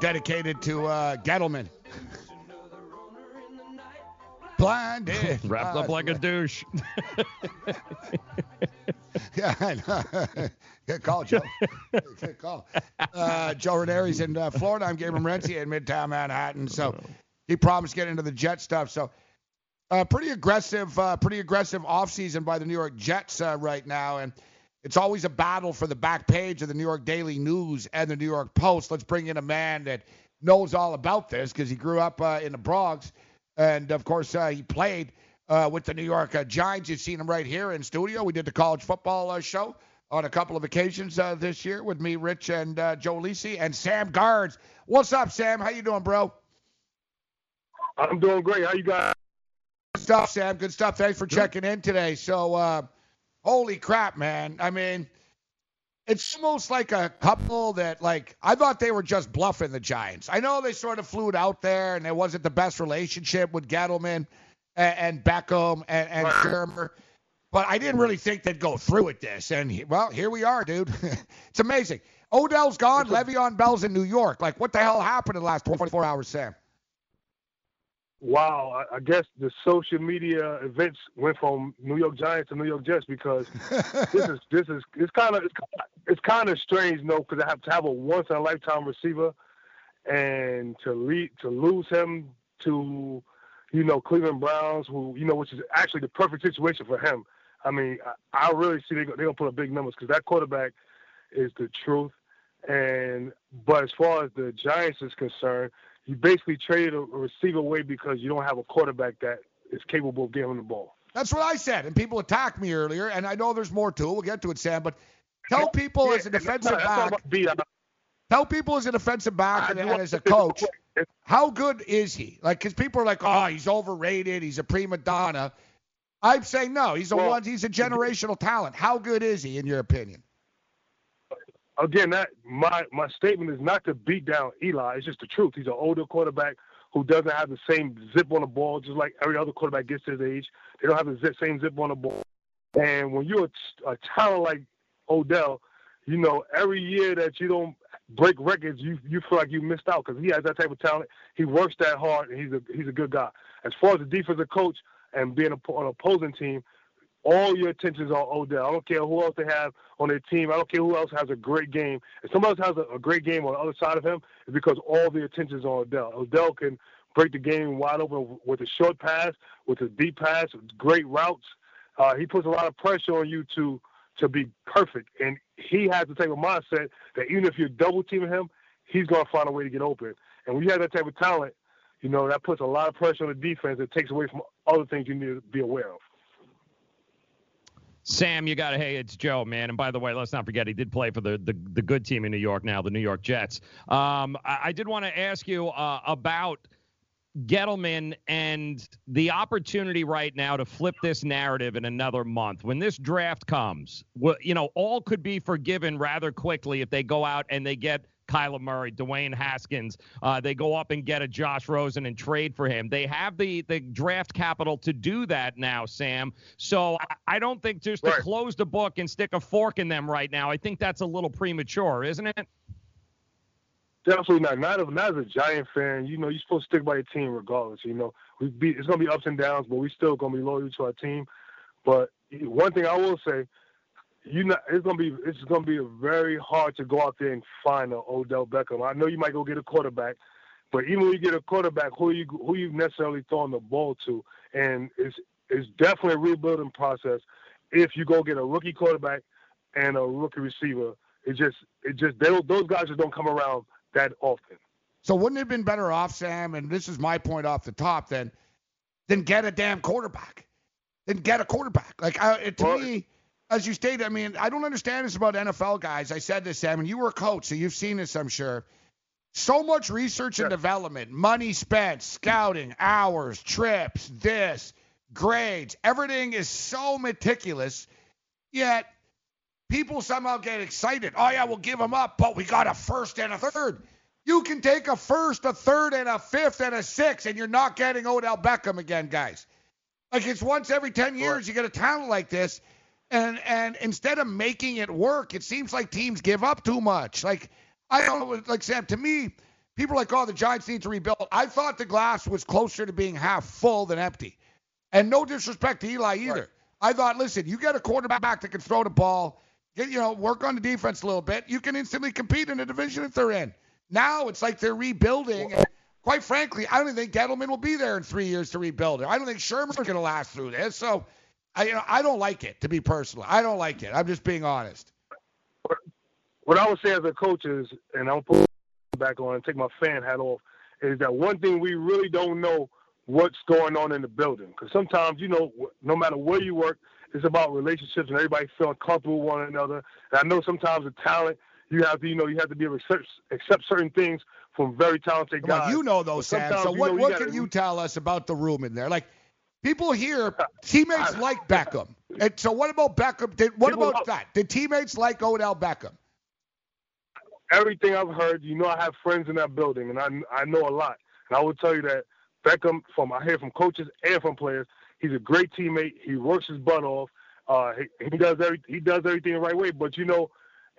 Dedicated to uh, Gettleman. Blinded. Wrapped up like a douche. yeah, I know. Good call, Joe. Good call. Uh, Joe Ranieri's in uh, Florida. I'm Gabriel Morency in Midtown Manhattan. So he promised to get into the Jet stuff. So uh, pretty aggressive, uh, pretty aggressive offseason by the New York Jets uh, right now, and it's always a battle for the back page of the New York Daily News and the New York Post. Let's bring in a man that knows all about this because he grew up uh, in the Bronx, and of course uh, he played uh, with the New York uh, Giants. You've seen him right here in studio. We did the college football uh, show on a couple of occasions uh, this year with me, Rich, and uh, Joe Lisi, and Sam Garnes. What's up, Sam? How you doing, bro? I'm doing great. How you guys? Good stuff, Sam. Good stuff. Thanks for checking in today. So, uh, holy crap, man. I mean, it's almost like a couple that, like, I thought they were just bluffing the Giants. I know they sort of flew it out there, and it wasn't the best relationship with Gettleman and, and Beckham and, and Shurmur. But I didn't really think they'd go through with this. And, well, here we are, dude. it's amazing. Odell's gone. Le'Veon Bell's in New York. Like, what the hell happened in the last 24 hours, Sam? Wow, I, guess the social media events went from New York Giants to New York Jets because this is this is it's kind of it's, it's kind of strange, know, because I have to have a once in a lifetime receiver, and to lead to lose him to you know, Cleveland Browns, who you know, which is actually the perfect situation for him. I mean, I, I really see they they're gonna put up big numbers because that quarterback is the truth. And but as far as the Giants is concerned, you basically traded a, receiver away because you don't have a quarterback that is capable of getting the ball. That's what I said, and people attacked me earlier, and I know there's more to it. We'll get to it, Sam. But tell people yeah, as a defensive that's not, back, that's not uh, tell people as a defensive back and, and as a coach, how good is he? Like, because people are like, oh, he's overrated, he's a prima donna. I'm saying no, he's a Well, one, he's a generational talent. How good is he, in your opinion? Again, that my my statement is not to beat down Eli. It's just the truth. He's an older quarterback who doesn't have the same zip on the ball, just like every other quarterback gets his age. They don't have the zip, same zip on the ball. And when you're a, a talent like Odell, you know every year that you don't break records, you you feel like you missed out because he has that type of talent. He works that hard, and he's a he's a good guy. As far as the defensive coach and being a, on an opposing team, all your attention is on Odell. I don't care who else they have on their team. I don't care who else has a great game. If somebody else has a, a great game on the other side of him, it's because all the attention is on Odell. Odell can break the game wide open with a short pass, with a deep pass, with great routes. Uh, he puts a lot of pressure on you to to be perfect, and he has the type of mindset that even if you're double teaming him, he's going to find a way to get open. And when you have that type of talent, you know that puts a lot of pressure on the defense. It takes away from other things you need to be aware of. Sam, you got to, hey, it's Joe, man. And by the way, let's not forget, he did play for the, the, the good team in New York now, the New York Jets. Um, I, I did want to ask you uh, about Gettleman and the opportunity right now to flip this narrative in another month. When this draft comes, well, you know, all could be forgiven rather quickly if they go out and they get Kyler Murray, Dwayne Haskins. Uh, they go up and get a Josh Rosen and trade for him. They have the the draft capital to do that now, Sam. So I, I don't think just to Right. close the book and stick a fork in them right now. I think that's a little premature, isn't it? Definitely not. Not, as- not as a Giant fan, you know, you're supposed to stick by your team regardless. You know, we be it's gonna be ups and downs, but we're still gonna be loyal to our team. But one thing I will say, you know, it's gonna be it's gonna be very hard to go out there and find an Odell Beckham. I know you might go get a quarterback, but even when you get a quarterback, who you who you necessarily throwing the ball to, and it's it's definitely a rebuilding process. If you go get a rookie quarterback and a rookie receiver, it just it just they don't, those guys just don't come around that often. So wouldn't it have been better off, Sam? And this is my point off the top. Then, then get a damn quarterback. Then get a quarterback. Like I, to me, as you stated, I mean, I don't understand this about NFL guys. I said this, Sam, and you were a coach, so you've seen this, I'm sure. So much research and development, money spent, scouting, hours, trips, this, grades, everything is so meticulous. Yet people somehow get excited. Oh yeah, we'll give them up, but we got a first and a third. You can take a first, a third, and a fifth, and a sixth, and you're not getting Odell Beckham again, guys. Like it's once every ten years you get a talent like this, and and instead of making it work, it seems like teams give up too much. Like I don't know, like Sam. To me, people are like, oh, the Giants need to rebuild. I thought the glass was closer to being half full than empty. And no disrespect to Eli either. I thought, listen, you get a quarterback back that can throw the ball, get you know, work on the defense a little bit. You can instantly compete in the division that they're in. Now it's like they're rebuilding. And quite frankly, I don't even think Gettleman will be there in three years to rebuild it. I don't think Shurmur's going to last through this. So, I you know, I don't like it to be personal. I don't like it. I'm just being honest. What I would say as a coach is, and I'll put back on and take my fan hat off, is that one thing we really don't know what's going on in the building. Because sometimes, you know, no matter where you work, it's about relationships and everybody feeling comfortable with one another. And I know sometimes the talent, you have to, you know, you have to be able to accept, certain things from very talented guys. you know those, Sam. So what, know, what gotta- can you tell us about the room in there? Like people here, teammates like Beckham. And so what about Beckham? Did, what People about that? Did teammates like Odell Beckham? everything I've heard, you know, I have friends in that building, and I I know a lot. And I will tell you that Beckham, from I hear from coaches and from players, he's a great teammate. He works his butt off. Uh, he, he does every he does everything the right way. But you know,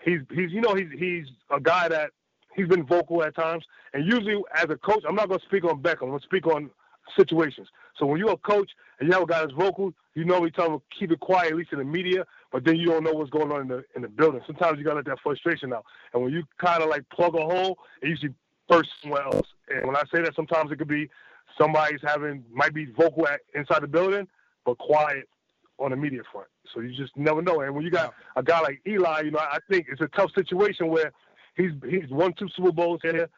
he's he's you know he's he's a guy that he's been vocal at times. And usually, as a coach, I'm not going to speak on Beckham. I'm going to speak on situations. So when you're a coach and you have a guy that's vocal, you know we tell him keep it quiet, at least in the media. But then you don't know what's going on in the in the building. Sometimes you got to let that frustration out. And when you kind of like plug a hole, it usually first somewhere else. And when I say that, sometimes it could be somebody's having might be vocal at, inside the building, but quiet on the media front. So you just never know. And when you got a guy like Eli, you know, I think it's a tough situation where he's he's won two Super Bowls here,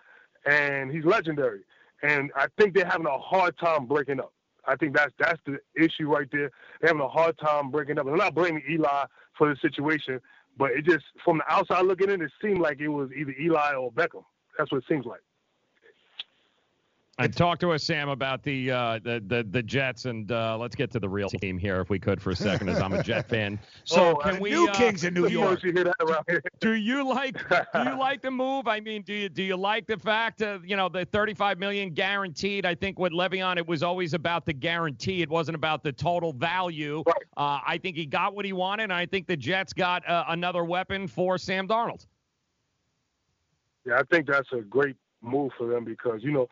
and he's legendary. And I think they're having a hard time breaking up. I think that's that's the issue right there. They're having a hard time breaking up. And I'm not blaming Eli for the situation, but it just from the outside looking in, it seemed like it was either Eli or Beckham. That's what it seems like. I talked to us, Sam, about the uh, the, the the Jets, and uh, let's get to the real team here, if we could, for a second, as I'm a Jet fan. So Oh, can the we? new uh, Kings in New York. that. Do you like do you like the move? I mean, do you do you like the fact of you know the 35 million guaranteed? I think with Le'Veon, it was always about the guarantee. It wasn't about the total value. Uh, I think he got what he wanted, and I think the Jets got uh, another weapon for Sam Darnold. Yeah, I think that's a great move for them because you know,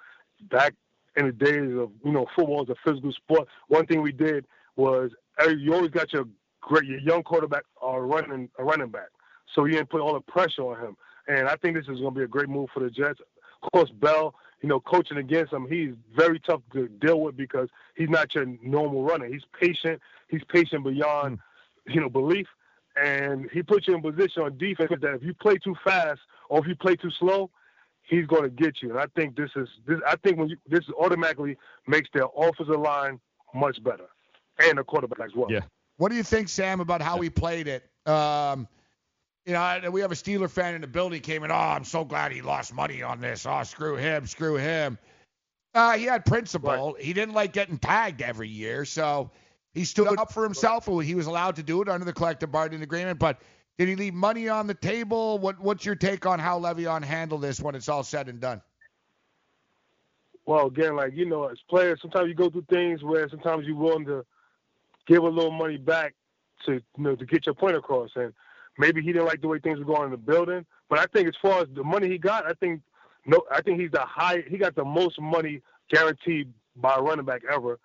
back in the days of you know football is a physical sport. One thing we did was uh, you always got your great your young quarterback or running a running back, so you didn't put all the pressure on him. And I think this is going to be a great move for the Jets. Of course, Bell, you know, coaching against him, he's very tough to deal with because he's not your normal runner. He's patient. He's patient beyond, you know, belief. And he puts you in position on defense that if you play too fast or if you play too slow, he's going to get you. And I think this is this. I think when you, this automatically makes their offensive line much better and the quarterback as well. Yeah. What do you think, Sam, about how he played it? Um, you know, I- we have a Steeler fan in the building came in. Oh, I'm so glad he lost money on this. Oh, screw him, screw him. Uh, he had principle. He didn't like getting tagged every year, so he stood up for himself. and He was allowed to do it under the collective bargaining agreement. But did he leave money on the table? What What's your take on how Le'Veon handled this when it's all said and done? Well, again, like you know, as players, sometimes you go through things where sometimes you're willing to give a little money back to you know to get your point across. And maybe he didn't like the way things were going in the building. But I think as far as the money he got, I think no, I think he's the high. He got the most money guaranteed by a running back ever.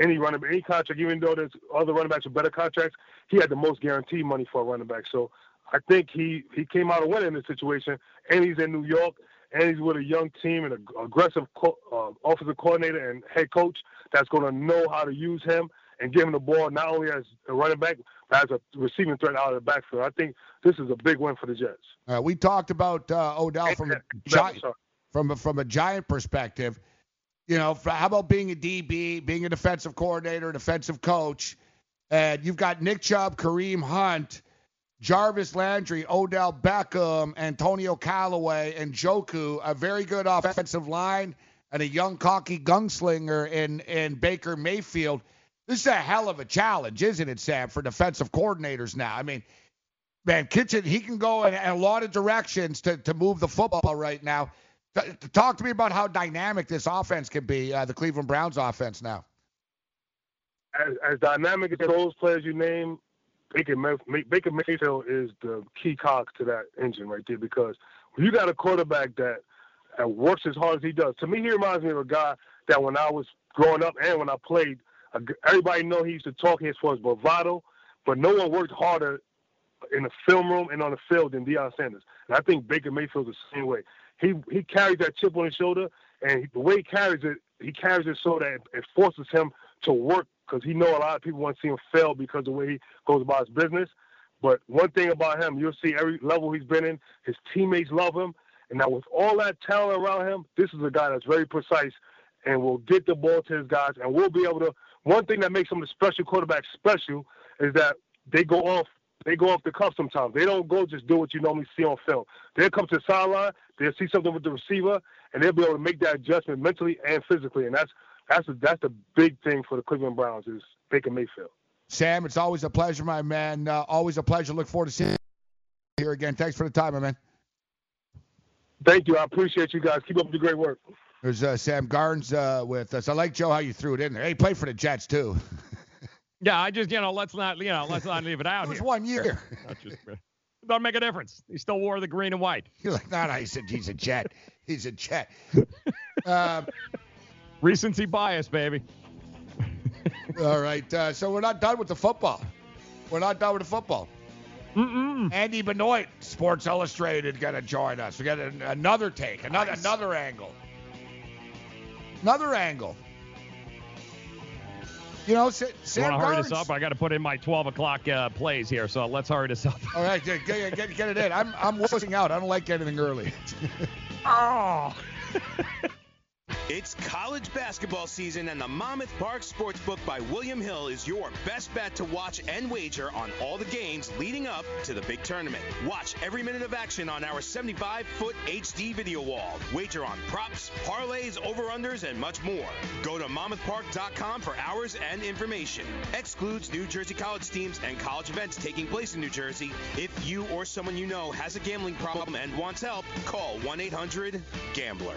Any running back, any contract, even though there's other running backs with better contracts, he had the most guaranteed money for a running back. So I think he he came out a winner in this situation, and he's in New York, and he's with a young team and an aggressive co- uh, offensive coordinator and head coach that's going to know how to use him and give him the ball not only as a running back but as a receiving threat out of the backfield. I think this is a big win for the Jets. Uh, we talked about uh, Odell from a giant, from a, from a giant perspective. You know, f- how about being a DB, being a defensive coordinator, defensive coach, and you've got Nick Chubb, Kareem Hunt, Jarvis Landry, Odell Beckham, Antonio Callaway, and Njoku, a very good offensive line, and a young cocky gunslinger in in Baker Mayfield. This is a hell of a challenge, isn't it, Sam, for defensive coordinators now? I mean, man, Kitchen, he can go in a lot of directions to, to move the football right now. Talk to me about how dynamic this offense can be, uh, the Cleveland Browns offense now. As, as dynamic as those players you name, Baker, Baker Mayfield is the key cog to that engine right there because when you got a quarterback that, that works as hard as he does, to me, he reminds me of a guy that when I was growing up and when I played, everybody know he used to talk as far as bravado, but no one worked harder in the film room and on the field than Deion Sanders. And I think Baker Mayfield's the same way. He he carries that chip on his shoulder, and the way he carries it, he carries it so that it forces him to work because he know a lot of people want to see him fail because of the way he goes about his business. But one thing about him, you'll see every level he's been in, his teammates love him. And now with all that talent around him, this is a guy that's very precise and will get the ball to his guys and we'll be able to one thing that makes of the special quarterbacks special is that they go off they go off the cuff sometimes. They don't go just do what you normally see on film. They'll come to the sideline, they'll see something with the receiver, and they'll be able to make that adjustment mentally and physically. And that's that's the, that's the big thing for the Cleveland Browns is Baker Mayfield. Sam, it's always a pleasure, my man. Uh, always a pleasure. Look forward to seeing you here again. Thanks for the time, my man. Thank you. I appreciate you guys. Keep up the great work. There's uh, Sam Garnes uh, with us. I like Joe how you threw it in there. Hey, he played for the Jets too. Yeah, I just you know let's not you know let's not leave it out It was here. one year. Not just- Doesn't make a difference. He still wore the green and white. You're like, no, no. He said he's a Jet. He's a Jet. Um, Recency bias, baby. all right. Uh, so we're not done with the football. We're not done with the football. Mm-mm. Andy Benoit, Sports Illustrated, going to join us. We got an, another take, another nice. another angle, another angle. You know, Sam you want to hurry this up? I got to put in my 12 o'clock uh, plays here, so let's hurry this up. All right, get, get, get, it in. I'm I'm working out. I don't like getting anything early. oh. It's college basketball season, and the Monmouth Park Sportsbook by William Hill is your best bet to watch and wager on all the games leading up to the big tournament. Watch every minute of action on our 75 foot HD video wall. Wager on props, parlays, over unders, and much more. Go to monmouthpark.com for hours and information. Excludes New Jersey college teams and college events taking place in New Jersey. If you or someone you know has a gambling problem and wants help, call 1 800 GAMBLER.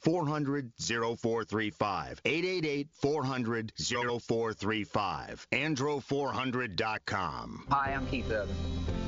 400 0435. 888 400 0435. Andro400.com. Hi, I'm Keith Urban.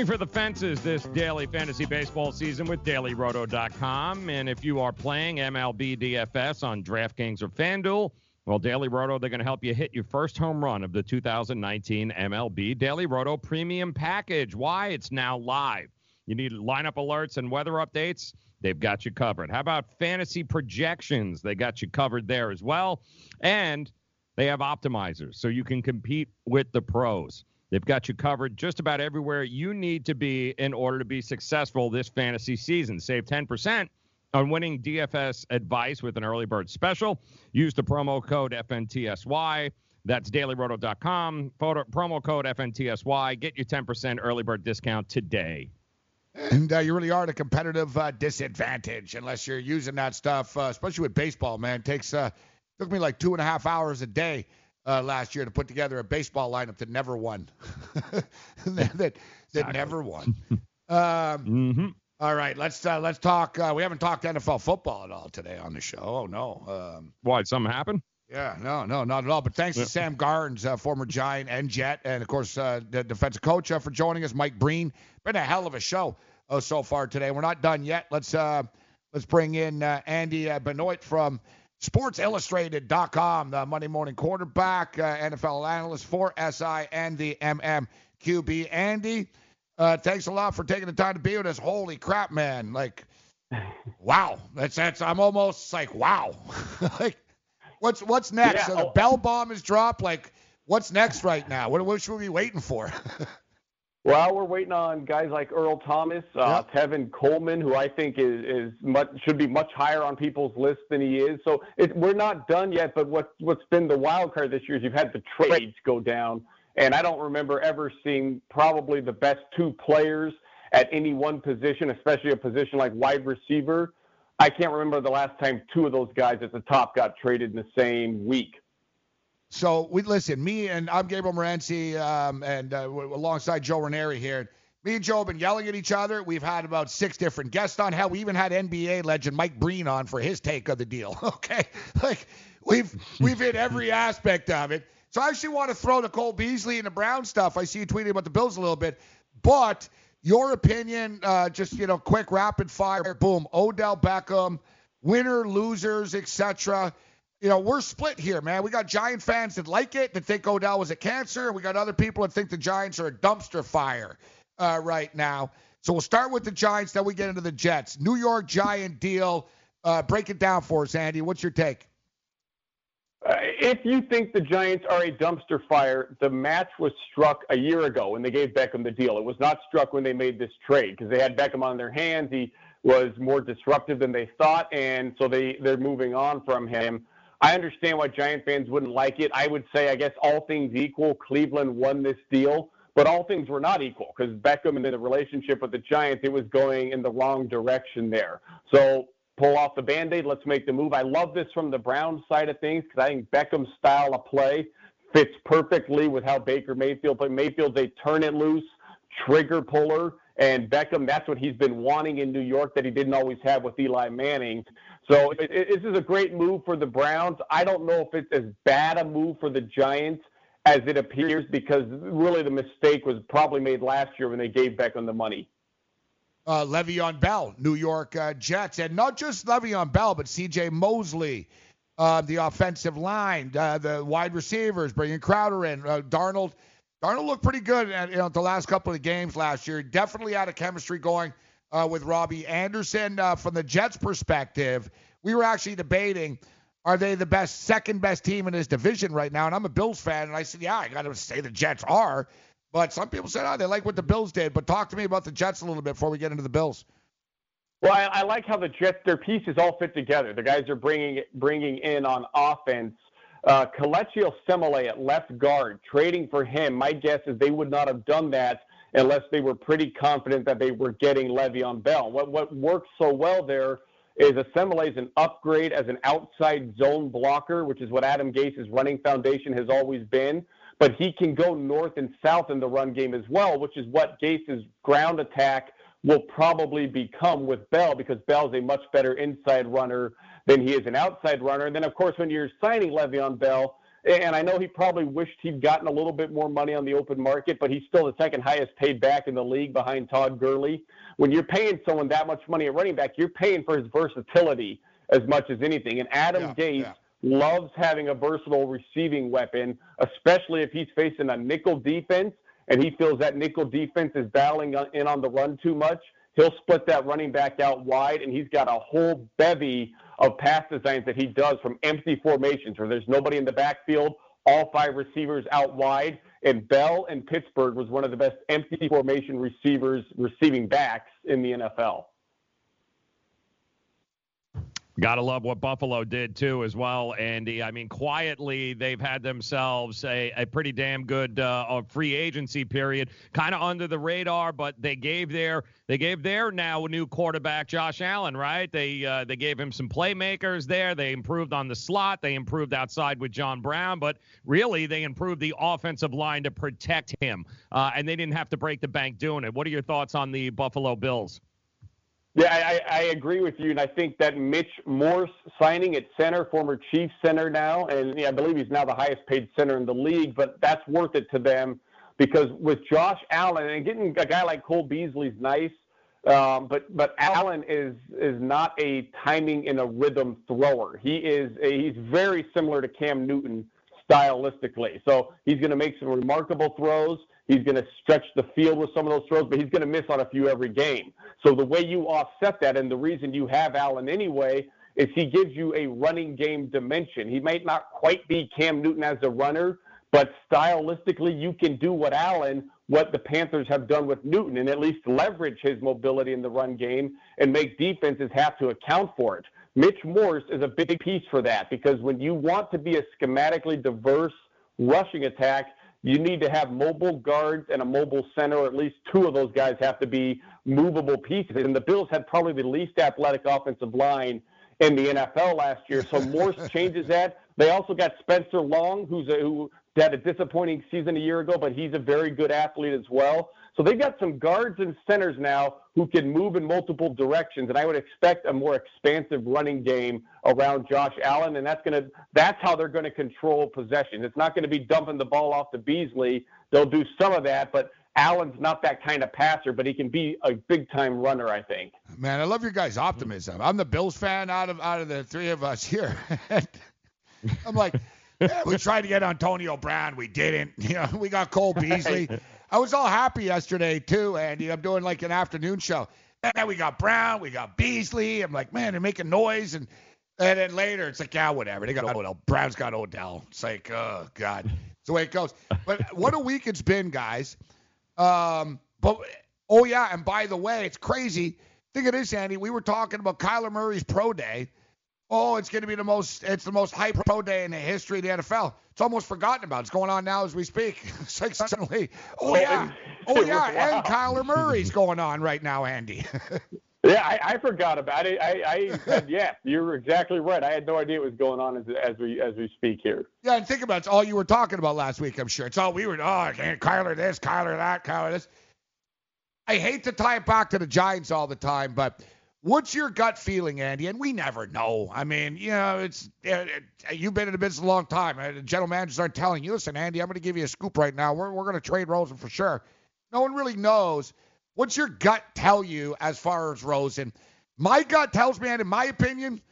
Swing for the fences this daily fantasy baseball season with dailyroto.com. And if you are playing MLB DFS on DraftKings or FanDuel, well, Daily Roto, they're going to help you hit your first home run of the 2019 MLB Daily Roto Premium Package. Why? It's now live. You need lineup alerts and weather updates? They've got you covered. How about fantasy projections? They got you covered there as well. And they have optimizers so you can compete with the pros. They've got you covered just about everywhere you need to be in order to be successful this fantasy season. Save 10% on winning DFS advice with an early bird special. Use the promo code FNTSY. That's dailyroto.com. Photo, promo code FNTSY. Get your 10% early bird discount today. And uh, you really are at a competitive uh, disadvantage unless you're using that stuff, uh, especially with baseball, man. It takes uh, took me like two and a half hours a day uh, last year to put together a baseball lineup that never won. that that, exactly. never won. Um, mm-hmm. all right, let's uh, let's talk. Uh, we haven't talked NFL football at all today on the show. Oh no. Um, Why? Something happened? Yeah, no, no, not at all. But thanks to Sam Garnes, uh, former Giant and Jet, and of course uh, the defensive coach uh, for joining us, Mike Breen. Been a hell of a show uh, so far today. We're not done yet. Let's uh, let's bring in uh, Andy uh, Benoit from SportsIllustrated.com, the Monday morning quarterback, uh, NFL analyst for SI and the MMQB. Andy, uh, thanks a lot for taking the time to be with us. Holy crap, man! Like, wow, that's that's. I'm almost like, wow. like, what's what's next? Yeah, so the oh- bell bomb is dropped. Like, what's next right now? What, what should we be waiting for? Well, we're waiting on guys like Earl Thomas, uh, Tevin Coleman, who I think is, is much, should be much higher on people's list than he is. So it, we're not done yet. But what, what's been the wild card this year is you've had the trades go down, and I don't remember ever seeing probably the best two players at any one position, especially a position like wide receiver. I can't remember the last time two of those guys at the top got traded in the same week. So we listen. Me and I'm Gabriel Morency, um, and uh, alongside Joe Ranieri here. Me and Joe have been yelling at each other. We've had about six different guests on. Hell, we even had NBA legend Mike Breen on for his take of the deal. Okay, like we've we've hit every aspect of it. So I actually want to throw to Cole Beasley and the Brown stuff. I see you tweeting about the Bills a little bit, but your opinion, uh, just you know, quick rapid fire, boom. Odell Beckham, winner, losers, etc you know, we're split here, man. We got Giant fans that like it, that think Odell was a cancer, and we got other people that think the Giants are a dumpster fire uh, right now. So we'll start with the Giants, then we get into the Jets. New York Giant deal. Uh, break it down for us, Andy. What's your take? Uh, if you think the Giants are a dumpster fire, the match was struck a year ago when they gave Beckham the deal. It was not struck when they made this trade because they had Beckham on their hands. He was more disruptive than they thought, and so they they're moving on from him. I understand why Giant fans wouldn't like it. I would say, I guess, all things equal, Cleveland won this deal, but all things were not equal because Beckham and the relationship with the Giants, it was going in the wrong direction there. So pull off the band-aid. Let's make the move. I love this from the Browns side of things because I think Beckham's style of play fits perfectly with how Baker Mayfield played. Mayfield's a turn it loose, trigger puller, and Beckham, that's what he's been wanting in New York that he didn't always have with Eli Manning. So it, it, this is a great move for the Browns. I don't know if it's as bad a move for the Giants as it appears because really the mistake was probably made last year when they gave Beckham the money. Uh, Le'Veon Bell, New York uh, Jets, and not just Le'Veon Bell, but C.J. Mosley, uh, the offensive line, uh, the wide receivers, bringing Crowder in, uh, Darnold. Darnold looked pretty good at you know, the last couple of games last year. Definitely had a chemistry going uh, with Robbie Anderson. Uh, from the Jets' perspective, we were actually debating are they the best, second best team in this division right now? And I'm a Bills fan, and I said, yeah, I got to say the Jets are. But some people said, oh, they like what the Bills did. But talk to me about the Jets a little bit before we get into the Bills. Well, I, I like how the Jets, their pieces all fit together. The guys are bringing bringing in on offense. Uh, Kelechi Osemele at left guard, trading for him. My guess is they would not have done that unless they were pretty confident that they were getting Le'Veon Bell. What what works so well there is Semele is an upgrade as an outside zone blocker, which is what Adam Gase's running foundation has always been. But he can go north and south in the run game as well, which is what Gase's ground attack will probably become with Bell because Bell is a much better inside runner than he is an outside runner. And then, of course, when you're signing Le'Veon Bell, and I know he probably wished he'd gotten a little bit more money on the open market, but he's still the second highest paid back in the league behind Todd Gurley. When you're paying someone that much money at running back, you're paying for his versatility as much as anything. And Adam Yeah, Gase yeah. loves having a versatile receiving weapon, especially if he's facing a nickel defense and he feels that nickel defense is battling in on the run too much. He'll split that running back out wide, and he's got a whole bevy of pass designs that he does from empty formations where there's nobody in the backfield, all five receivers out wide. And Bell in Pittsburgh was one of the best empty formation receivers, receiving backs in the NFL. Gotta love what Buffalo did too, as well, Andy. I mean, quietly they've had themselves a, a pretty damn good uh, free agency period, kind of under the radar. But they gave their they gave their now new quarterback Josh Allen, right? They uh, they gave him some playmakers there. They improved on the slot. They improved outside with John Brown, but really they improved the offensive line to protect him, uh, and they didn't have to break the bank doing it. What are your thoughts on the Buffalo Bills? Yeah, I, I agree with you, and I think that Mitch Morse signing at center, former Chiefs center now, and yeah, I believe he's now the highest paid center in the league, but that's worth it to them because with Josh Allen and getting a guy like Cole Beasley's nice, Um, but but Allen is is not a timing in a rhythm thrower. He is a, he's very similar to Cam Newton stylistically. So he's going to make some remarkable throws. He's going to stretch the field with some of those throws, but he's going to miss on a few every game. So the way you offset that, and the reason you have Allen anyway, is he gives you a running game dimension. He might not quite be Cam Newton as a runner, but stylistically, you can do what Allen, what the Panthers have done with Newton, and at least leverage his mobility in the run game and make defenses have to account for it. Mitch Morse is a big piece for that because when you want to be a schematically diverse rushing attack, you need to have mobile guards and a mobile center, or at least two of those guys have to be movable pieces. And the Bills had probably the least athletic offensive line in the NFL last year. So Morse changes that. They also got Spencer Long, who's a, who had a disappointing season a year ago, but he's a very good athlete as well. So they've got some guards and centers now who can move in multiple directions, and I would expect a more expansive running game around Josh Allen, and that's going to that's how they're going to control possession. It's not going to be dumping the ball off to Beasley. They'll do some of that, but Allen's not that kind of passer, but he can be a big time runner, I think. Man, I love your guys' optimism. I'm the Bills fan out of out of the three of us here. I'm like, yeah, we tried to get Antonio Brown, we didn't. You know, we got Cole Beasley. I was all happy yesterday too, Andy. I'm doing like an afternoon show. And we got Brown, we got Beasley. I'm like, man, they're making noise, and and then later it's like, yeah, whatever. They got Odell. Brown's got Odell. It's like, oh god, it's the way it goes. But what a week it's been, guys. Um, but oh yeah, and by the way, it's crazy. Think of this, Andy. We were talking about Kyler Murray's pro day. Oh, it's going to be the most it's the most hype pro day in the history of the NFL. It's almost forgotten about. It's going on now as we speak. It's like suddenly, oh yeah, oh, oh yeah, and Kyler Murray's going on right now, Andy. yeah, I, I forgot about it. I, I said, yeah, you're exactly right. I had no idea what was going on as, as we as we speak here. Yeah, and think about it. It's all you were talking about last week. I'm sure it's all we were. Oh, Kyler this, Kyler that, Kyler this. I hate to tie it back to the Giants all the time, but What's your gut feeling, Andy? And we never know. I mean, you know, it's it, it, you've been in the business a long time. Uh, the general managers aren't telling you, listen, Andy, I'm going to give you a scoop right now. We're we're going to trade Rosen for sure. No one really knows. What's your gut tell you as far as Rosen? My gut tells me, and in my opinion,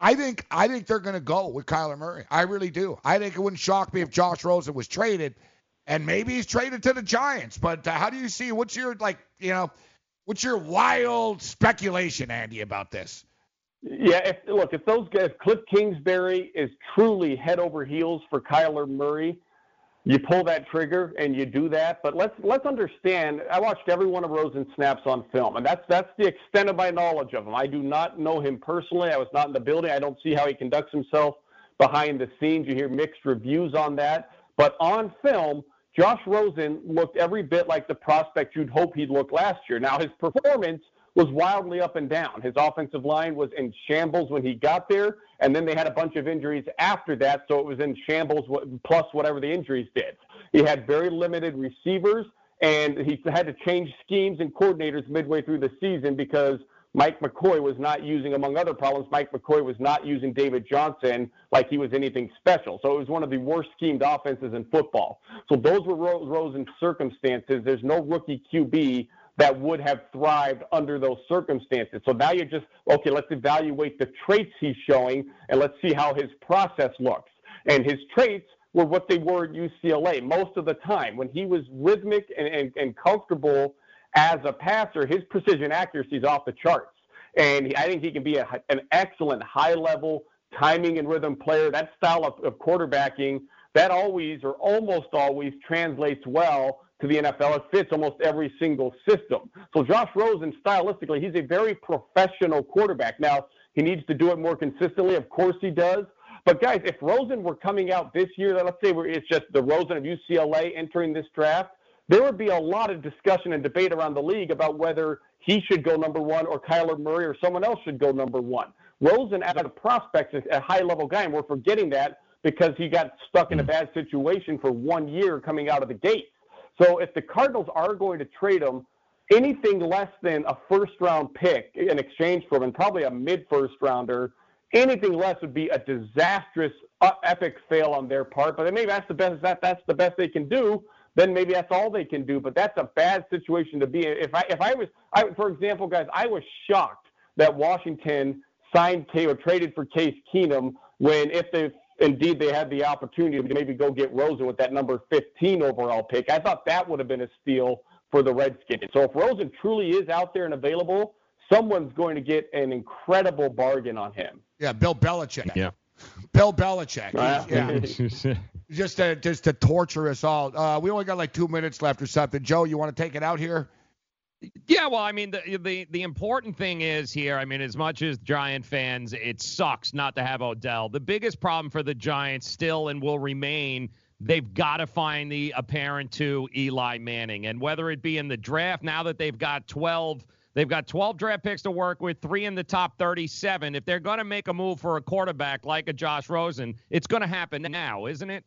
I think I think they're going to go with Kyler Murray. I really do. I think it wouldn't shock me if Josh Rosen was traded, and maybe he's traded to the Giants. But uh, how do you see? What's your like? You know What's your wild speculation, Andy, about this? Yeah, if, look, if those guys, Cliff Kingsbury is truly head over heels for Kyler Murray, you pull that trigger and you do that. But let's let's understand. I watched every one of Rosen's snaps on film, and that's that's the extent of my knowledge of him. I do not know him personally. I was not in the building. I don't see how he conducts himself behind the scenes. You hear mixed reviews on that. But on film, Josh Rosen looked every bit like the prospect you'd hope he'd look last year. Now, his performance was wildly up and down. His offensive line was in shambles when he got there, and then they had a bunch of injuries after that, so it was in shambles plus whatever the injuries did. He had very limited receivers, and he had to change schemes and coordinators midway through the season because – Mike McCoy was not using, among other problems, Mike McCoy was not using David Johnson like he was anything special. So it was one of the worst schemed offenses in football. So those were Rosen's circumstances. There's no rookie QB that would have thrived under those circumstances. So now you're just, okay, let's evaluate the traits he's showing and let's see how his process looks. And his traits were what they were at UCLA most of the time. When he was rhythmic and, and, and comfortable – as a passer, his precision accuracy is off the charts. And I think he can be a, an excellent high level timing and rhythm player. That style of, of quarterbacking, that always or almost always translates well to the NFL. It fits almost every single system. So Josh Rosen, stylistically, he's a very professional quarterback. Now, he needs to do it more consistently. Of course he does. But guys, if Rosen were coming out this year, let's say it's just the Rosen of UCLA entering this draft, there would be a lot of discussion and debate around the league about whether he should go number one or Kyler Murray or someone else should go number one. Rosen, as a prospect, is a high level guy, and we're forgetting that because he got stuck in a bad situation for one year coming out of the gate. So if the Cardinals are going to trade him, anything less than a first round pick in exchange for him, and probably a mid first rounder, anything less would be a disastrous, uh, epic fail on their part. But maybe that's the best that that's the best they can do then maybe that's all they can do. But that's a bad situation to be in. If I if I was, I, for example, guys, I was shocked that Washington signed K or traded for Case Keenum when if they indeed they had the opportunity to maybe go get Rosen with that number 15 overall pick, I thought that would have been a steal for the Redskins. So if Rosen truly is out there and available, someone's going to get an incredible bargain on him. Yeah, Bill Belichick. Yeah. Bill Belichick. Uh, yeah. just to just to torture us all. Uh, we only got like two minutes left or something. Joe, you want to take it out here? Yeah, well, I mean, the, the the important thing is here. I mean, as much as Giant fans, it sucks not to have Odell. The biggest problem for the Giants still and will remain. They've got to find the apparent to Eli Manning, and whether it be in the draft now that they've got 12, they've got 12 draft picks to work with, three in the top 37. If they're going to make a move for a quarterback like a Josh Rosen, it's going to happen now, isn't it?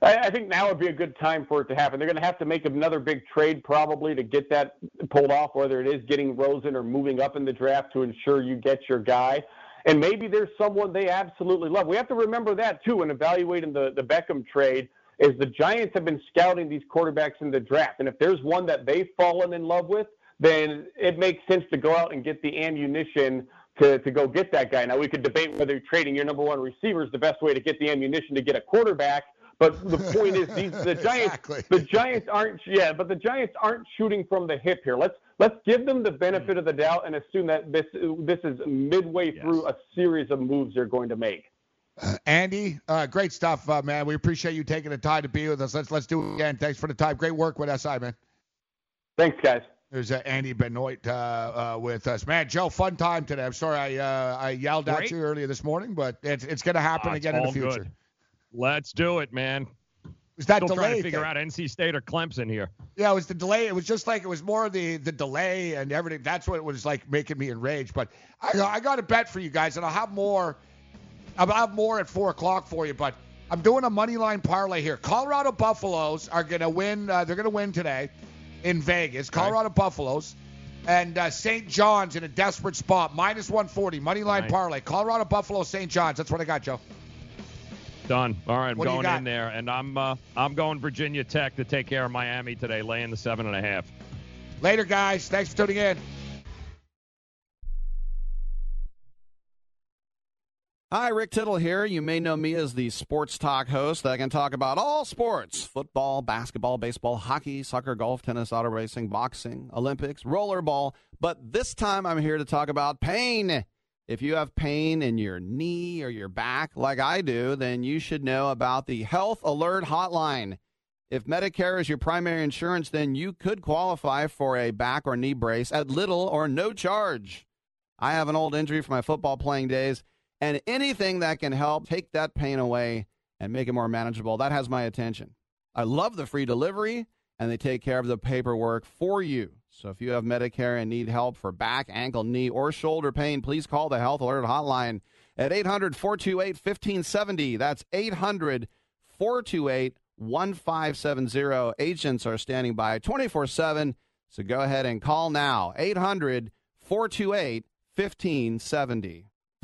I, think now would be a good time for it to happen. They're going to have to make another big trade probably to get that pulled off, whether it is getting Rosen or moving up in the draft to ensure you get your guy. And maybe there's someone they absolutely love. We have to remember that too when evaluating the, the Beckham trade is the Giants have been scouting these quarterbacks in the draft. And if there's one that they've fallen in love with, then it makes sense to go out and get the ammunition to, to go get that guy. Now we could debate whether trading your number one receiver is the best way to get the ammunition to get a quarterback. But the point is, these the Giants, Exactly. the Giants aren't, yeah, but the Giants aren't shooting from the hip here. Let's let's give them the benefit of the doubt and assume that this this is midway through a series of moves they're going to make. Andy, uh, great stuff, uh, man. We appreciate you taking the time to be with us. Let's let's do it again. Thanks for the time. Great work with SI, man. Thanks, guys. There's uh, Andy Benoit uh, uh, with us, man. Joe, fun time today. I'm sorry I uh, I yelled at you earlier this morning, but it's it's going to happen Ah, it's again in the future. good. Let's do it, man. Was that Still trying to figure thing. out NC State or Clemson here. Yeah, it was the delay. It was just like it was more the the delay and everything. That's what was like making me enraged. But I I got a bet for you guys, and I'll have more. I'll have more at four o'clock for you. But I'm doing a money line parlay here. Colorado Buffaloes are gonna win. Uh, they're gonna win today in Vegas. Colorado Buffaloes. And uh, St. John's in a desperate spot, minus 140, money line Right. parlay. Colorado Buffalo, St. John's. That's what I got, Joe. Done. All right, I'm What going in there, and I'm uh, I'm going Virginia Tech to take care of Miami today, laying the seven and a half. Later, guys. Thanks for tuning in. Hi, Rick Tittle here. You may know me as the sports talk host that can talk about all sports football, basketball, baseball, hockey, soccer, golf, tennis, auto racing, boxing, Olympics, rollerball. But this time I'm here to talk about pain. If you have pain in your knee or your back, like I do, then you should know about the Health Alert Hotline. If Medicare is your primary insurance, then you could qualify for a back or knee brace at little or no charge. I have an old injury from my football playing days, and anything that can help take that pain away and make it more manageable, that has my attention. I love the free delivery, and they take care of the paperwork for you. So if you have Medicare and need help for back, ankle, knee, or shoulder pain, please call the Health Alert Hotline at 800 428 1570. That's 800 428 1570. Agents are standing by 24 7. So go ahead and call now 800 428 1570.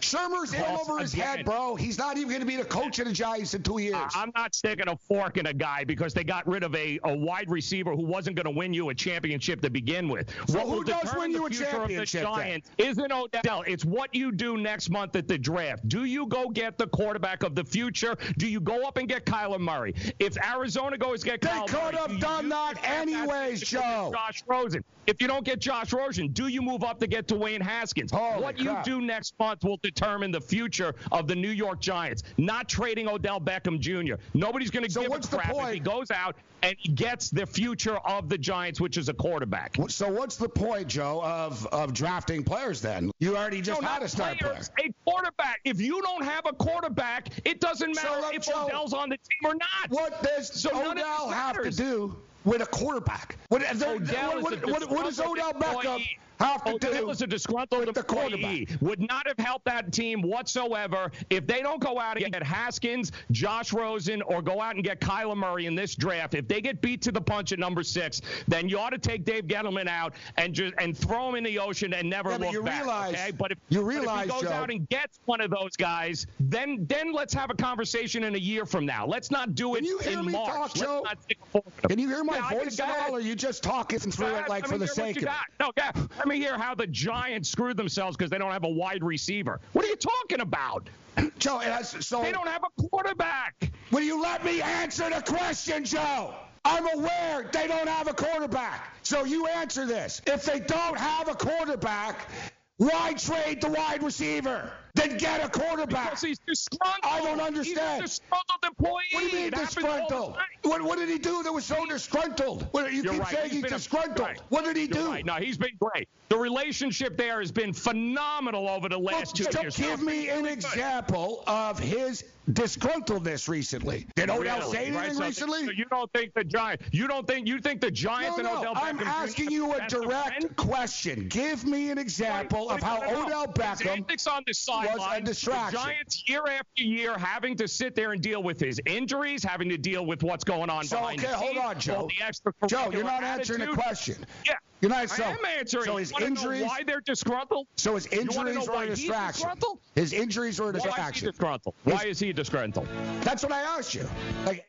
Shurmur's in over his again- head, bro. He's not even going to be the coach of the Giants in two years. I'm not sticking a fork in a guy because they got rid of a, a wide receiver who wasn't going to win you a championship to begin with. So what who does win you a championship, Of the then? Isn't Odell. It's what you do next month at the draft. Do you go get the quarterback of the future? Do you go up and get Kyler Murray? If Arizona goes get They could Murray, have do done that anyways, to Joe. Josh Rosen. If you don't get Josh Rosen, do you move up to get Dwayne Haskins? Holy what crap. you do next month will determine the future of the New York Giants. Not trading Odell Beckham Jr. Nobody's going to So give what's a the crap if he goes out and he gets the future of the Giants, which is a quarterback. So what's the point, Joe, of, of drafting players then? You already just No, had a star player. A quarterback. If you don't have a quarterback, it doesn't matter let if Joe- Odell's on the team or not. What does So none of this Odell have to do with a quarterback? What, there- Odell what, is what, what, what does Odell Beckham. Have to Odell do? is a disgruntled the employee. Would not have helped that team whatsoever if they don't go out and get Haskins, Josh Rosen, or go out and get Kyler Murray in this draft. If they get beat to the punch at number six, then you ought to take Dave Gettleman out and just and throw him in the ocean and never Yeah, look you back. realize- okay? But if, you but if realize, he goes Joe- out and gets one of those guys, then then let's have a conversation in a year from now. Let's not do it Can you hear in me March. talk, Joe? not stick a fork in him. Can you hear my Yeah, voice at all, or are you just talking through it like for the sake of it? No, yeah, me hear how the Giants screwed themselves because they don't have a wide receiver. What are you talking about? Joe, has, so They don't have a quarterback. Will you let me answer the question, Joe? I'm aware they don't have a quarterback. So you answer this. If they don't have a quarterback, why trade the wide receiver? Then get a quarterback. Because he's disgruntled. I don't understand. He's a disgruntled employee. What do you mean It happens all the disgruntled? What, what did he do that was so disgruntled? What, you You're keep right. saying he's, a- disgruntled. right. What did he You're do? Right. No, he's been great. The relationship there has been phenomenal over the Well, last two Joe, years. give me an example of his disgruntledness recently. Did Odell Really? say anything so- recently? So you don't think the Giants? You don't think you think the Giants No, and no, Odell I'm Beckham asking you a direct question. Give me an example of how? Odell His Beckham antics on the was sideline. a distraction. The Giants year after year having to sit there and deal with his injuries, having to deal with what's going on So, behind okay, the hold on, Joe. all the extra Joe, you're not answering the question. Yeah. You're not. So, I am answering. So his injuries. why they're disgruntled? So his injuries why a distraction. His injuries are a Why is he disgruntled? Why is he disgruntled? That's what I asked you. Like